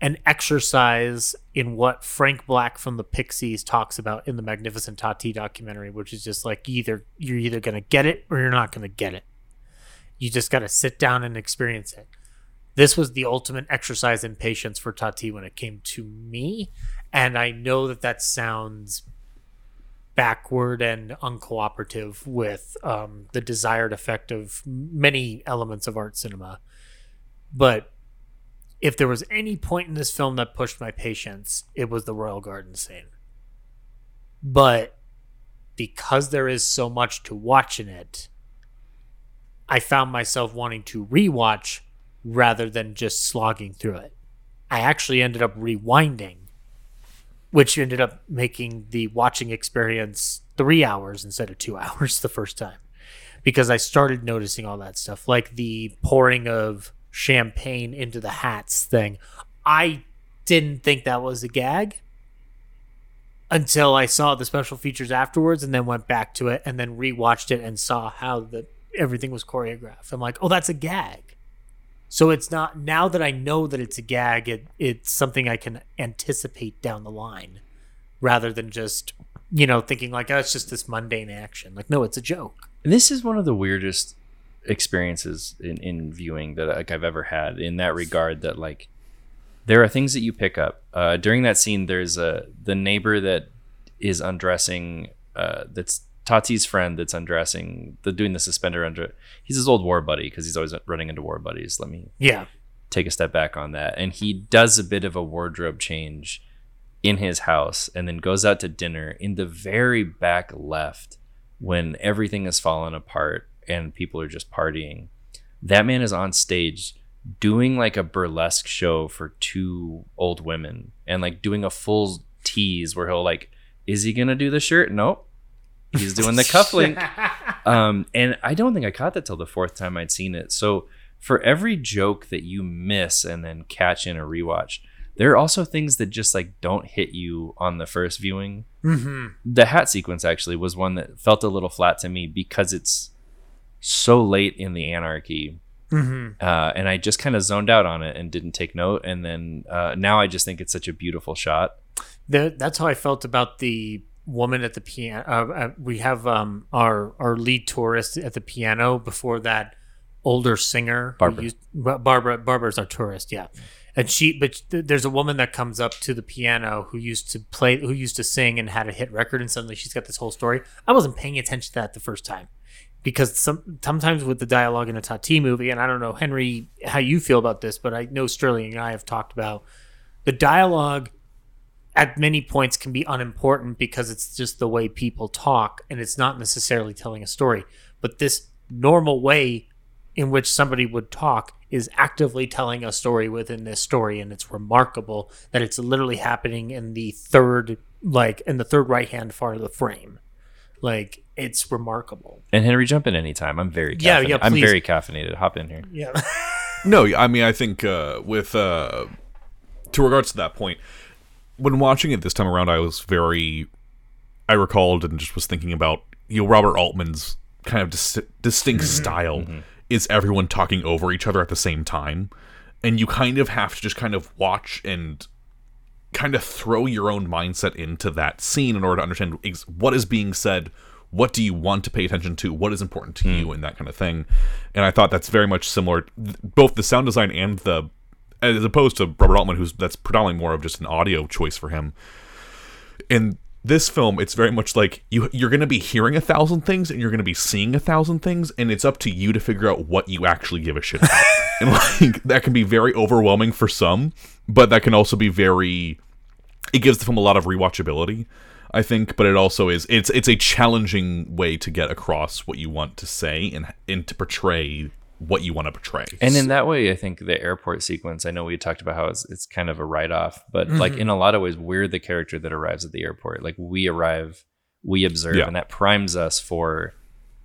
an exercise in what Frank Black from the Pixies talks about in the Magnificent Tati documentary, which is just like either you're either gonna get it or you're not gonna get it. You just gotta sit down and experience it this was the ultimate exercise in patience for Tati when it came to me. And I know that that sounds backward and uncooperative with um, the desired effect of many elements of art cinema. But if there was any point in this film that pushed my patience, it was the Royal Garden scene. But because there is so much to watch in it, I found myself wanting to rewatch rather than just slogging through it. I actually ended up rewinding, which ended up making the watching experience three hours instead of two hours the first time because I started noticing all that stuff, like the pouring of champagne into the hats thing. I didn't think that was a gag until I saw the special features afterwards and then went back to it and then rewatched it and saw how the everything was choreographed. I'm like, "Oh, that's a gag." So it's not now that I know that it's a gag, it, it's something I can anticipate down the line rather than just, you know, thinking like, "Oh, it's just this mundane action." Like, no, it's a joke. And this is one of the weirdest experiences in, in viewing that like I've ever had in that regard that like there are things that you pick up uh, during that scene there's a the neighbor that is undressing uh, that's Tati's friend that's undressing the doing the suspender under he's his old war buddy because he's always running into war buddies. Let me Yeah. take a step back on that. And he does a bit of a wardrobe change in his house and then goes out to dinner in the very back left when everything is fallen apart and people are just partying. That man is on stage doing like a burlesque show for two old women and like doing a full tease where he'll like is he gonna do the shirt? Nope he's doing the cufflink um, and I don't think I caught that till the fourth time I'd seen it. So for every joke that you miss and then catch in a rewatch, there are also things that just like don't hit you on the first viewing. Mm-hmm. The hat sequence actually was one that felt a little flat to me because it's so late in the anarchy. Mm-hmm. Uh, and I just kind of zoned out on it and didn't take note. And then uh, now I just think it's such a beautiful shot. The, that's how I felt about the woman at the piano. Uh, uh, we have um, our our lead tourist at the piano. Before that, older singer Barbara. used- Barbara. Barbara's our tourist. Yeah, and she. But there's a woman that comes up to the piano who used to play, who used to sing and had a hit record, and suddenly she's got this whole story. I wasn't paying attention to that the first time. Because some sometimes with the dialogue in a Tati movie, and I don't know Henry how you feel about this, but I know Sterling and I have talked about the dialogue at many points can be unimportant because it's just the way people talk and it's not necessarily telling a story. But this normal way in which somebody would talk is actively telling a story within this story and it's remarkable that it's literally happening in the third like in the third right hand part of the frame. Like it's remarkable. And Henry, jump in anytime. I'm very Yeah, caffeinated. yeah, I'm very caffeinated. Hop in here. Yeah. No, I mean, I think uh, with uh, to regards to that point, when watching it this time around, I was very, I recalled and just was thinking about you know Robert Altman's kind of dis- distinct mm-hmm. style mm-hmm. is everyone talking over each other at the same time, and you kind of have to just kind of watch and kind of throw your own mindset into that scene in order to understand ex- what is being said what do you want to pay attention to what is important to hmm. you and that kind of thing. And i thought that's very much similar both the sound design and the as opposed to robert altman who's that's predominantly more of just an audio choice for him. In this film it's very much like you you're going to be hearing a thousand things and you're going to be seeing a thousand things and it's up to you to figure out what you actually give a shit about. And like that can be very overwhelming for some but that can also be very it gives the film a lot of rewatchability i think but it also is it's it's a challenging way to get across what you want to say and and to portray what you want to portray And in that way, I think the airport sequence, I know we talked about how it's, it's kind of a write off, but like in a lot of ways, we're the character that arrives at the airport. Like we arrive, we observe, Yeah. and that primes us for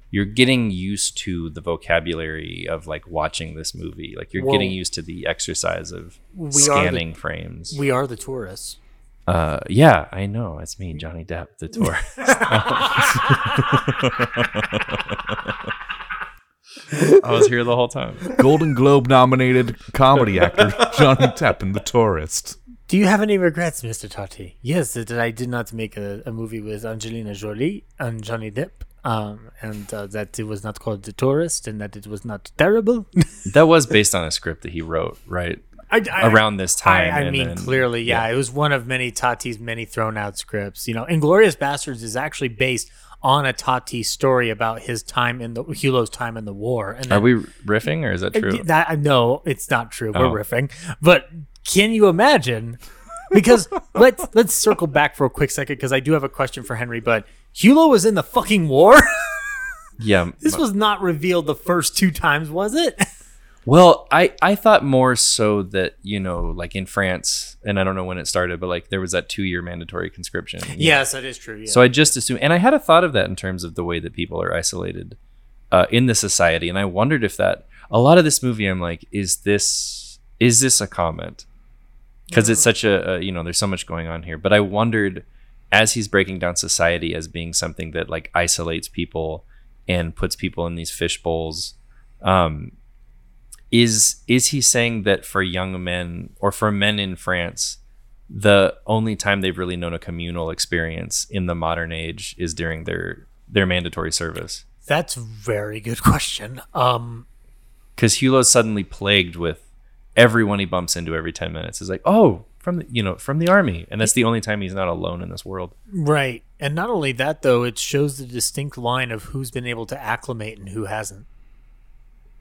you're getting used to the vocabulary of like watching this movie. Like you're Well- getting used to the exercise of We are the- scanning frames. we are the tourists. uh, yeah, I know. It's me, Johnny Depp, the tour. I was here the whole time. golden globe nominated comedy actor johnny depp in the tourist Do you have any regrets, Mr. Tati? Yes, that I did not make a, a movie with Angelina Jolie and Johnny Depp, um, and uh, that it was not called The Tourist, and that it was not terrible. That was based on a script that he wrote, right? I, I, around this time. I, I and mean, then- clearly, yeah, it was one of many Tati's many thrown out scripts. You know, Inglorious Bastards is actually based on a Tati story about his time in the Hulot's time in the war. And Are we riffing or is that true? That know it's not true. Oh. We're riffing, but can you imagine? Because let's let's circle back for a quick second because I do have a question for Henry. But Hulot was in the fucking war. Yeah. this was not revealed the first two times, was it? Well, I I thought more so that you know, like in France, and I don't know when it started, but like there was that two year mandatory conscription. yes, that is true. Yeah. So I just assumed, and I had a thought of that in terms of the way that people are isolated uh, in the society, and I wondered if that a lot of this movie, I'm like, is this is this a comment? Because it's such a, a you know, there's so much going on here. But I wondered as he's breaking down society as being something that like isolates people and puts people in these fish bowls. Um, is is he saying that for young men or for men in France, the only time they've really known a communal experience in the modern age is during their their mandatory service? That's a very good question. Um, Because Hulot's suddenly plagued with everyone he bumps into every ten minutes is like, oh, from the you know from the army, and that's the only time he's not alone in this world. right. And not only that, though, it shows the distinct line of who's been able to acclimate and who hasn't.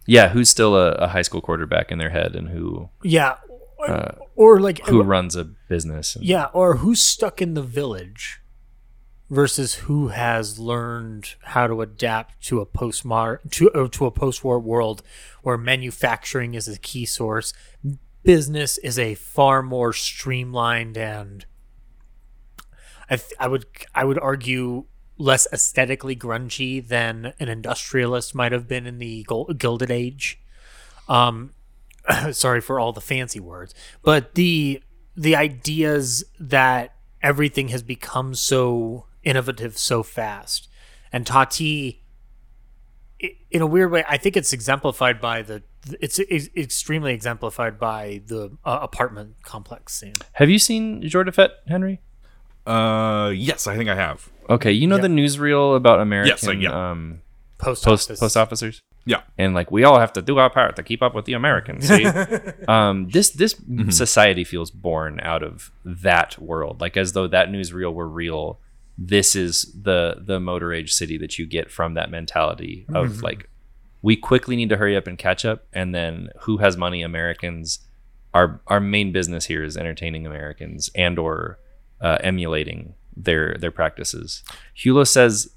Yeah, who's still a, a high school quarterback in their head, and who Yeah. Or, Uh, or like, who runs a business? And, yeah, or who's stuck in the village versus who has learned how to adapt to a postmodern to uh, to a post-war world where manufacturing is a key source, business is a far more streamlined and I th- I would I would argue less aesthetically grungy than an industrialist might have been in the Gol- Gilded Age. Um, sorry for all the fancy words, but the the ideas that everything has become so innovative so fast, and Tati, i- in a weird way, I think it's exemplified by the. It's, it's extremely exemplified by the uh, apartment complex scene. Have you seen Jour de Henry? Uh, yes, I think I have. Okay, you know Yeah. the newsreel about American yeah. um, Post post office. post officers? Yeah. and like we all have to do our part to keep up with the Americans. See? um, this this society feels born out of that world, like as though that newsreel were real. This is the the motor age city that you get from that mentality of like we quickly need to hurry up and catch up, and then who has money? Americans. Our our main business here is entertaining Americans and or uh, emulating their their practices. Hulot says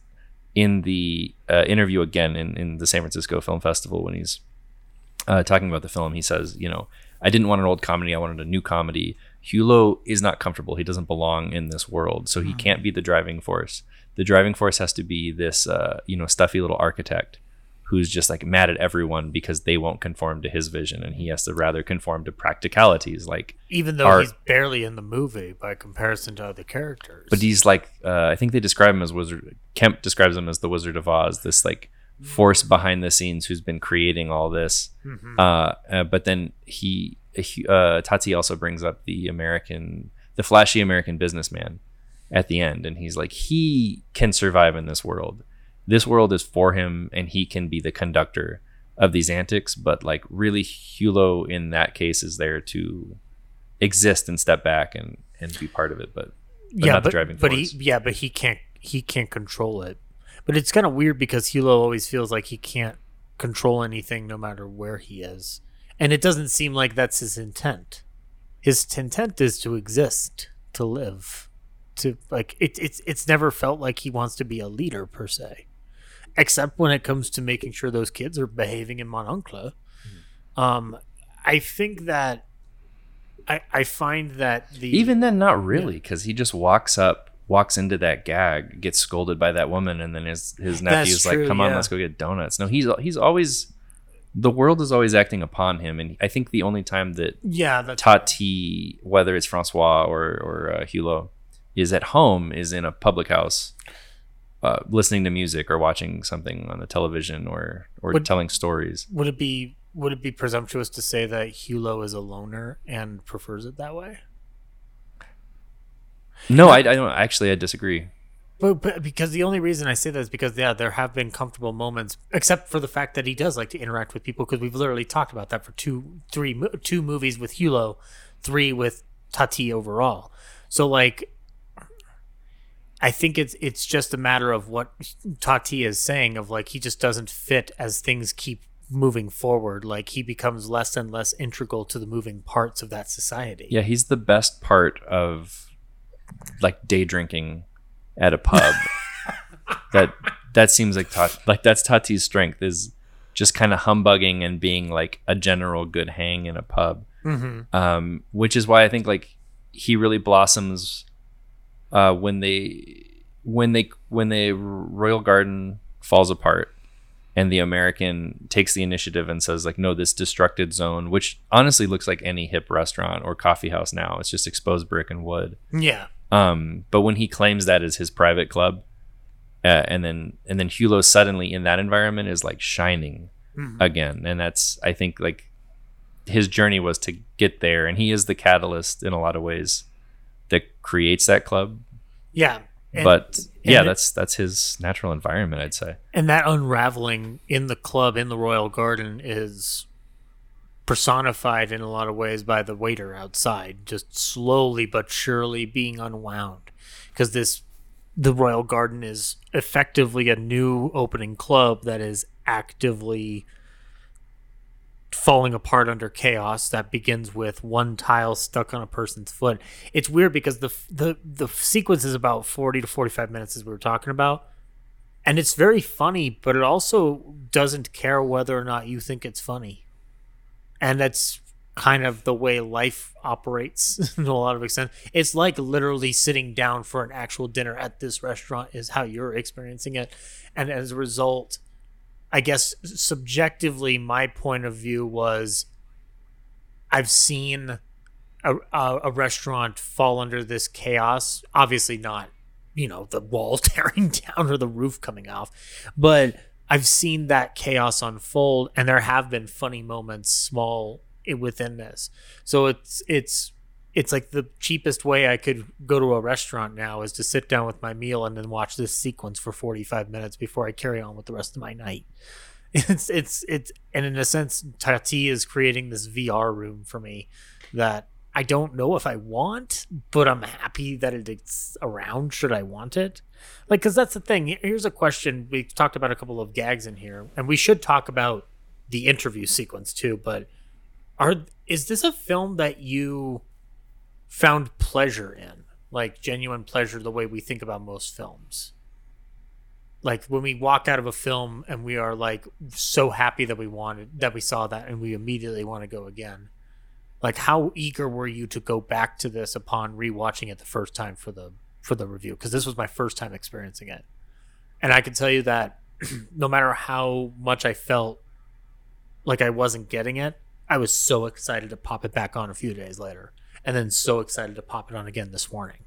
in the uh, interview again in, in the San Francisco Film Festival when he's uh, talking about the film, he says, you know, I didn't want an old comedy, I wanted a new comedy. Hulot is not comfortable. He doesn't belong in this world, so he can't be the driving force. The driving force has to be this, uh, you know, stuffy little architect who's just like mad at everyone because they won't conform to his vision, and he has to rather conform to practicalities like even though Art. he's barely in the movie by comparison to other characters. But he's like, uh, I think they describe him as Wizard. Kemp describes him as the Wizard of Oz, this like force behind the scenes who's been creating all this. Uh, uh, but then he, he uh, Tati also brings up the American, the flashy American businessman at the end, and he's like, he can survive in this world. This world is for him, and he can be the conductor of these antics. But like, really, Hulot in that case is there to exist and step back and and be part of it. But but yeah, not the but, driving but he yeah, but he can't he can't control it. But it's kind of weird because Hulot always feels like he can't control anything no matter where he is. And it doesn't seem like that's his intent. His intent is to exist, to live, to like it, it's it's never felt like he wants to be a leader per se, except when it comes to making sure those kids are behaving in Mon Oncle. Um, I think that I I find that the Even then, not really, because he just walks up, walks into that gag, gets scolded by that woman, and then his his nephew's like, "Come on, yeah. let's go get donuts." No, he's he's always the world is always acting upon him, and I think the only time that yeah Tati, whether it's Francois or or uh, Hulot, is at home is in a public house, uh, listening to music or watching something on the television or or Would- telling stories. Would it be would it be presumptuous to say that Hulot is a loner and prefers it that way? No, I, I don't actually. I disagree. But, but because the only reason I say that is because yeah, there have been comfortable moments, except for the fact that he does like to interact with people. Because we've literally talked about that for two, three, two movies with Hulot, three with Tati overall. So like, I think it's it's just a matter of what Tati is saying of like he just doesn't fit as things keep moving forward. Like he becomes less and less integral to the moving parts of that society. Yeah, he's the best part of like day drinking at a pub. that that seems like Tat, like that's Tati's strength is just kind of humbugging and being like a general good hang in a pub. Mm-hmm. Um, which is why I think like he really blossoms uh, when they when they when the royal garden falls apart and the American takes the initiative and says like no this destructed zone which honestly looks like any hip restaurant or coffee house now. It's just exposed brick and wood. Yeah. um, but when he claims that as his private club, uh, and then and then Hulot suddenly in that environment is like shining Mhm. again, and that's I think like his journey was to get there, and he is the catalyst in a lot of ways that creates that club. Yeah. And- but yeah, that's that's his natural environment, I'd say. and that unraveling in the club in the royal garden is personified in a lot of ways by the waiter outside just slowly but surely being unwound because this the royal garden is effectively a new opening club that is actively falling apart under chaos that begins with one tile stuck on a person's foot it's weird because the the the sequence is about 40 to 45 minutes as we were talking about and it's very funny, but it also doesn't care whether or not you think it's funny. And that's kind of the way life operates in a lot of extent. It's like literally sitting down for an actual dinner at this restaurant is how you're experiencing it. And as a result, I guess subjectively, my point of view was I've seen a, a, a restaurant fall under this chaos. Obviously, not you know the wall tearing down or the roof coming off but i've seen that chaos unfold and there have been funny moments small within this so it's it's it's like the cheapest way i could go to a restaurant now is to sit down with my meal and then watch this sequence for 45 minutes before i carry on with the rest of my night it's it's it's and in a sense tati is creating this vr room for me that I don't know if I want, but I'm happy that it's around should I want it. Like, because that's the thing. Here's a question. We've talked about a couple of gags in here, and we should talk about the interview sequence too. But are is this a film that you found pleasure in, like genuine pleasure, the way we think about most films? Like when we walk out of a film and we are like so happy that we wanted that we saw that and we immediately want to go again like how eager were you to go back to this upon rewatching it the first time for the for the review? Because this was my first time experiencing it. And i can tell you that no matter how much i felt like i wasn't getting it i was so excited to pop it back on a few days later and then so excited to pop it on again this morning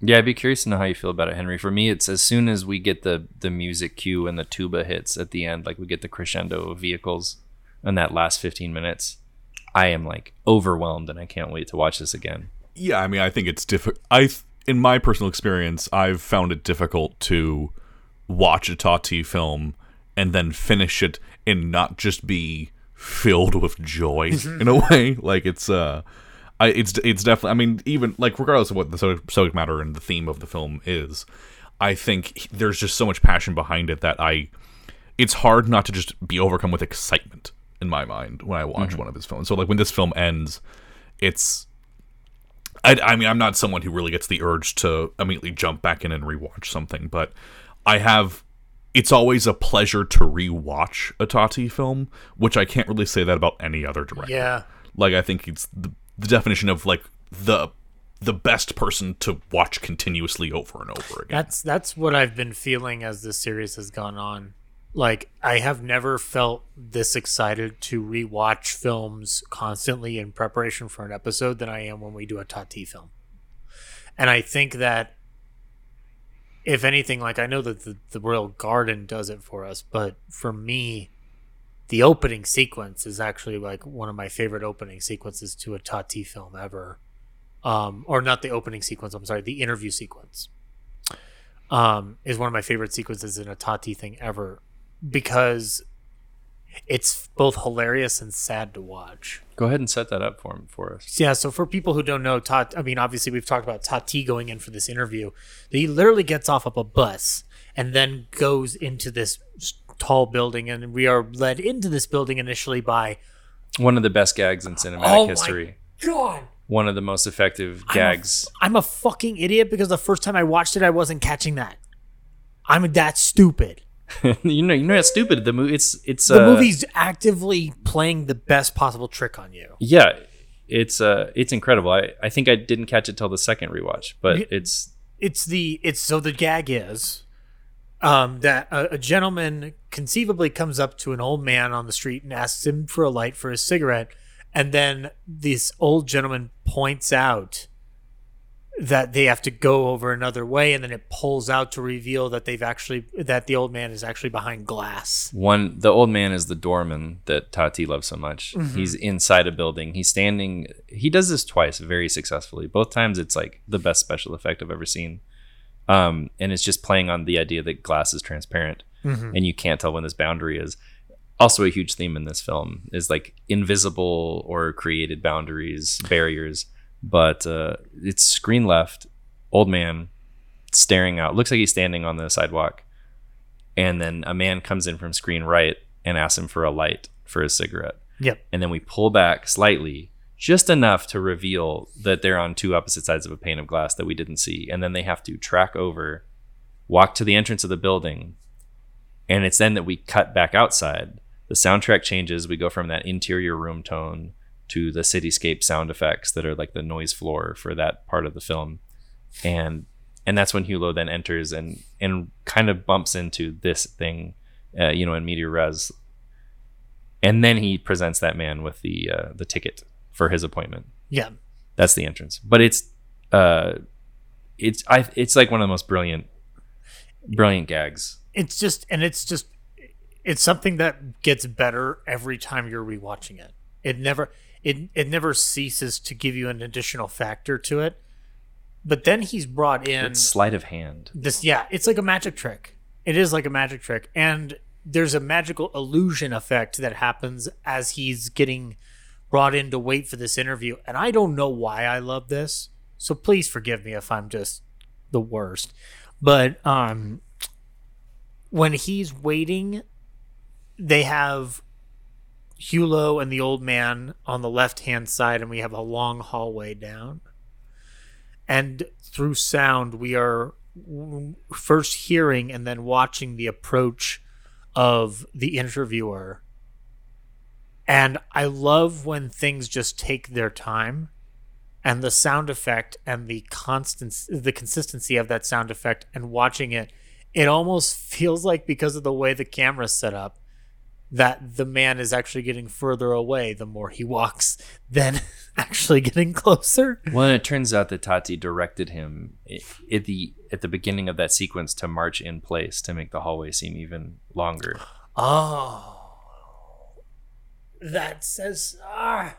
Yeah, I'd be curious to know how you feel about it, Henry. For me, it's as soon as we get the the music cue and the tuba hits at the end, like we get the crescendo of vehicles in that last 15 minutes, I am like overwhelmed and I can't wait to watch this again. Yeah, I mean, I think it's difficult. I, th- in my personal experience, I've found it difficult to watch a Tati film and then finish it and not just be filled with joy in a way. Like it's uh, I it's it's definitely. I mean, even like regardless of what the subject matter and the theme of the film is, I think there's just so much passion behind it that I, it's hard not to just be overcome with excitement in my mind when I watch mm-hmm. one of his films. So like when this film ends, it's I, I mean, I'm not someone who really gets the urge to immediately jump back in and rewatch something, but I have. It's always a pleasure to rewatch a Tati film, which I can't really say that about any other director. yeah Like I think it's the, the definition of like the the best person to watch continuously over and over again. That's that's what I've been feeling as this series has gone on. Like I have never felt this excited to rewatch films constantly in preparation for an episode than I am when we do a Tati film. And I think that if anything, like I know that the, the Royal Garden does it for us, but for me, the opening sequence is actually like one of my favorite opening sequences to a Tati film ever. Um, or not the opening sequence, I'm sorry, the interview sequence um, is one of my favorite sequences in a Tati thing ever because it's both hilarious and sad to watch. Go ahead and set that up for him for us. Yeah, so for people who don't know, Tati, I mean, obviously we've talked about Tati going in for this interview. He literally gets off of a bus and then goes into this tall building, and we are led into this building initially by One of the best gags in cinematic Oh history. God. One of the most effective gags. I'm a fucking idiot because the first time I watched it, I wasn't catching that. I'm that stupid. you know, you know, it's stupid. The movie, it's it's The uh, movie's actively playing the best possible trick on you. Yeah, it's uh, it's incredible. I I think I didn't catch it till the second rewatch, but it's it's the it's so the gag is um that a, a gentleman conceivably comes up to an old man on the street and asks him for a light for his cigarette and then this old gentleman points out that they have to go over another way and then it pulls out to reveal that they've actually that the old man is actually behind glass one. The old man is the doorman that Tati loves so much. He's inside a building. He's standing. He does this twice very successfully. Both times, it's like the best special effect I've ever seen. Um, and it's just playing on the idea that glass is transparent and you can't tell when this boundary is. Also, a huge theme in this film is like invisible or created boundaries, barriers. But uh, it's screen left, old man staring out. Looks like he's standing on the sidewalk. And then a man comes in from screen right and asks him for a light for his cigarette. yep And then we pull back slightly, just enough to reveal that they're on two opposite sides of a pane of glass that we didn't see. And then they have to track over, walk to the entrance of the building. And it's then that we cut back outside. The soundtrack changes. We go from that interior room tone to the cityscape sound effects that are like the noise floor for that part of the film. And and that's when Hulot then enters and and kind of bumps into this thing, uh, you know, in meteor res. And then he presents that man with the uh, the ticket for his appointment. yeah That's the entrance. But it's uh, it's I it's like one of the most brilliant, brilliant gags. it's just and it's just it's something that gets better every time you're rewatching it it never it it never ceases to give you an additional factor to it but then he's brought in It's sleight of hand. this yeah it's like a magic trick it is like a magic trick and there's a magical illusion effect that happens as he's getting brought in to wait for this interview and i don't know why i love this so please forgive me if i'm just the worst but um when he's waiting they have Hulot and the old man on the left hand side, and we have a long hallway down. And through sound, we are first hearing and then watching the approach of the interviewer. And I love when things just take their time and the sound effect and the constant the consistency of that sound effect and watching it it almost feels like because of the way the camera's set up that the man is actually getting further away the more he walks than actually getting closer. Well, it turns out that Tati directed him at the at the beginning of that sequence to march in place to make the hallway seem even longer. Oh. That says ah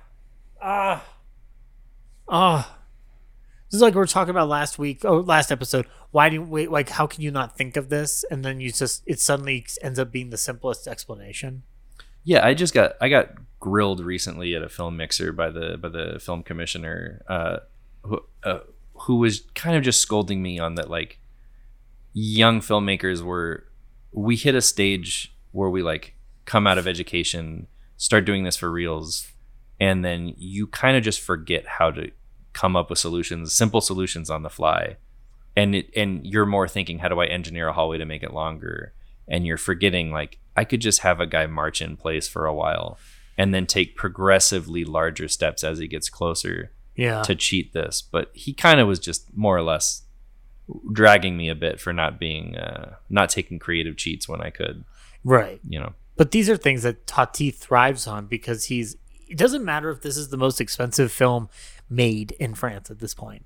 ah ah. This is like we were talking about last week, oh last episode. Why do you wait like how can you not think of this? And then you just it suddenly ends up being the simplest explanation. Yeah, I just got I got grilled recently at a film mixer by the by the film commissioner, uh, who uh, who was kind of just scolding me on that like young filmmakers were we hit a stage where we like come out of education, start doing this for reels, and then you kind of just forget how to come up with solutions, simple solutions on the fly. And it and you're more thinking, how do I engineer a hallway to make it longer? And you're forgetting like I could just have a guy march in place for a while and then take progressively larger steps as he gets closer Yeah. to cheat this. But he kind of was just more or less dragging me a bit for not being uh, not taking creative cheats when I could, right. you know. But these are things that Tati thrives on because he's. It doesn't matter if this is the most expensive film made in France at this point.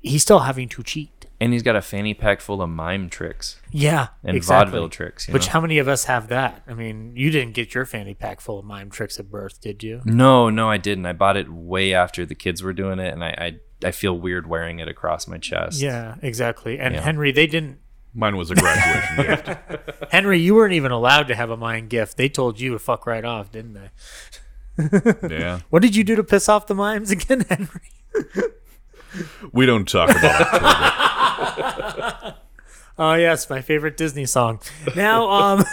He's still having to cheat. And he's got a fanny pack full of mime tricks Yeah, and exactly. vaudeville tricks. Which know? how many of us have that? I mean, you didn't get your fanny pack full of mime tricks at birth, did you? No, no, I didn't. I bought it way after the kids were doing it, and I I, I feel weird wearing it across my chest. Yeah, exactly. And Yeah. Henry, they didn't Mine was a graduation gift. Henry, you weren't even allowed to have a mime gift. They told you to fuck right off, didn't they? Yeah. What did you do to piss off the mimes again, Henry? We don't talk about it. Oh yes, my favorite Disney song. Now, um,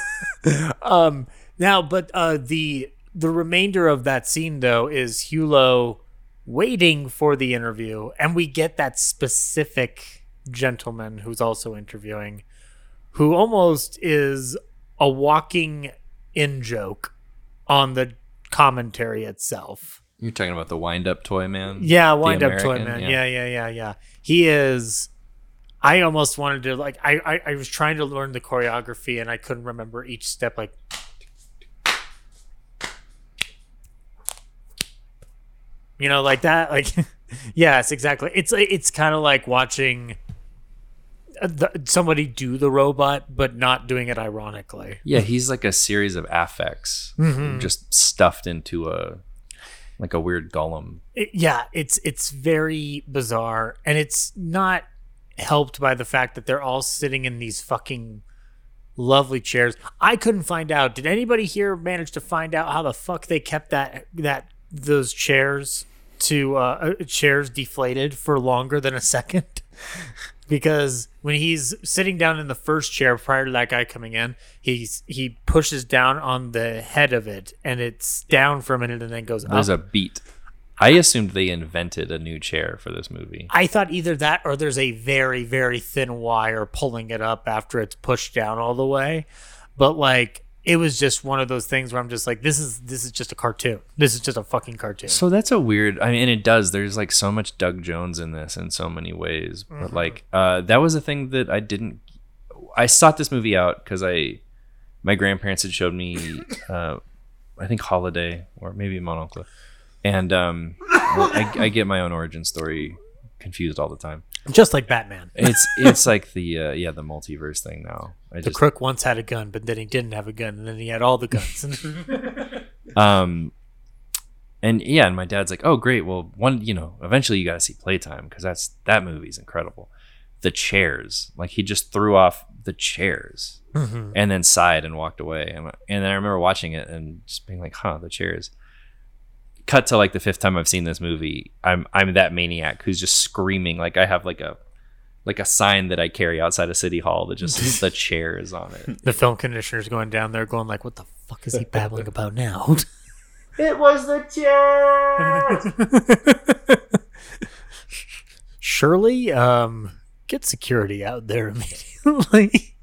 um, now, but uh, the the remainder of that scene though is Hulot waiting for the interview, and we get that specific gentleman who's also interviewing, who almost is a walking in joke on the commentary itself. You're talking about the wind up toy man? Yeah, wind up toy man. Yeah. yeah, yeah, yeah, He is. I almost wanted to like. I, I I was trying to learn the choreography and I couldn't remember each step. Like, you know, like that. Like, yes, exactly. It's it's kind of like watching the, somebody do the robot, but not doing it ironically. Yeah, he's like a series of affects Mm-hmm. just stuffed into a like a weird golem. it, yeah, it's it's very bizarre, and it's not helped by the fact that they're all sitting in these fucking lovely chairs. I couldn't find out. Did anybody here manage to find out how the fuck they kept that that those chairs to uh, uh, chairs deflated for longer than a second? because when he's sitting down in the first chair prior to that guy coming in, he's he pushes down on the head of it, and it's down for a minute and then goes up. There's a beat. I assumed they invented a new chair for this movie. I thought either that or there's a very, very thin wire pulling it up after it's pushed down all the way. But like it was just one of those things where I'm just like, this is this is just a cartoon. This is just a fucking cartoon. So that's a weird. I mean, and it does. There's like so much Doug Jones in this in so many ways. Mm-hmm. But like, uh, that was a thing that I didn't. I sought this movie out because I, my grandparents had showed me, uh, I think Holiday or maybe Mon Oncle, and um, I, I get my own origin story confused all the time. just like Batman. It's it's like the uh, yeah the multiverse thing now. I The just crook once had a gun, but then he didn't have a gun, and then he had all the guns. um and yeah and my dad's like oh great. Well one you know eventually you got to see playtime because that's that movie's incredible. The chairs like he just threw off the chairs Mhm. and then sighed and walked away. And, and then i remember watching it and just being like huh the chairs. Cut to like the fifth time i've seen this movie i'm i'm that maniac who's just screaming. Like i have like a like a sign that i carry outside of city hall that just says the chairs on it the film conditioner's going down there, going like, "What the fuck is he babbling about now?" it was the chairs Surely, um, get security out there immediately.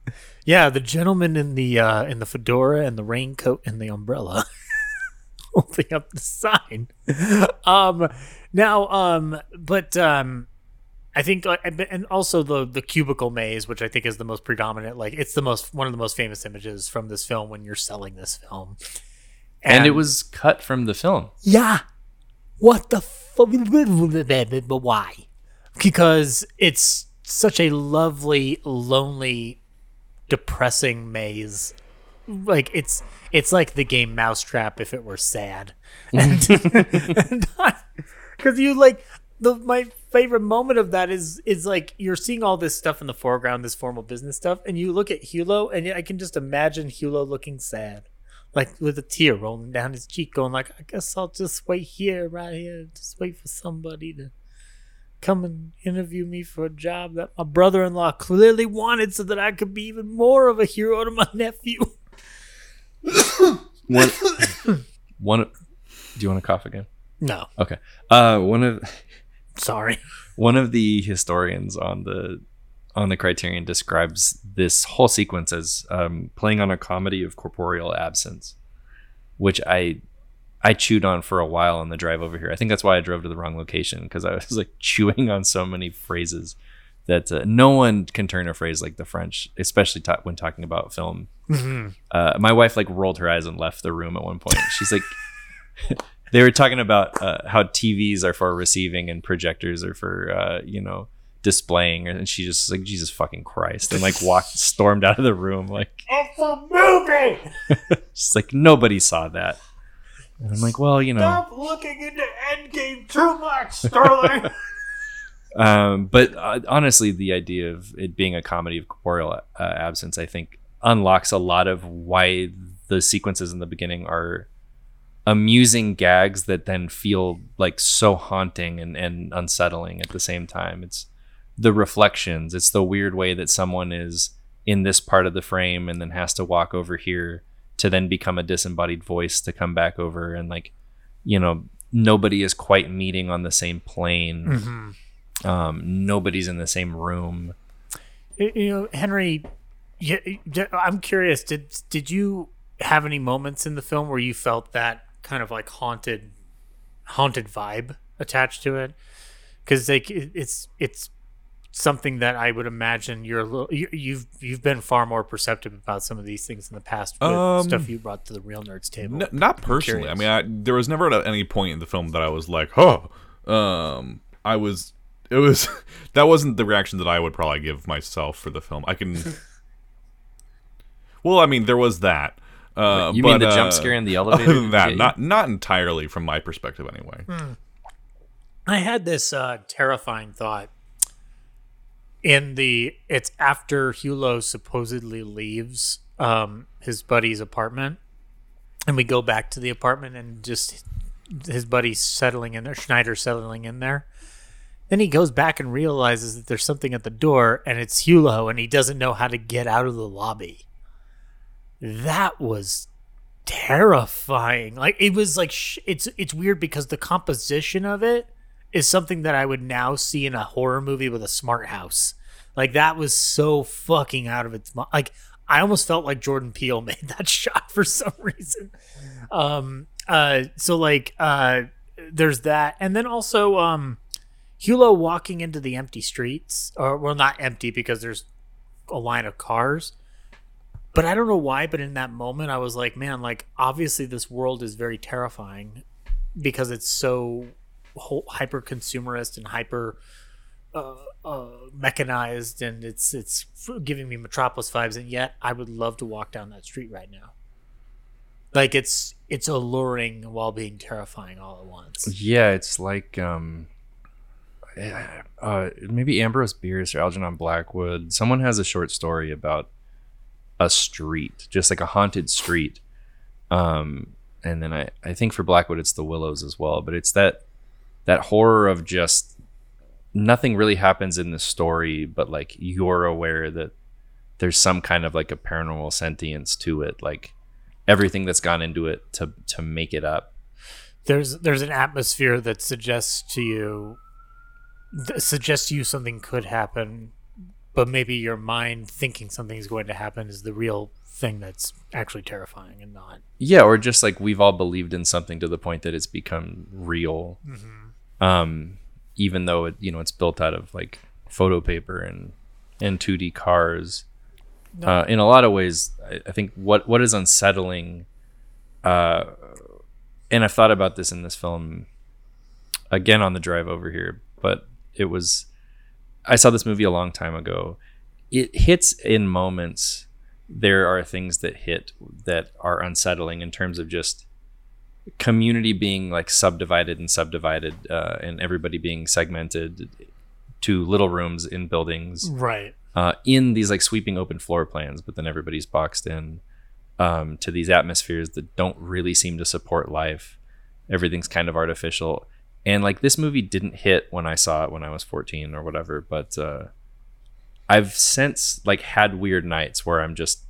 yeah, the gentleman in the uh, in the fedora and the raincoat and the umbrella holding up the sign. Um, now, um, but um, I think, and and also the the cubicle maze, which I think is the most predominant. Like, it's the most one of the most famous images from this film when you're selling this film. and it was cut from the film yeah. What the fuck? But why? Because it's such a lovely, lonely, depressing maze. Like it's it's like the game Mousetrap if it were sad, mm-hmm. and because you like the my favorite moment of that is is like you're seeing all this stuff in the foreground, this formal business stuff, and you look at Hulot, and I can just imagine Hulot looking sad like with a tear rolling down his cheek, going like, "I guess I'll just wait here, right here, just wait for somebody to come and interview me for a job that my brother-in-law clearly wanted, so that I could be even more of a hero to my nephew." one one do you want to cough again? No, okay. Uh one of sorry. one of the historians on the on the criterion describes this whole sequence as um, playing on a comedy of corporeal absence which i i chewed on for a while on the drive over here. I think that's why i drove to the wrong location because i was like chewing on so many phrases that uh, no one can turn a phrase like the french especially ta- when talking about film. Uh, my wife like rolled her eyes and left the room at one point. She's like they were talking about uh, how TVs are for receiving and projectors are for uh, you know displaying, and she just like Jesus fucking Christ, and like walked stormed out of the room like It's a movie. she's like nobody saw that, and I'm like well you know Stop looking into Endgame too much, Sterling. Um, but uh, honestly, the idea of it being a comedy of corporeal uh, absence, I think, unlocks a lot of why the sequences in the beginning are amusing gags that then feel like so haunting and, and unsettling at the same time. It's the reflections, it's the weird way that someone is in this part of the frame and then has to walk over here to then become a disembodied voice to come back over and like you know nobody is quite meeting on the same plane Mm-hmm. um, nobody's in the same room You know, Henry, I'm curious. Did did you have any moments in the film where you felt that kind of like haunted, haunted vibe attached to it? Because like it's it's something that I would imagine you're a little you, you've you've been far more perceptive about some of these things in the past with Um, stuff you brought to the real nerds table. N- not personally. I mean, I, there was never at any point in the film that I was like, "Oh," um, I was. It was that wasn't the reaction that I would probably give myself for the film. I can. well, I mean, there was that. Uh, you mean but, the jump uh, scare in the Other elevator than that, not not entirely from my perspective, anyway. Hmm. I had this uh, terrifying thought in the it's after Hulot supposedly leaves um, his buddy's apartment, and we go back to the apartment and just his buddy's settling in there, Schneider settling in there. Then he goes back and realizes that there's something at the door, and it's Hulot, and he doesn't know how to get out of the lobby. That was terrifying. Like it was like sh- it's it's weird because the composition of it is something that I would now see in a horror movie with a smart house. Like that was so fucking out of its mind. Like I almost felt like Jordan Peele made that shot for some reason. Um uh so like uh there's that and then also um Hulot walking into the empty streets or well not empty because there's a line of cars but I don't know why, but in that moment, I was like, man, like obviously this world is very terrifying because it's so hyper consumerist and hyper uh, uh, mechanized, and it's it's giving me Metropolis vibes. And yet, I would love to walk down that street right now. Like it's it's alluring while being terrifying all at once. yeah it's like um uh maybe ambrose bierce or algernon blackwood someone has a short story about a street just like a haunted street. Um and then i i think for blackwood it's the willows as well but it's that that horror of just nothing really happens in the story but like you're aware that there's some kind of like a paranormal sentience to it like everything that's gone into it to to make it up. There's there's an atmosphere that suggests to you suggests to you something could happen, but maybe your mind thinking something's going to happen is the real thing that's actually terrifying and not. yeah or just like we've all believed in something to the point that it's become real. Um even though it you know it's built out of like photo paper and and 2d cars. Uh, in a lot of ways I, I think what what is unsettling uh and i've thought about this in this film again on the drive over here but it was i saw this movie a long time ago. It hits in moments. There are things that hit that are unsettling in terms of just community being like subdivided and subdivided uh, and everybody being segmented to little rooms in buildings Right. uh, in these like sweeping open floor plans but then everybody's boxed in um, to these atmospheres that don't really seem to support life. Everything's kind of artificial and like this movie didn't hit when i saw it when i was 14 or whatever but uh, i've since like had weird nights where i'm just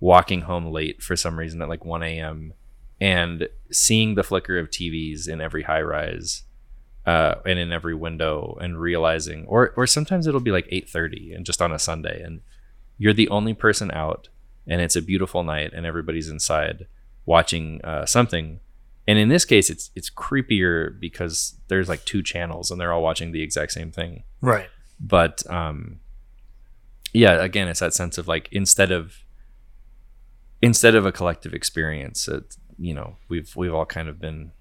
walking home late for some reason at like 1 a.m and seeing the flicker of tvs in every high rise uh, and in every window and realizing or or sometimes it'll be like 8:30 and just on a Sunday and you're the only person out and it's a beautiful night and everybody's inside watching uh, something and in this case it's it's creepier because there's like two channels and they're all watching the exact same thing Right. but um yeah again it's that sense of like instead of instead of a collective experience it, you know we've we've all kind of been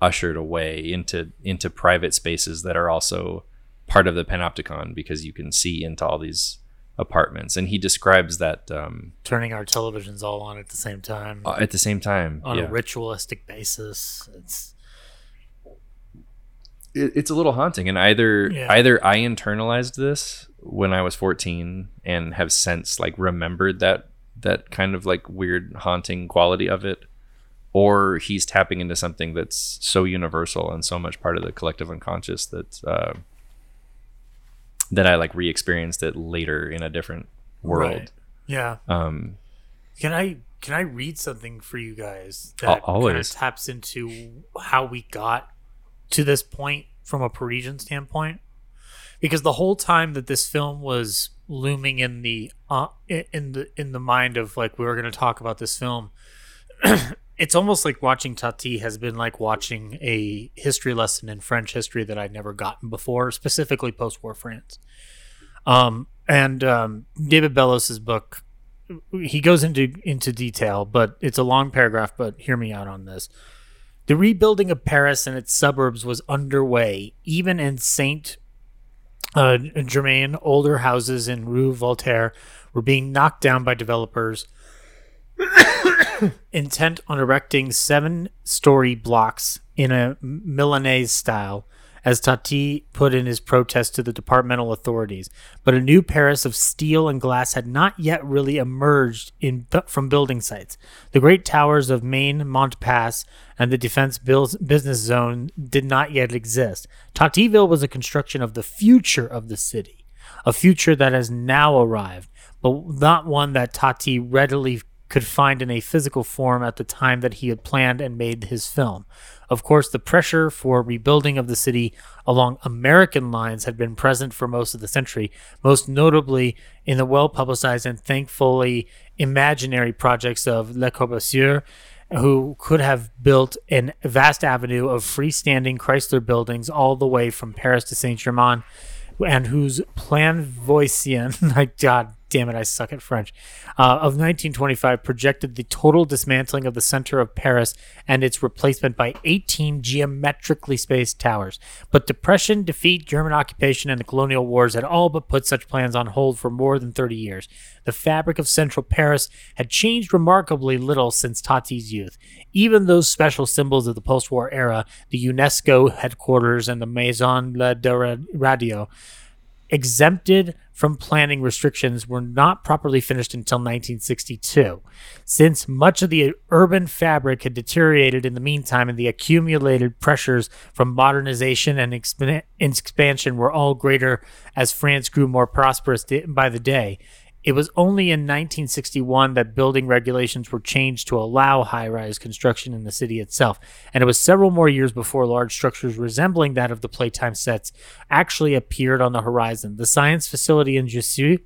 ushered away into into private spaces that are also part of the panopticon because you can see into all these apartments and he describes that um Turning our televisions all on at the same time uh, at the same time on yeah. a ritualistic basis. It's it, it's a little haunting, and either Yeah. either I internalized this when I was 14 and have since like remembered that that kind of like weird haunting quality of it, or he's tapping into something that's so universal and so much part of the collective unconscious that uh, that I like re-experienced it later in a different world. Right. Yeah. Um, Can I can I read something for you guys that kind of always. taps into how we got to this point from a Parisian standpoint? Because the whole time that this film was looming in the uh, in the in the mind of like we were going to talk about this film, it's almost like watching Tati has been like watching a history lesson in French history that I'd never gotten before, specifically post-war France. Um, and um, David Bellos's book he goes into into detail, but it's a long paragraph. But hear me out on this. The rebuilding of Paris and its suburbs was underway, even in Saint uh, Germain. Older houses in Rue Voltaire were being knocked down by developers intent on erecting seven-story blocks in a Milanese style, as Tati put in his protest to the departmental authorities. But a new Paris of steel and glass had not yet really emerged in from building sites. The great towers of Maine, Montpass, and the Defense Business Zone did not yet exist. Tativille was a construction of the future of the city, a future that has now arrived, but not one that Tati readily could find in a physical form at the time that he had planned and made his film. Of course, the pressure for rebuilding of the city along American lines had been present for most of the century, most notably in the well publicized and thankfully imaginary projects of Le Corbusier, who could have built a vast avenue of freestanding Chrysler buildings all the way from Paris to Saint Germain, and whose plan Voisin, my God damn it, I suck at French, uh, of 1925 projected the total dismantling of the center of Paris and its replacement by 18 geometrically spaced towers. But depression, defeat, German occupation, and the colonial wars had all but put such plans on hold for more than 30 years. The fabric of central Paris had changed remarkably little since Tati's youth. Even those special symbols of the post war era, the UNESCO headquarters and the Maison La Radio, exempted from planning restrictions were not properly finished until 1962. Since much of the urban fabric had deteriorated in the meantime and the accumulated pressures from modernization and expan- expansion were all greater as France grew more prosperous by the day, it was only in 1961 that building regulations were changed to allow high rise construction in the city itself, and it was several more years before large structures resembling that of the playtime sets actually appeared on the horizon. The science facility in Jussieu,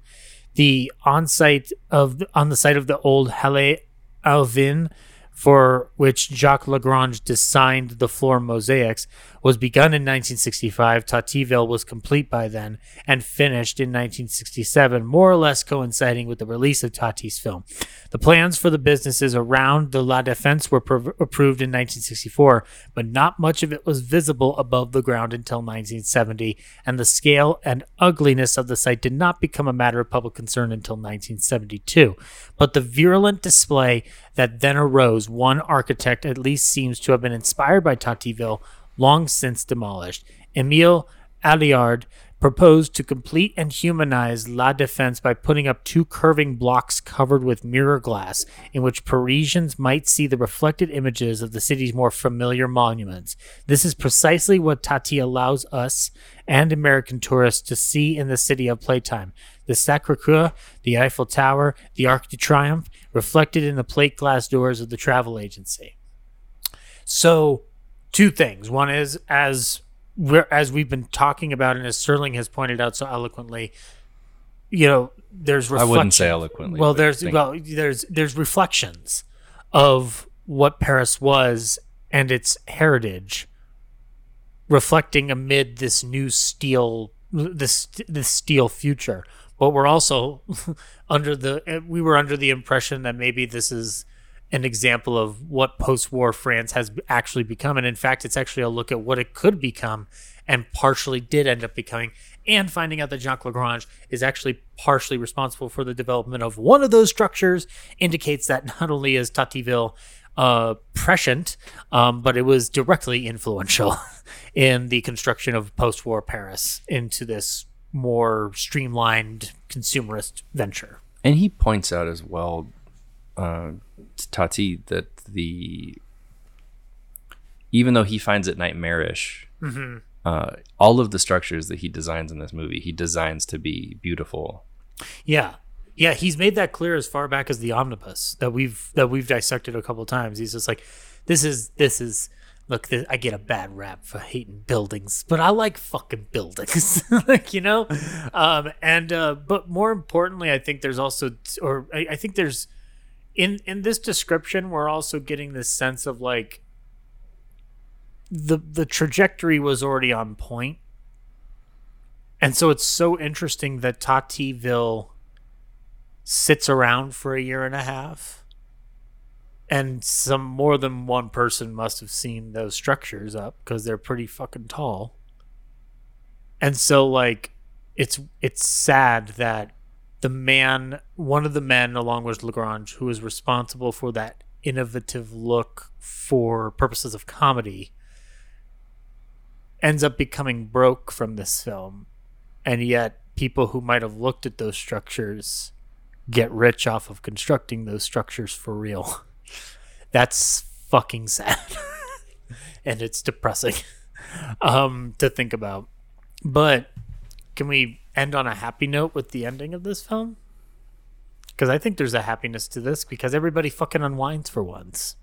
the on site of on the site of the old Halle Alvin, for which Jacques Lagrange designed the floor mosaics, was begun in 1965. Tativille was complete by then and finished in 1967, more or less coinciding with the release of Tati's film. The plans for the businesses around the La Défense were prov- approved in 1964, but not much of it was visible above the ground until 1970, and the scale and ugliness of the site did not become a matter of public concern until 1972. But the virulent display that then arose, one architect at least seems to have been inspired by Tativille, long since demolished. Emile Aillaud proposed to complete and humanize La Défense by putting up two curving blocks covered with mirror glass, in which Parisians might see the reflected images of the city's more familiar monuments. This is precisely what Tati allows us and American tourists to see in the city of playtime. The Sacre Coeur, the Eiffel Tower, the Arc de Triomphe, reflected in the plate glass doors of the travel agency. So, two things. One is as we're, as we've been talking about, and as Sterling has pointed out so eloquently, you know, there's I wouldn't say eloquently. Well, there's thank- well, there's there's reflections of what Paris was and its heritage, reflecting amid this new steel this this steel future. But we're also under the we were under the impression that maybe this is an example of what post-war France has actually become, and in fact, it's actually a look at what it could become, and partially did end up becoming. And finding out that Jacques Lagrange is actually partially responsible for the development of one of those structures indicates that not only is Tativille uh, prescient, um, but it was directly influential in the construction of post-war Paris into this more streamlined consumerist venture. And he points out as well, uh, to Tati, that the even though he finds it nightmarish, uh, all of the structures that he designs in this movie, he designs to be beautiful. Yeah. Yeah, he's made that clear as far back as the omnibus that we've that we've dissected a couple times. He's just like, this is this is look. I get a bad rap for hating buildings, but I like fucking buildings, like you know. Um, and uh, but more importantly, I think there's also, or I, I think there's in in this description, we're also getting this sense of like the the trajectory was already on point, and so it's so interesting that Tativille sits around for a year and a half and some more than one person must have seen those structures up because they're pretty fucking tall and so like it's it's sad that the man one of the men along with lagrange who is responsible for that innovative look for purposes of comedy ends up becoming broke from this film and yet people who might have looked at those structures get rich off of constructing those structures for real. That's fucking sad. and it's depressing um, to think about. But can we end on a happy note with the ending of this film? Because I think there's a happiness to this because everybody fucking unwinds for once.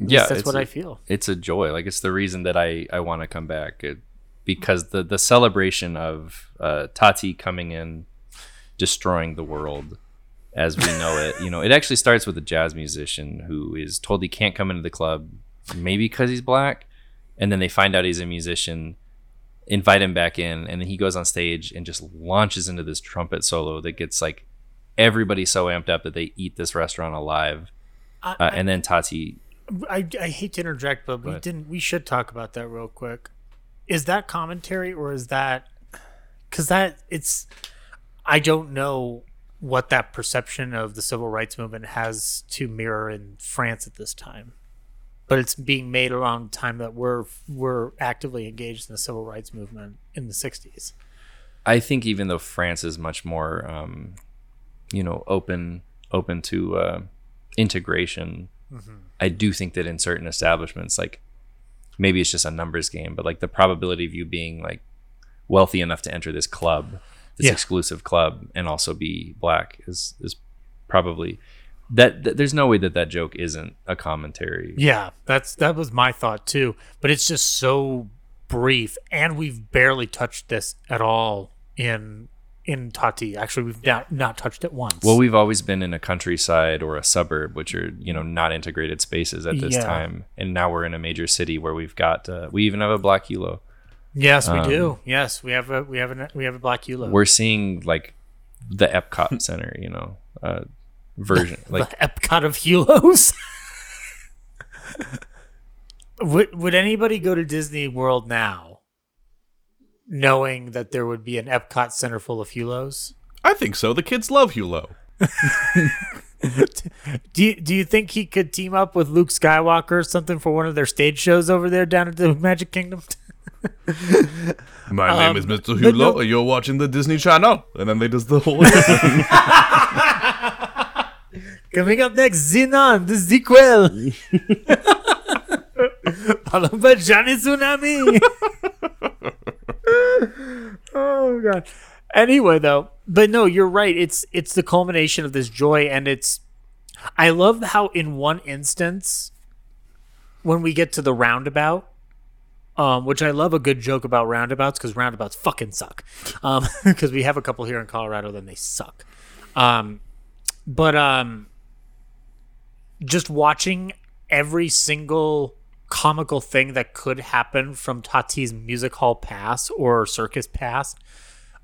At yeah, that's what a- I feel. It's a joy. Like it's the reason that I I want to come back it, because the the celebration of uh, Tati coming in, destroying the world as we know it. You know, it actually starts with a jazz musician who is told he can't come into the club, maybe because he's black, and then they find out he's a musician, invite him back in, and then he goes on stage and just launches into this trumpet solo that gets like everybody so amped up that they eat this restaurant alive. I, Uh, and then Tati I, I hate to interject, but we didn't. We should talk about that real quick. Is that commentary or is that because that it's? I don't know what that perception of the civil rights movement has to mirror in France at this time, but it's being made around the time that we're we're actively engaged in the civil rights movement in the '60s. I think even though France is much more, um, you know, open open to uh, integration, I do think that in certain establishments, like maybe it's just a numbers game, but like the probability of you being like wealthy enough to enter this club, this Yeah. exclusive club, and also be black is is probably that, that. There's no way that that joke isn't a commentary. Yeah, that's that was my thought too. But it's just so brief, and we've barely touched this at all in in Tati. Actually, we've not not touched it once. Well, we've always been in a countryside or a suburb, which are you know not integrated spaces at this Yeah. time, and now we're in a major city where we've got uh, we even have a black Hulot. Yes, we do. Yes, we have a we have a we have a black Hulot. We're seeing like the Epcot Center, you know, uh, version like the Epcot of Hulots. would would anybody go to Disney World now, knowing that there would be an Epcot Center full of Hulots? I think so. The kids love Hulot. Do you, do you think he could team up with Luke Skywalker or something for one of their stage shows over there down at the Magic Kingdom? My name is Mr. Um, but Hulot, no- and you're watching the Disney Channel. And then they just the whole thing. Coming up next, Zenon, the Zequel. Followed by Johnny Tsunami. oh god. Anyway, though, but no, you're right. It's it's the culmination of this joy, and it's. I love how in one instance, when we get to the roundabout, um, which I love a good joke about roundabouts because roundabouts fucking suck. Um, because we have a couple here in Colorado, then they suck. Um, but um, just watching every single comical thing that could happen from Tati's music hall pass or circus pass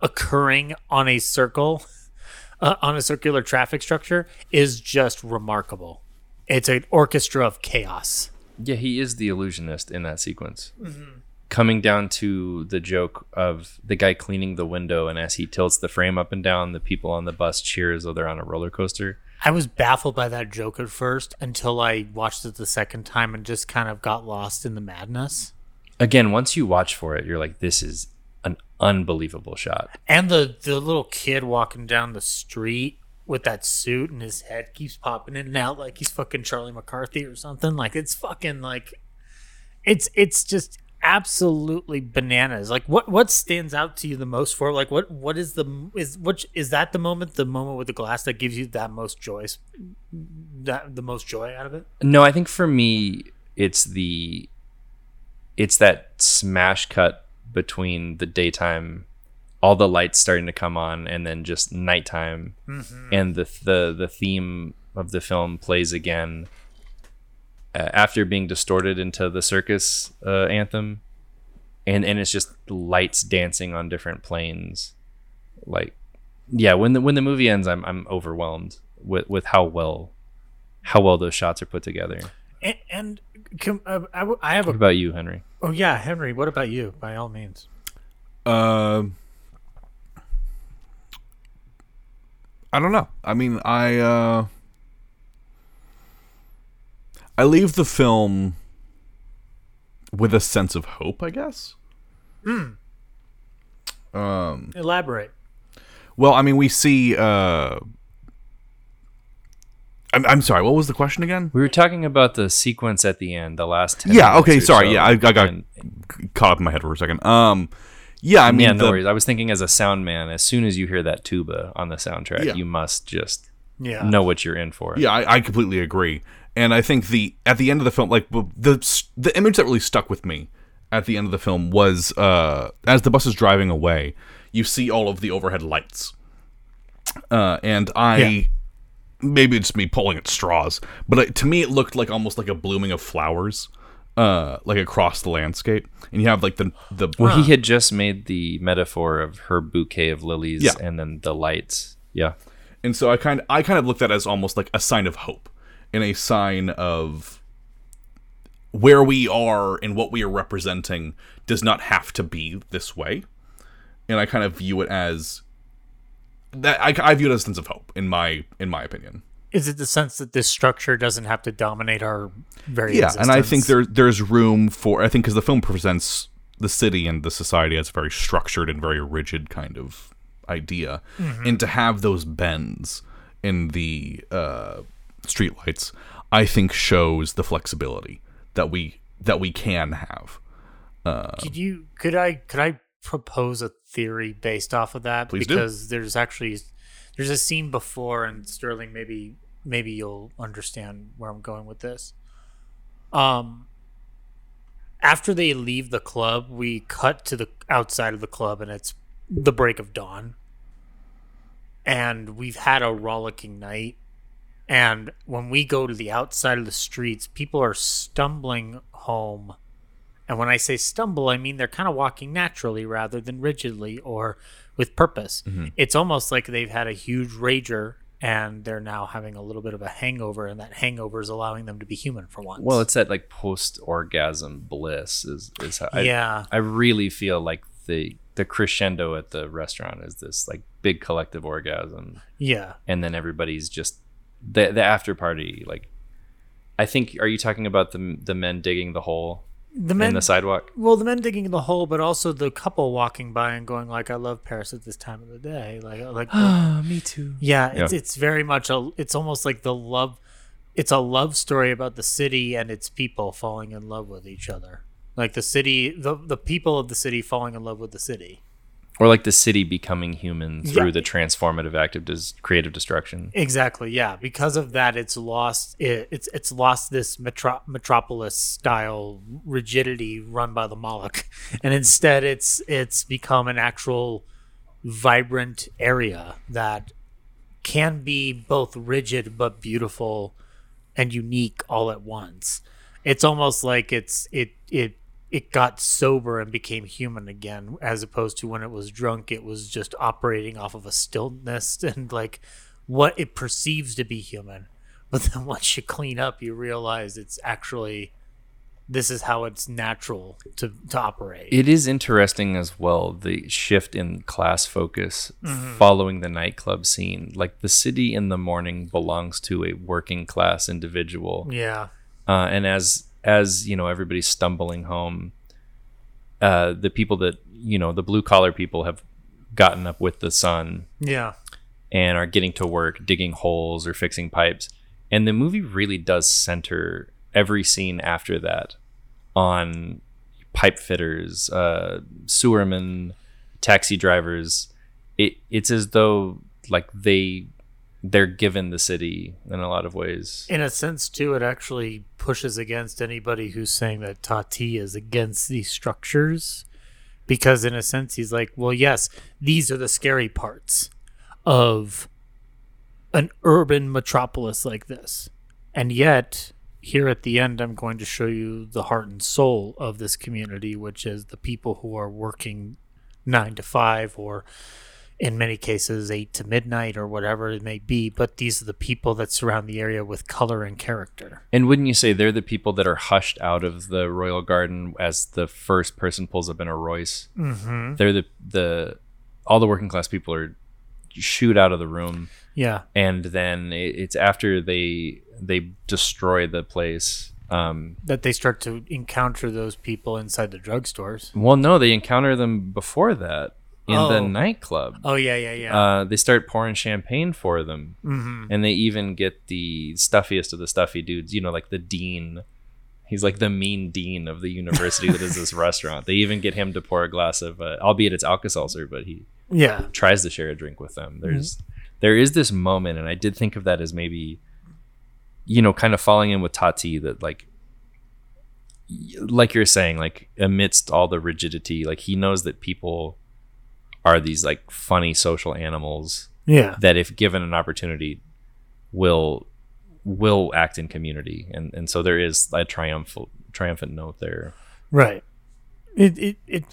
occurring on a circle uh, on a circular traffic structure is just remarkable. It's an orchestra of chaos. Yeah, he is the illusionist in that sequence. Mm-hmm. Coming down to the joke of the guy cleaning the window, and as he tilts the frame up and down, the people on the bus cheer as though they're on a roller coaster. I was baffled by that joke at first until I watched it the second time and just kind of got lost in the madness. Again, once you watch for it, you're like, this is an unbelievable shot. And the the little kid walking down the street with that suit and his head keeps popping in and out like he's fucking Charlie McCarthy or something. Like it's fucking like it's it's just absolutely bananas. Like what what stands out to you the most for like what what is the is which is that the moment the moment with the glass that gives you that most joy that the most joy out of it? No, I think for me, it's the it's that smash cut between the daytime, all the lights starting to come on, and then just nighttime, and the the the theme of the film plays again uh, after being distorted into the circus uh, anthem, and and it's just lights dancing on different planes, like yeah. When the when the movie ends, I'm I'm overwhelmed with with how well how well those shots are put together. And, and can, uh, I, w- I have What a about you, Henry? oh yeah Henry. What about you? By all means. Um, I don't know. I mean, I uh, I leave the film with a sense of hope. I guess. Um. Elaborate. Well, I mean, we see. Uh, I'm, I'm sorry. What was the question again? We were talking about the sequence at the end, the last 10 Yeah. Okay. Sorry. so, Yeah. I, I got and- caught up in my head for a second. Um. Yeah. I mean, yeah, no the- worries. I was thinking as a sound man, as soon as you hear that tuba on the soundtrack, Yeah. you must just Yeah. know what you're in for. Yeah, I, I completely agree. And I think the at the end of the film, like the the image that really stuck with me at the end of the film was uh, as the bus is driving away, you see all of the overhead lights, uh, and I Yeah. maybe it's me pulling at straws, but it, to me it looked like almost like a blooming of flowers, uh, like across the landscape, and you have like the the Well, he had just made the metaphor of her bouquet of lilies Yeah. and then the lights. Yeah. and so I kind of, I kind of looked at it as almost like a sign of hope and a sign of where we are and what we are representing does not have to be this way, and I kind of view it as that I, I view it as a sense of hope in my in my opinion. Is it the sense that this structure doesn't have to dominate our very existence? Yeah, and I think existence? there there's room for I think because the film presents the city and the society as a very structured and very rigid kind of idea, and to have those bends in the uh, streetlights, I think shows the flexibility that we that we can have. Could you could I could I propose a theory based off of that? Please do. because there's actually there's a scene before and Sterling maybe maybe you'll understand where I'm going with this. Um after they leave the club, we cut to the outside of the club and it's the break of dawn. And we've had a rollicking night. And when we go to the outside of the streets, people are stumbling home. And when I say stumble, I mean they're kind of walking naturally rather than rigidly or with purpose. It's almost like they've had a huge rager and they're now having a little bit of a hangover, and that hangover is allowing them to be human for once. Well, it's that like post orgasm bliss is is how I, yeah, I really feel like the the crescendo at the restaurant is this like big collective orgasm yeah. and then everybody's just the the after party like I think are you talking about the the men digging the hole The men in the sidewalk? well, the men digging the hole, but also the couple walking by and going like, "I love Paris at this time of the day." Like, uh, like, me too. yeah, it's Yeah. it's very much a. It's almost like the love. It's a love story about the city and its people falling in love with each other. Like the city, the the people of the city falling in love with the city. Or like the city becoming human through Yeah. the transformative act of dis- creative destruction. Exactly. Yeah. Because of that, it's lost. It, it's it's lost this metro- metropolis style rigidity run by the Moloch, and instead, it's it's become an actual vibrant area that can be both rigid but beautiful and unique all at once. It's almost like it's it it it got sober and became human again as opposed to when it was drunk it was just operating off of a stillness and like what it perceives to be human. But then once you clean up you realize it's actually this is how it's natural to to operate. It is interesting as well the shift in class focus following the nightclub scene. Like the city in the morning belongs to a working class individual, yeah. uh, and as as you know, everybody's stumbling home. Uh, the people that you know, the blue collar people have gotten up with the sun Yeah. and are getting to work digging holes or fixing pipes. And the movie really does center every scene after that on pipe fitters, uh, sewermen, taxi drivers. It it's as though like they they're given the city in a lot of ways. In a sense, too, it actually pushes against anybody who's saying that Tati is against these structures. Because, in a sense, he's like, well, yes, these are the scary parts of an urban metropolis like this. And yet, here at the end, I'm going to show you the heart and soul of this community, which is the people who are working nine to five or in many cases eight to midnight or whatever it may be but these are the people that surround the area with color and character And wouldn't you say they're the people that are hushed out of the royal garden as the first person pulls up in a Royce? mm-hmm. They're the the all the working class people are shoot out of the room. yeah and then it's after they they destroy the place um that they start to encounter those people inside the drugstores well no they encounter them before that in the Oh. nightclub. Oh yeah yeah yeah. Uh they start pouring champagne for them. Mm-hmm. and they even get the stuffiest of the stuffy dudes you know like the dean. He's like the mean dean of the university that is this restaurant. They even get him to pour a glass of uh, albeit it's alka-seltzer but he yeah. tries to share a drink with them. There's there is this moment, and I did think of that as maybe, you know, kind of falling in with Tati that like like you're saying, like amidst all the rigidity, like he knows that people are these like funny social animals yeah. that if given an opportunity will will act in community. And and so there is a triumphant triumphant note there. Right. It it, it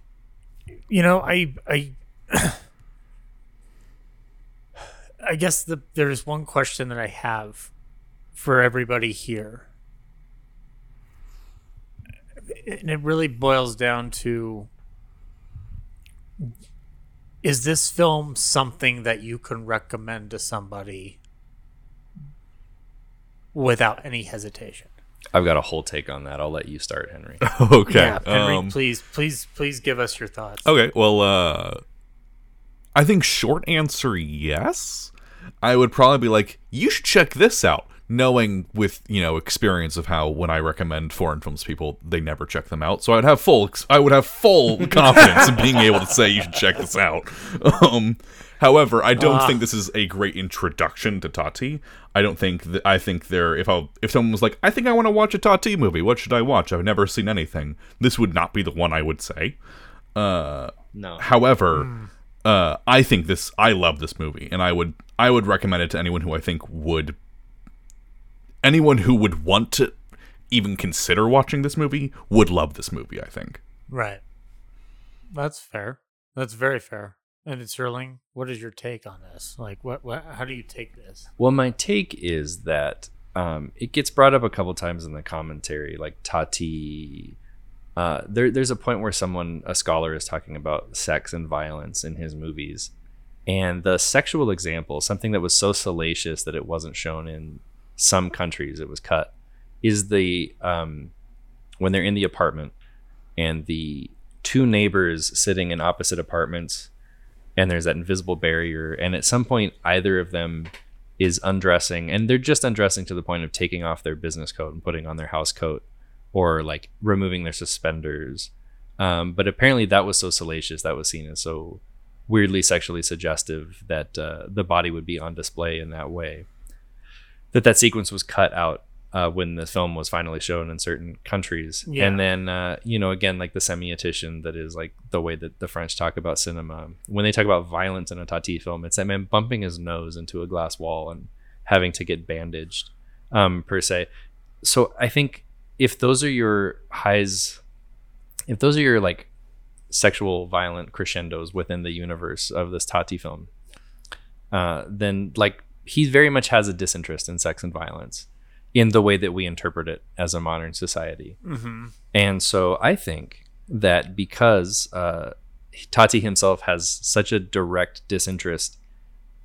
you know i i i guess the there's one question that i have for everybody here. And it really boils down to is this film something that you can recommend to somebody without any hesitation i've got a whole take on that i'll let you start henry okay. yeah henry um, please please please give us your thoughts Okay, well, uh, I think short answer yes. I would probably be like, you should check this out, knowing with you know experience of how when I recommend foreign films, to people they never check them out. So I'd have full, I would have full confidence in being able to say you should check this out. Um, however, I don't Ah. think this is a great introduction to Tati. I don't think that I think there. If I if someone was like, I think I want to watch a Tati movie, what should I watch? I've never seen anything. This would not be the one I would say. Uh, no However, Hmm. uh, I think this. I love this movie, and I would I would recommend it to anyone who I think would anyone who would want to even consider watching this movie would love this movie. I think. Right. That's fair. That's very fair. And it's Erling, what is your take on this? Like, what, what, how do you take this? Well, my take is that um, it gets brought up a couple times in the commentary, like Tati. Uh, there, there's a point where someone, a scholar, is talking about sex and violence in his movies, and the sexual example, something that was so salacious that it wasn't shown in some countries, it was cut, is the um, when they're in the apartment and the two neighbors sitting in opposite apartments and there's that invisible barrier and at some point either of them is undressing and they're just undressing to the point of taking off their business coat and putting on their house coat or like removing their suspenders. Um, but apparently that was so salacious that was seen as so weirdly sexually suggestive that uh, the body would be on display in that way that that sequence was cut out uh, when the film was finally shown in certain countries. Yeah. And then, uh, you know, again, like the semiotician that is like the way that the French talk about cinema. When they talk about violence in a Tati film, it's that man bumping his nose into a glass wall and having to get bandaged, um, per se. So I think if those are your highs, if those are your like sexual violent crescendos within the universe of this Tati film, uh, then like he very much has a disinterest in sex and violence in the way that we interpret it as a modern society. Mm-hmm. And so I think that because uh, Tati himself has such a direct disinterest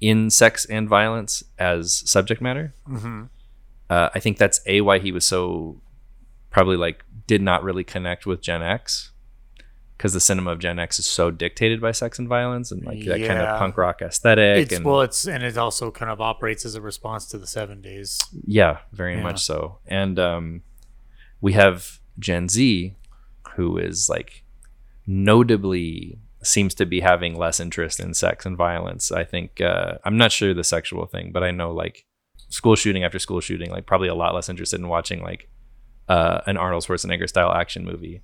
in sex and violence as subject matter, Mm-hmm. uh, I think that's a why he was so probably like did not really connect with Gen X because the cinema of Gen X is so dictated by sex and violence and like that kind of punk rock aesthetic It's and well, it's and it also kind of operates as a response to the seventies. yeah, very Yeah. much so. And um, we have Gen Z, who is like notably seems to be having less interest in sex and violence. I think uh, I'm not sure the sexual thing, but I know like school shooting after school shooting, like probably a lot less interested in watching like uh, an Arnold Schwarzenegger style action movie.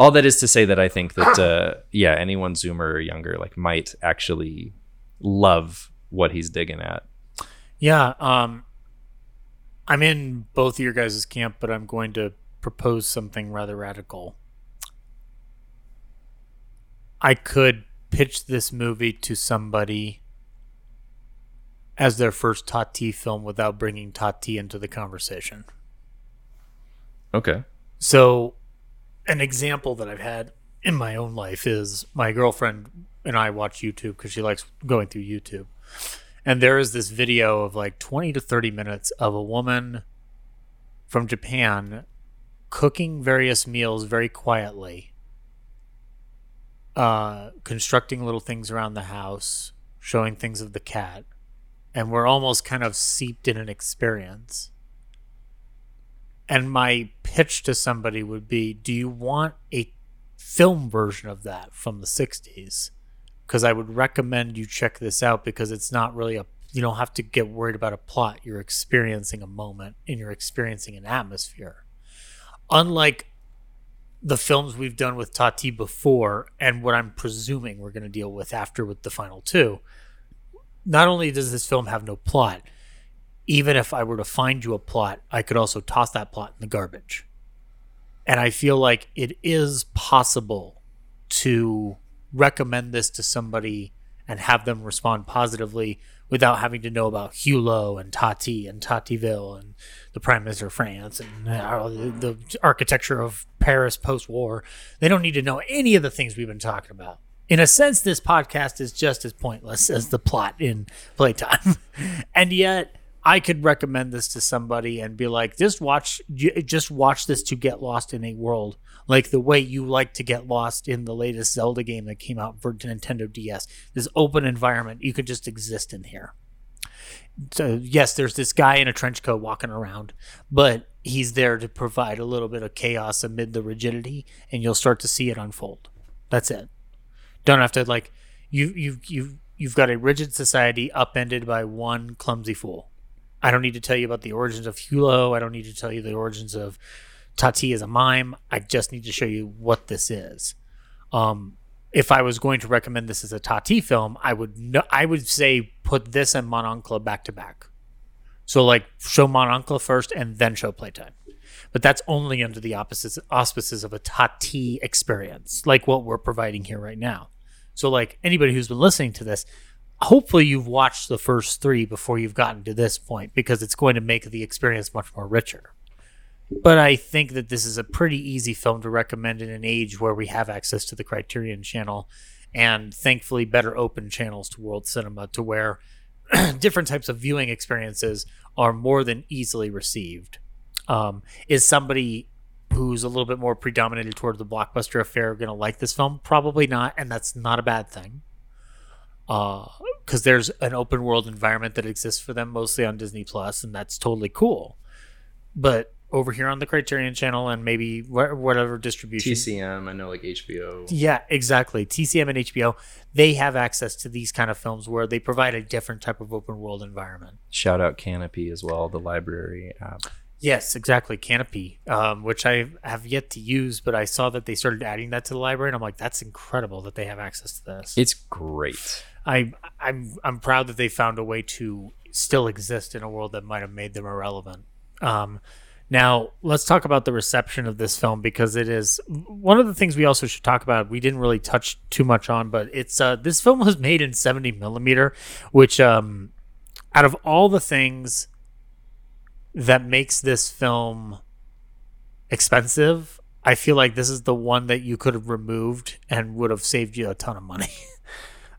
All that is to say that I think that uh, yeah, anyone Zoomer or younger like might actually love what he's digging at. Yeah, um, I'm in both of your guys' camp, but I'm going to propose something rather radical. I could pitch this movie to somebody as their first Tati film without bringing Tati into the conversation. Okay. So, an example that I've had in my own life is my girlfriend and I watch YouTube because she likes going through YouTube. And there is this video of like 20 to 30 minutes of a woman from Japan cooking various meals very quietly, uh, constructing little things around the house, showing things of the cat. And we're almost kind of seeped in an experience. And my pitch to somebody would be Do you want a film version of that from the 60s? Because I would recommend you check this out because it's not really a, you don't have to get worried about a plot. You're experiencing a moment and you're experiencing an atmosphere. Unlike the films we've done with Tati before, and what I'm presuming we're going to deal with after with the final two, not only does this film have no plot, even if I were to find you a plot, I could also toss that plot in the garbage. And I feel like it is possible to recommend this to somebody and have them respond positively without having to know about Hulot and Tati and Tativille and the Prime Minister of France and uh, the, architecture of Paris post war. They don't need to know any of the things we've been talking about. In a sense, this podcast is just as pointless as the plot in Playtime. and yet, I could recommend this to somebody and be like, just watch, just watch this to get lost in a world like the way you like to get lost in the latest Zelda game that came out for Nintendo DS. This open environment, you could just exist in here. So yes, there's this guy in a trench coat walking around, but he's there to provide a little bit of chaos amid the rigidity, and you'll start to see it unfold. That's it. Don't have to like you you you you've got a rigid society upended by one clumsy fool. I don't need to tell you about the origins of Hulot. I don't need to tell you the origins of Tati as a mime. I just need to show you what this is. Um, if I was going to recommend this as a Tati film, I would no, I would say put this and Mon Oncle back to back. So like show Mon Oncle first and then show Playtime. But that's only under the auspices of a Tati experience, like what we're providing here right now. So like anybody who's been listening to this, hopefully you've watched the first three before you've gotten to this point because it's going to make the experience much more richer. But I think that this is a pretty easy film to recommend in an age where we have access to the Criterion channel and thankfully better open channels to world cinema to where different types of viewing experiences are more than easily received. Um, is somebody who's a little bit more predominated toward the blockbuster affair going to like this film? Probably not, and that's not a bad thing. Because there's an open world environment that exists for them mostly on Disney Plus, and that's totally cool. But over here on the Criterion channel and maybe wh- whatever distribution. TCM, I know like HBO. Yeah, exactly. TCM and HBO, they have access to these kind of films where they provide a different type of open world environment. Shout out Canopy as well, the library app. Yes, exactly. Canopy, um, which I have yet to use, but I saw that they started adding that to the library, and I'm like, that's incredible that they have access to this. It's great. I, I'm, I'm proud that they found a way to still exist in a world that might have made them irrelevant. Um, now, let's talk about the reception of this film because it is one of the things we also should talk about. We didn't really touch too much on, but it's uh, this film was made in 70 millimeter, which um, out of all the things that makes this film expensive, I feel like this is the one that you could have removed and would have saved you a ton of money.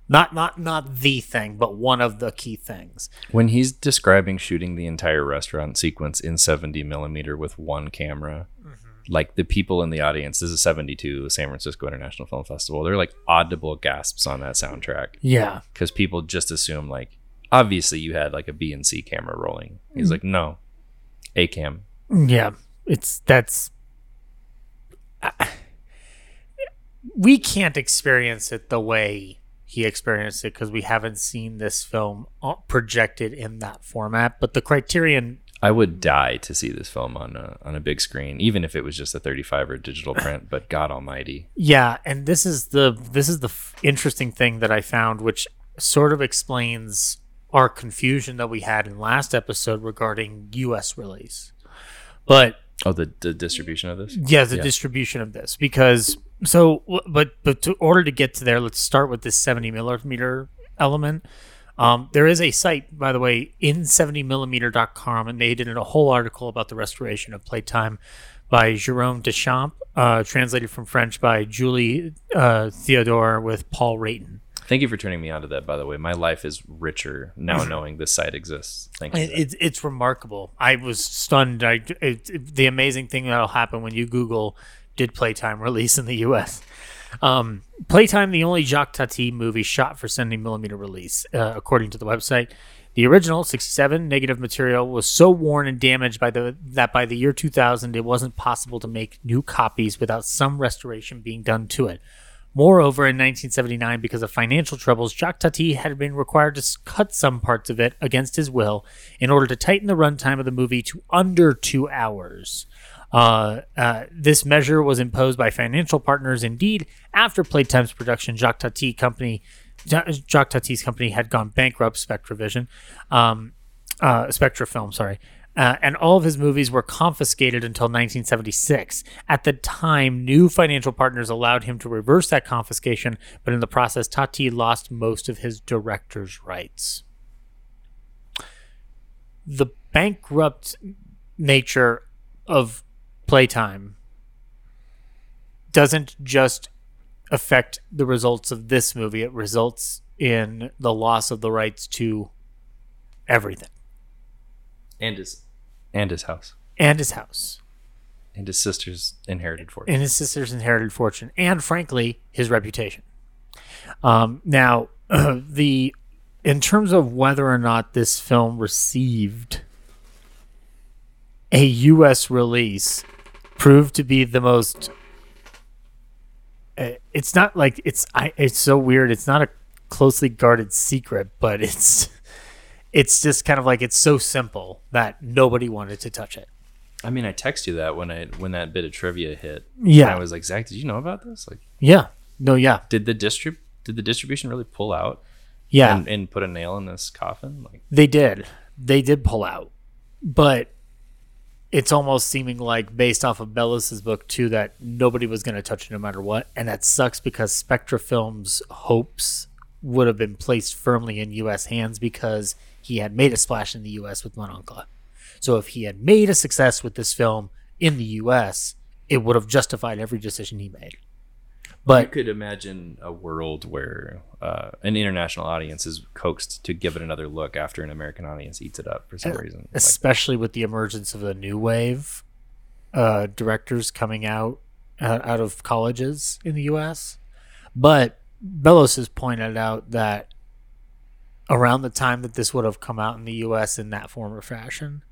not not not the thing, but one of the key things. When he's describing shooting the entire restaurant sequence in 70 millimeter with one camera, mm-hmm. like the people in the audience, this is 72 San Francisco International Film Festival. They're like audible gasps on that soundtrack Yeah. because people just assume like obviously you had like a B and C camera rolling. He's mm-hmm. like, no, A cam. Yeah, it's that's. we can't experience it the way he experienced it because we haven't seen this film uh, projected in that format. But the Criterion, I would die to see this film on a on a big screen, even if it was just a 35 or digital print. But God Almighty, yeah, and this is the this is the f- interesting thing that I found, which sort of explains our confusion that we had in last episode regarding U.S. release. But oh the the distribution of this. yeah the Yeah. distribution of this because so but but to order to get to there let's start with this 70 millimeter element um, there is a site by the way in 70millimeter.com and they did a whole article about the restoration of playtime by jerome deschamps uh, translated from french by julie uh, theodore with paul rayton Thank you for turning me on to that. By the way, my life is richer now knowing this site exists. Thank you. It, it's it's remarkable. I was stunned. I it, it- the amazing thing that'll happen when you Google did Playtime release in the U.S. Um, Playtime, the only Jacques Tati movie shot for 70 millimeter release, uh, according to the website. The original 67 negative material was so worn and damaged by the that by the year 2000 it wasn't possible to make new copies without some restoration being done to it. Moreover, in 1979, because of financial troubles, Jacques Tati had been required to cut some parts of it against his will in order to tighten the runtime of the movie to under two hours. Uh, uh, this measure was imposed by financial partners. Indeed, after Playtime's production, Jacques Tati company, Jacques Tati's company had gone bankrupt. Spectravision, um, uh, sorry, uh, and all of his movies were confiscated until 1976. At the time, new financial partners allowed him to reverse that confiscation, but in the process, Tati lost most of his director's rights. The bankrupt nature of Playtime doesn't just affect the results of this movie, it results in the loss of the rights to everything. And his and his house. And his house. And his sister's inherited fortune. and his sister's inherited fortune. And frankly his reputation. Um, now the in terms of whether or not this film received a us release proved to be the most uh, it's not like it's I, it's so weird it's not a closely guarded secret but it's it's just kind of like it's so simple that nobody wanted to touch it I mean, I text you that when I when that bit of trivia hit. Yeah. And I was like, Zach, did you know about this? Like, yeah no yeah did the distrib did the distribution really pull out yeah and, and put a nail in this coffin? Like, They did. They did pull out. But it's almost seeming like based off of Bellos's book too that nobody was going to touch it no matter what, and that sucks because Spectra Films' hopes would have been placed firmly in U.S. hands because he had made a splash in the U.S. with Mon Oncle. So if he had made a success with this film in the U.S., it would have justified every decision he made. You But could imagine a world where uh, an international audience is coaxed to give it another look after an American audience eats it up for some reason. Like, especially with the emergence of the new wave uh, directors coming out uh, out of colleges in the U.S. But Bellos has pointed out that around the time that this would have come out in the U.S. in that form or fashion,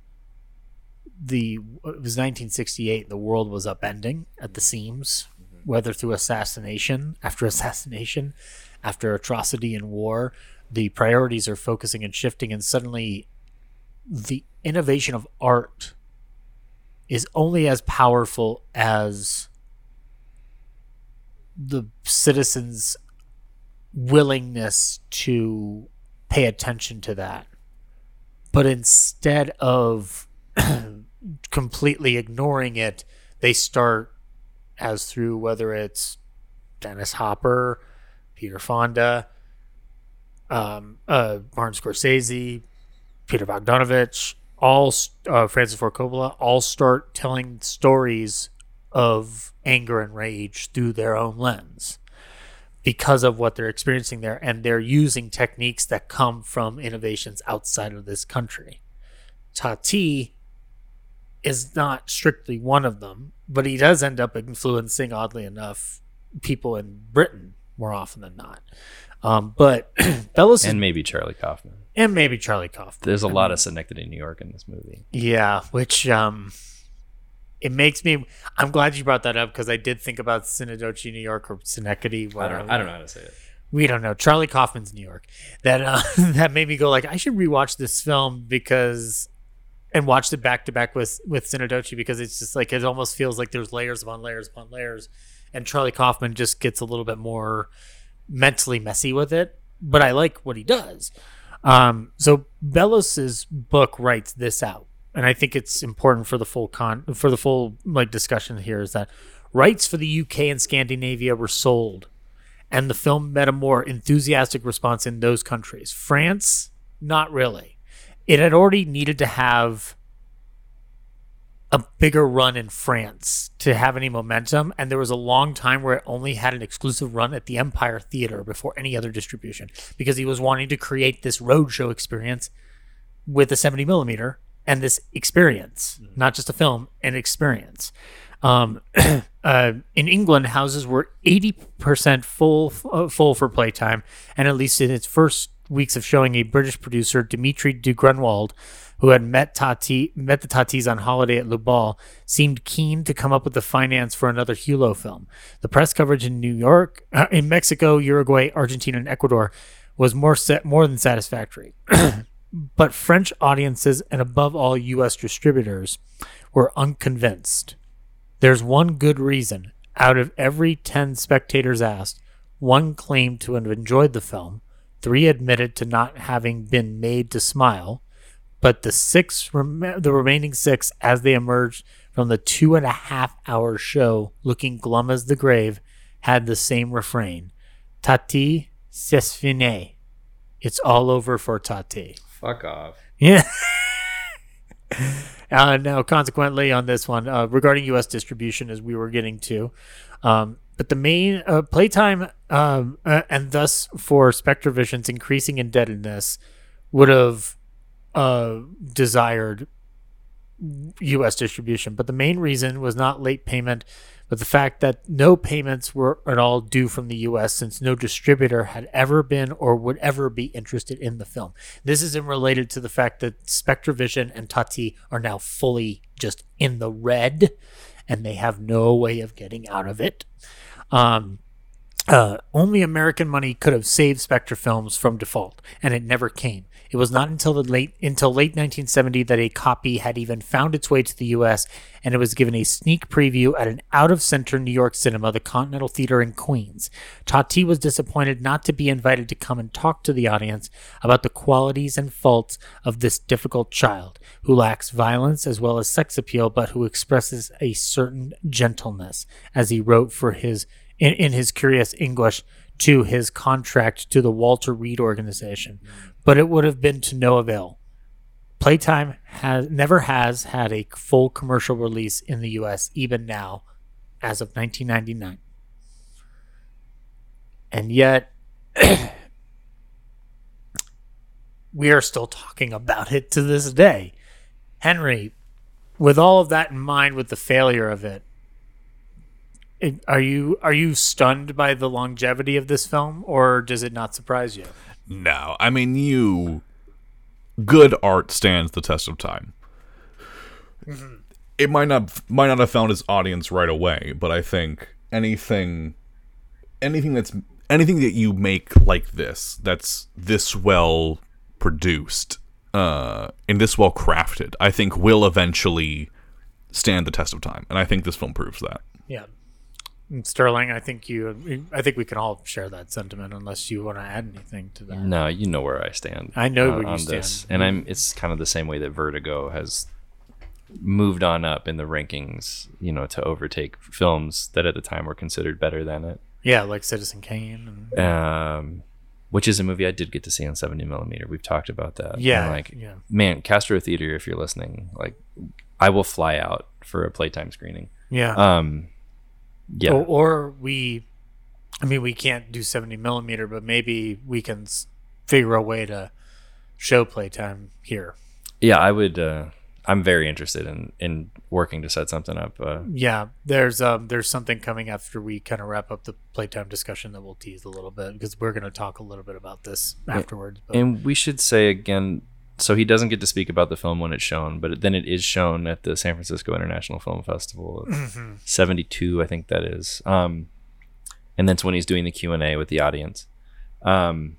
the it was 1968. The world was upending at the seams, whether through assassination after assassination, after atrocity and war. The priorities are focusing and shifting, and suddenly the innovation of art is only as powerful as the citizens' willingness to pay attention to that. But instead of completely ignoring it, they start as through whether it's Dennis Hopper, Peter Fonda, um, uh, Martin Scorsese, Peter Bogdanovich, all uh, Francis Ford Coppola all start telling stories of anger and rage through their own lens because of what they're experiencing there and they're using techniques that come from innovations outside of this country. Tati is not strictly one of them, but he does end up influencing oddly enough people in Britain more often than not. Um, but Bellos and is, maybe Charlie Kaufman. and maybe Charlie Kaufman. There's a lot of Synecdoche, New York in this movie. Yeah, which um it makes me I'm glad you brought that up because I did think about Synecdoche, New York or Synecdoche. I don't. I don't know how to say it. We don't know. Charlie Kaufman's New York. That uh, that made me go like I should rewatch this film because and watched it back to back with with Synecdoche because it's just like it almost feels like there's layers upon layers upon layers and Charlie Kaufman just gets a little bit more mentally messy with it, but I like what he does. Um, so Bellos's book writes this out, and I think it's important for the full con for the full like discussion here is that rights for the UK and Scandinavia were sold, and the film met a more enthusiastic response in those countries. France, not really. It had already needed to have a bigger run in France to have any momentum. And there was a long time where it only had an exclusive run at the Empire Theater before any other distribution because he was wanting to create this roadshow experience with a 70 millimeter and this experience, not just a film, an experience. Um, uh, in England, houses were 80% full, uh, full for playtime, and at least in its first weeks of showing, a British producer, Dimitri de Grunwald, who had met Tati met the Tatis on holiday at Lubal, seemed keen to come up with the finance for another Hulot film. The press coverage in New York, uh, in Mexico, Uruguay, Argentina, and Ecuador was more set, more than satisfactory. but French audiences and above all U.S. distributors were unconvinced. There's one good reason. Out of every 10 spectators asked, one claimed to have enjoyed the film, three admitted to not having been made to smile, but the six, rem- the remaining six, as they emerged from the two and a half hour show, looking glum as the grave, had the same refrain: "Tati, c'est fini. It's all over for Tati." Fuck off. Yeah. uh, now, consequently, on this one, uh, regarding U.S. distribution, as we were getting to, um, but the main uh, playtime um, and thus for Spectrovision's increasing indebtedness would have uh, desired U.S. distribution. But the main reason was not late payment, but the fact that no payments were at all due from the U.S. since no distributor had ever been or would ever be interested in the film. This isn't related to the fact that Spectrovision and Tati are now fully just in the red, and they have no way of getting out of it. Um, uh, only American money could have saved Spectre Films from default, and it never came. It was not until the late until late 1970 that a copy had even found its way to the U.S. and it was given a sneak preview at an out-of-center New York cinema, the Continental Theater in Queens. Tati was disappointed not to be invited to come and talk to the audience about the qualities and faults of this difficult child, who lacks violence as well as sex appeal, but who expresses a certain gentleness, as he wrote for his in, in his curious English to his contract to the Walter Reade organization, but it would have been to no avail. Playtime has never has had a full commercial release in the US even now as of 1999. And yet we are still talking about it to this day. Henry, with all of that in mind with the failure of it, it- are you are you stunned by the longevity of this film or does it not surprise you? No, I mean you. Good art stands the test of time. It might not might not have found its audience right away, but I think anything, anything that's anything that you make like this, that's this well produced, uh, and this well crafted, I think will eventually stand the test of time, and I think this film proves that. Yeah. Sterling, I think you I think we can all share that sentiment unless you want to add anything to that. No, you know where I stand. I know on- where you on stand. this, and I'm. It's kind of the same way that Vertigo has moved on up in the rankings. You know, to overtake films that at the time were considered better than it. Yeah, like Citizen Kane and Um, which is a movie I did get to see on 70 millimeter. We've talked about that. Yeah, And, like yeah. man, Castro Theater, if you're listening, like I will fly out for a playtime screening. Yeah. Um, yeah, Or, or we, I mean, we can't do 70 millimeter, but maybe we can s- figure a way to show playtime here. yeah, I would. Uh, I'm very interested in in working to set something up. Uh, Yeah, there's um there's something coming after we kind of wrap up the playtime discussion that we'll tease a little bit because we're going to talk a little bit about this afterwards. But and we should say again, so he doesn't get to speak about the film when it's shown, but then it is shown at the San Francisco International Film Festival. Mm-hmm. 72 i think that is. Um and that's when he's doing the q&a with the audience. Um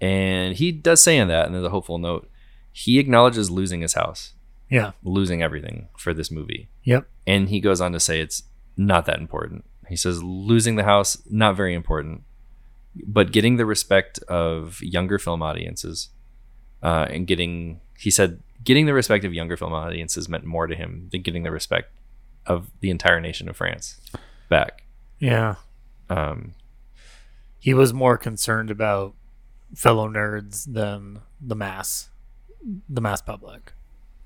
and he does say in that and there's a hopeful note he acknowledges losing his house. Yeah, losing everything for this movie. Yep, and he goes on to say it's not that important. He says losing the house not very important. But getting the respect of younger film audiences uh, and getting he said getting the respect of younger film audiences meant more to him than getting the respect of the entire nation of france back yeah. um, He was more concerned about fellow nerds than the mass, the mass public.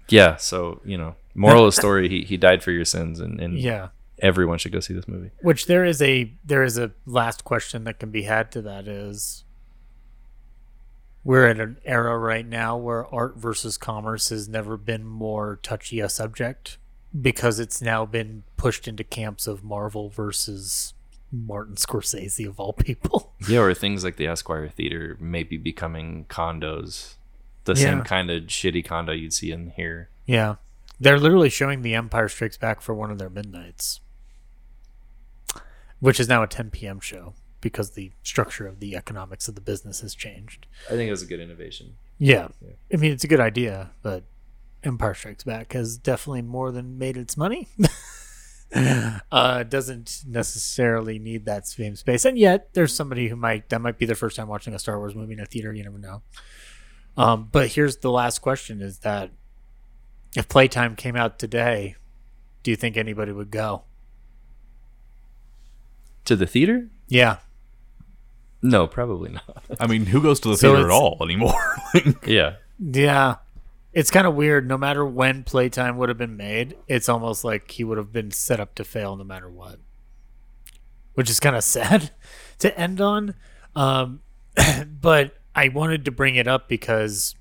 yeah so you know moral of the story he, he died for your sins and, and Yeah, everyone should go see this movie which there is a there is a last question that can be had to that is we're at an era right now where art versus commerce has never been more touchy a subject because it's now been pushed into camps of Marvel versus Martin Scorsese of all people. yeah or things like the esquire theater maybe becoming condos the Yeah. same kind of shitty condo you'd see in here Yeah. They're literally showing The Empire Strikes Back for one of their midnights, which is now a 10 p.m. show because the structure of the economics of the business has changed. i think it was a good innovation Yeah. I mean, it's a good idea, but Empire Strikes Back has definitely more than made its money. uh, doesn't necessarily need that same space. And yet, there's somebody who might, that might be their first time watching a Star Wars movie in a theater. You never know. Um, but here's the last question is that if Playtime came out today, do you think anybody would go? to the theater Yeah. No probably not I mean, who goes to the So theater at it's- all anymore? yeah Yeah. It's kind of weird. No matter when Playtime would have been made, it's almost like he would have been set up to fail no matter what. Which is kind of sad to end on. Um, but I wanted to bring it up because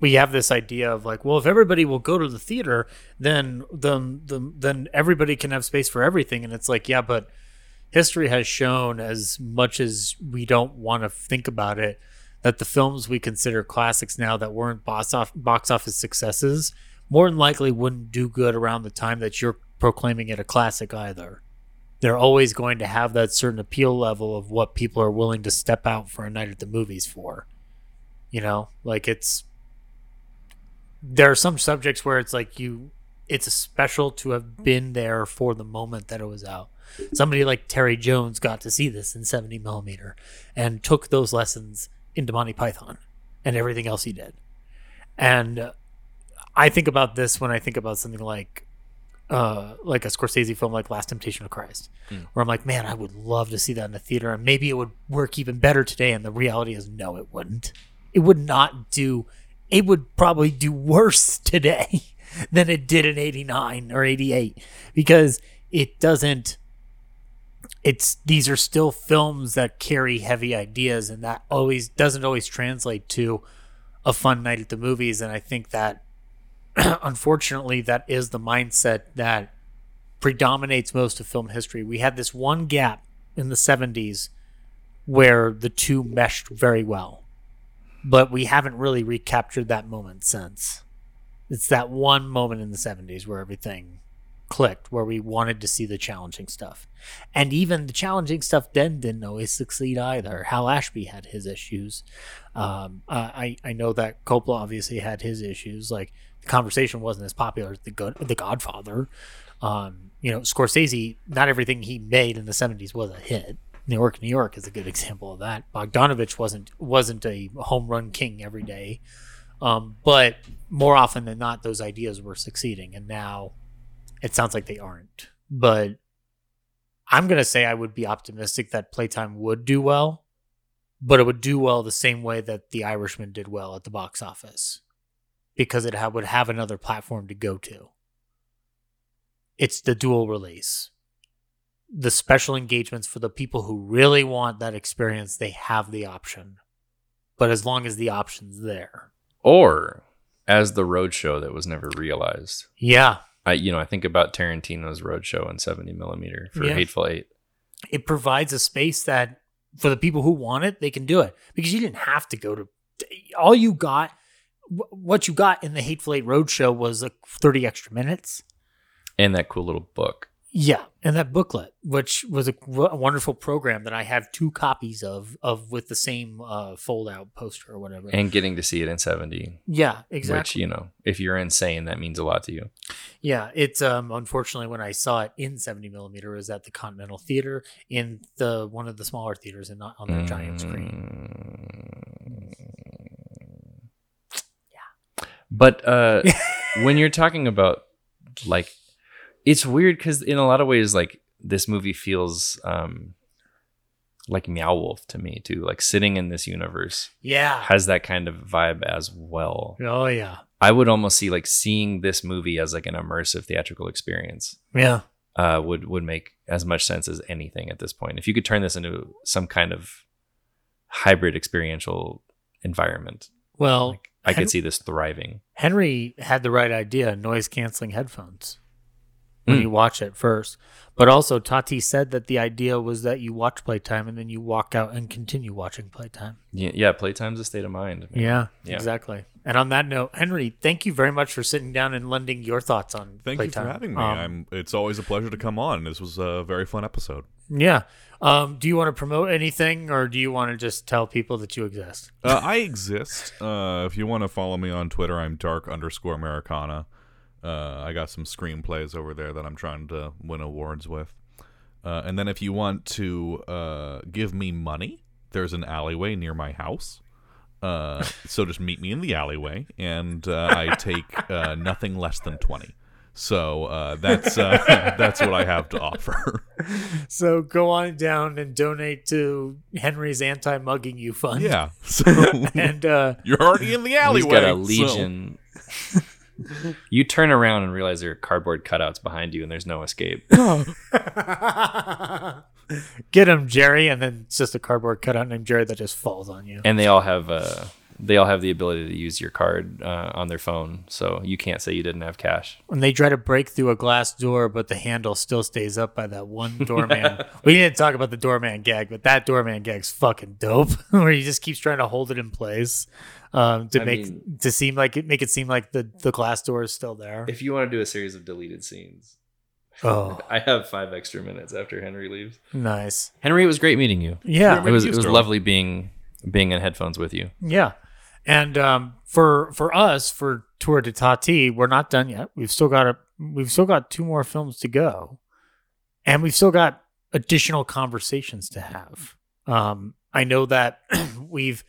we have this idea of like, well, if everybody will go to the theater, then then then, then everybody can have space for everything. And it's like, yeah, but history has shown as much as we don't want to think about it that the films we consider classics now that weren't box off box office successes more than likely wouldn't do good around the time that you're proclaiming it a classic either. They're always going to have that certain appeal level of what people are willing to step out for a night at the movies for. You know, like it's there are some subjects where it's like you it's special to have been there for the moment that it was out. Somebody like Terry Jones got to see this in 70 millimeter and took those lessons into Monty Python and everything else he did. And I think about this when I think about something like uh, like a Scorsese film like Last Temptation of Christ, where I'm like, man, I would love to see that in the theater, and maybe it would work even better today. And the reality is, no, it wouldn't. It would not do. It would probably do worse today than it did in '89 or '88 because it doesn't it's these are still films that carry heavy ideas and that always doesn't always translate to a fun night at the movies and i think that unfortunately that is the mindset that predominates most of film history. We had this one gap in the 70s where the two meshed very well but we haven't really recaptured that moment since it's that one moment in the 70s where everything clicked where we wanted to see the challenging stuff. And even the challenging stuff then didn't always succeed either. Hal Ashby had his issues. Um, I I know that Coppola obviously had his issues. Like the conversation wasn't as popular as the God, the Godfather. Um, you know, Scorsese. Not everything he made in the '70s was a hit. New York, New York is a good example of that. Bogdanovich wasn't wasn't a home run king every day, um, but more often than not, those ideas were succeeding. And now it sounds like they aren't. But I'm gonna say I would be optimistic that Playtime would do well. but it would do well the same way that The Irishman did well at the box office because it ha- would have another platform to go to. It's the dual release. The special engagements for the people who really want that experience, they have the option. But as long as the option's there. Or as the roadshow that was never realized. Yeah. I you know I think about Tarantino's roadshow in 70 millimeter for Yeah. Hateful Eight. it provides a space that for the people who want it, they can do it because you didn't have to go to all you got. What you got in the Hateful Eight Roadshow was like 30 extra minutes. and that cool little book. Yeah, and that booklet, which was a, w- a wonderful program that I have two copies of, of with the same uh, fold-out poster or whatever. And getting to see it in 70. yeah, Which, exactly. you know, if you're insane, that means a lot to you. Yeah, it's um unfortunately when I saw it in 70 millimeter it was at the Continental Theater in the one of the smaller theaters and not on their giant screen. Yeah. But uh, when you're talking about like, it's weird because in a lot of ways, like this movie feels um, like Meow Wolf to me too. Like sitting in this universe Yeah. has that kind of vibe as well. Oh yeah. I would almost see like seeing this movie as like an immersive theatrical experience Yeah. uh, would would make as much sense as anything at this point. If you could turn this into some kind of hybrid experiential environment, Well, like, I Hen- could see this thriving. Henry had the right idea noise canceling headphones when Mm. you watch it first. But also, Tati said that the idea was that you watch playtime and then you walk out and continue watching playtime. Yeah, yeah playtime's a state of mind. Yeah, Yeah. exactly. And on that note, Henry, thank you very much for sitting down and lending your thoughts on Thank playtime. you for having me. Um, I'm. It's always a pleasure to come on. This was a very fun episode. yeah. Um, do you want to promote anything or do you want to just tell people that you exist? Uh, I exist. Uh, if you want to follow me on Twitter, I'm dark underscore Americana. Uh, I got some screenplays over there that I'm trying to win awards with. Uh, and then if you want to uh, give me money, there's an alleyway near my house. Uh, so just meet me in the alleyway, and uh, I take uh, nothing less than twenty. So uh, that's uh, that's what I have to offer. So go on down and donate to Henry's anti mugging you fund. yeah. So And uh, you're already in the alleyway. He's got a so- legion. you turn around and realize there are cardboard cutouts behind you, and there's no escape. get him, Jerry, and then it's just a cardboard cutout named Jerry that just falls on you. and they all have uh, they all have the ability to use your card uh, on their phone, so you can't say you didn't have cash. When they try to break through a glass door, but the handle still stays up by that one doorman. we didn't talk about the doorman gag, but that doorman gag's fucking dope. Where he just keeps trying to hold it in place um, to I make mean- to seem like it make it seem like the the glass door is still there. If you want to do a series of deleted scenes, Oh, I have five extra minutes after Henry leaves. nice. Henry, it was great meeting you. Yeah, It was it was lovely being being in headphones with you. Yeah. And um, for for us for Tour de Tati, we're not done yet. We've still got a we've still got two more films to go, and we've still got additional conversations to have. Um, I know that we've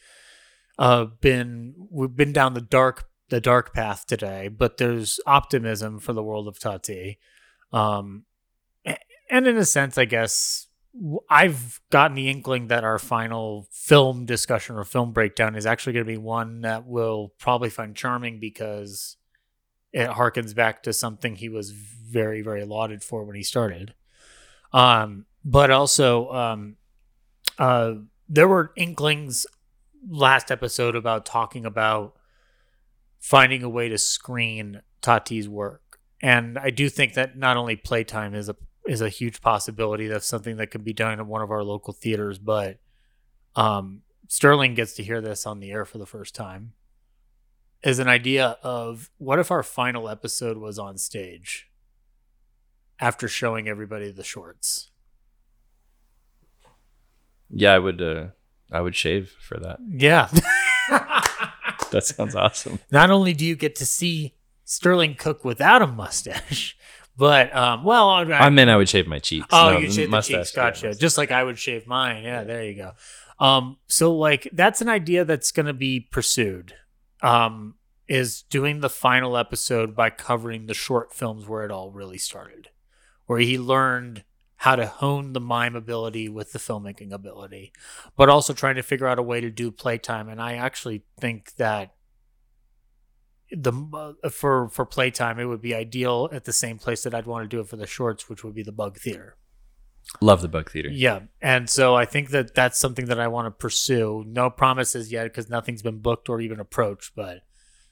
uh, been we've been down the dark the dark path today, but there's optimism for the world of Tati. Um, and in a sense, I guess I've gotten the inkling that our final film discussion or film breakdown is actually going to be one that we'll probably find charming because it harkens back to something he was very, very lauded for when he started. Um, but also, um, uh, there were inklings last episode about talking about finding a way to screen Tati's work. And I do think that not only playtime is a is a huge possibility. That's something that could be done at one of our local theaters, but um, Sterling gets to hear this on the air for the first time. Is an idea of what if our final episode was on stage after showing everybody the shorts? Yeah, I would uh, I would shave for that. Yeah. That sounds awesome. Not only do you get to see Sterling cook without a mustache, but um, well, I, I meant I would shave my cheeks. Oh, No, you shave the mustache, cheeks, gotcha. mustache. Just like I would shave mine. Yeah, there you go. Um, so like that's an idea that's going to be pursued. Um, is doing the final episode by covering the short films where it all really started, where he learned how to hone the mime ability with the filmmaking ability, but also trying to figure out a way to do playtime. And I actually think that the uh, for for playtime it would be ideal at the same place that I'd want to do it for the shorts, which would be the Bug Theater. Love the Bug Theater. Yeah, and so I think that that's something that I want to pursue. No promises yet because nothing's been booked or even approached, but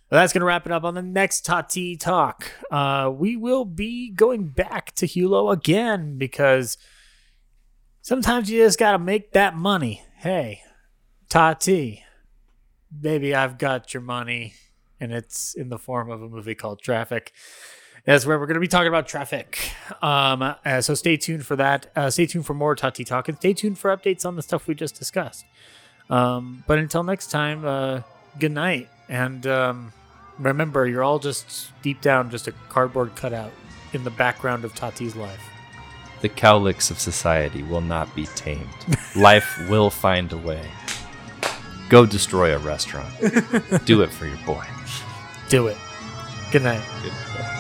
well, that's going to wrap it up on the next Tati talk. Uh, we will be going back to Hulot again because sometimes you just got to make that money. Hey, Tati, baby, I've got your money, and it's in the form of a movie called Traffic. That's where we're going to be talking about traffic. Um, uh, so stay tuned for that. Uh, stay tuned for more Tati talk, and stay tuned for updates on the stuff we just discussed. Um, but until next time, uh, good night. And um, remember, you're all just deep down just a cardboard cutout in the background of Tati's life. The cowlicks of society will not be tamed. Life will find a way. Go destroy a restaurant. Do it for your boy. Do it. Good night. Good.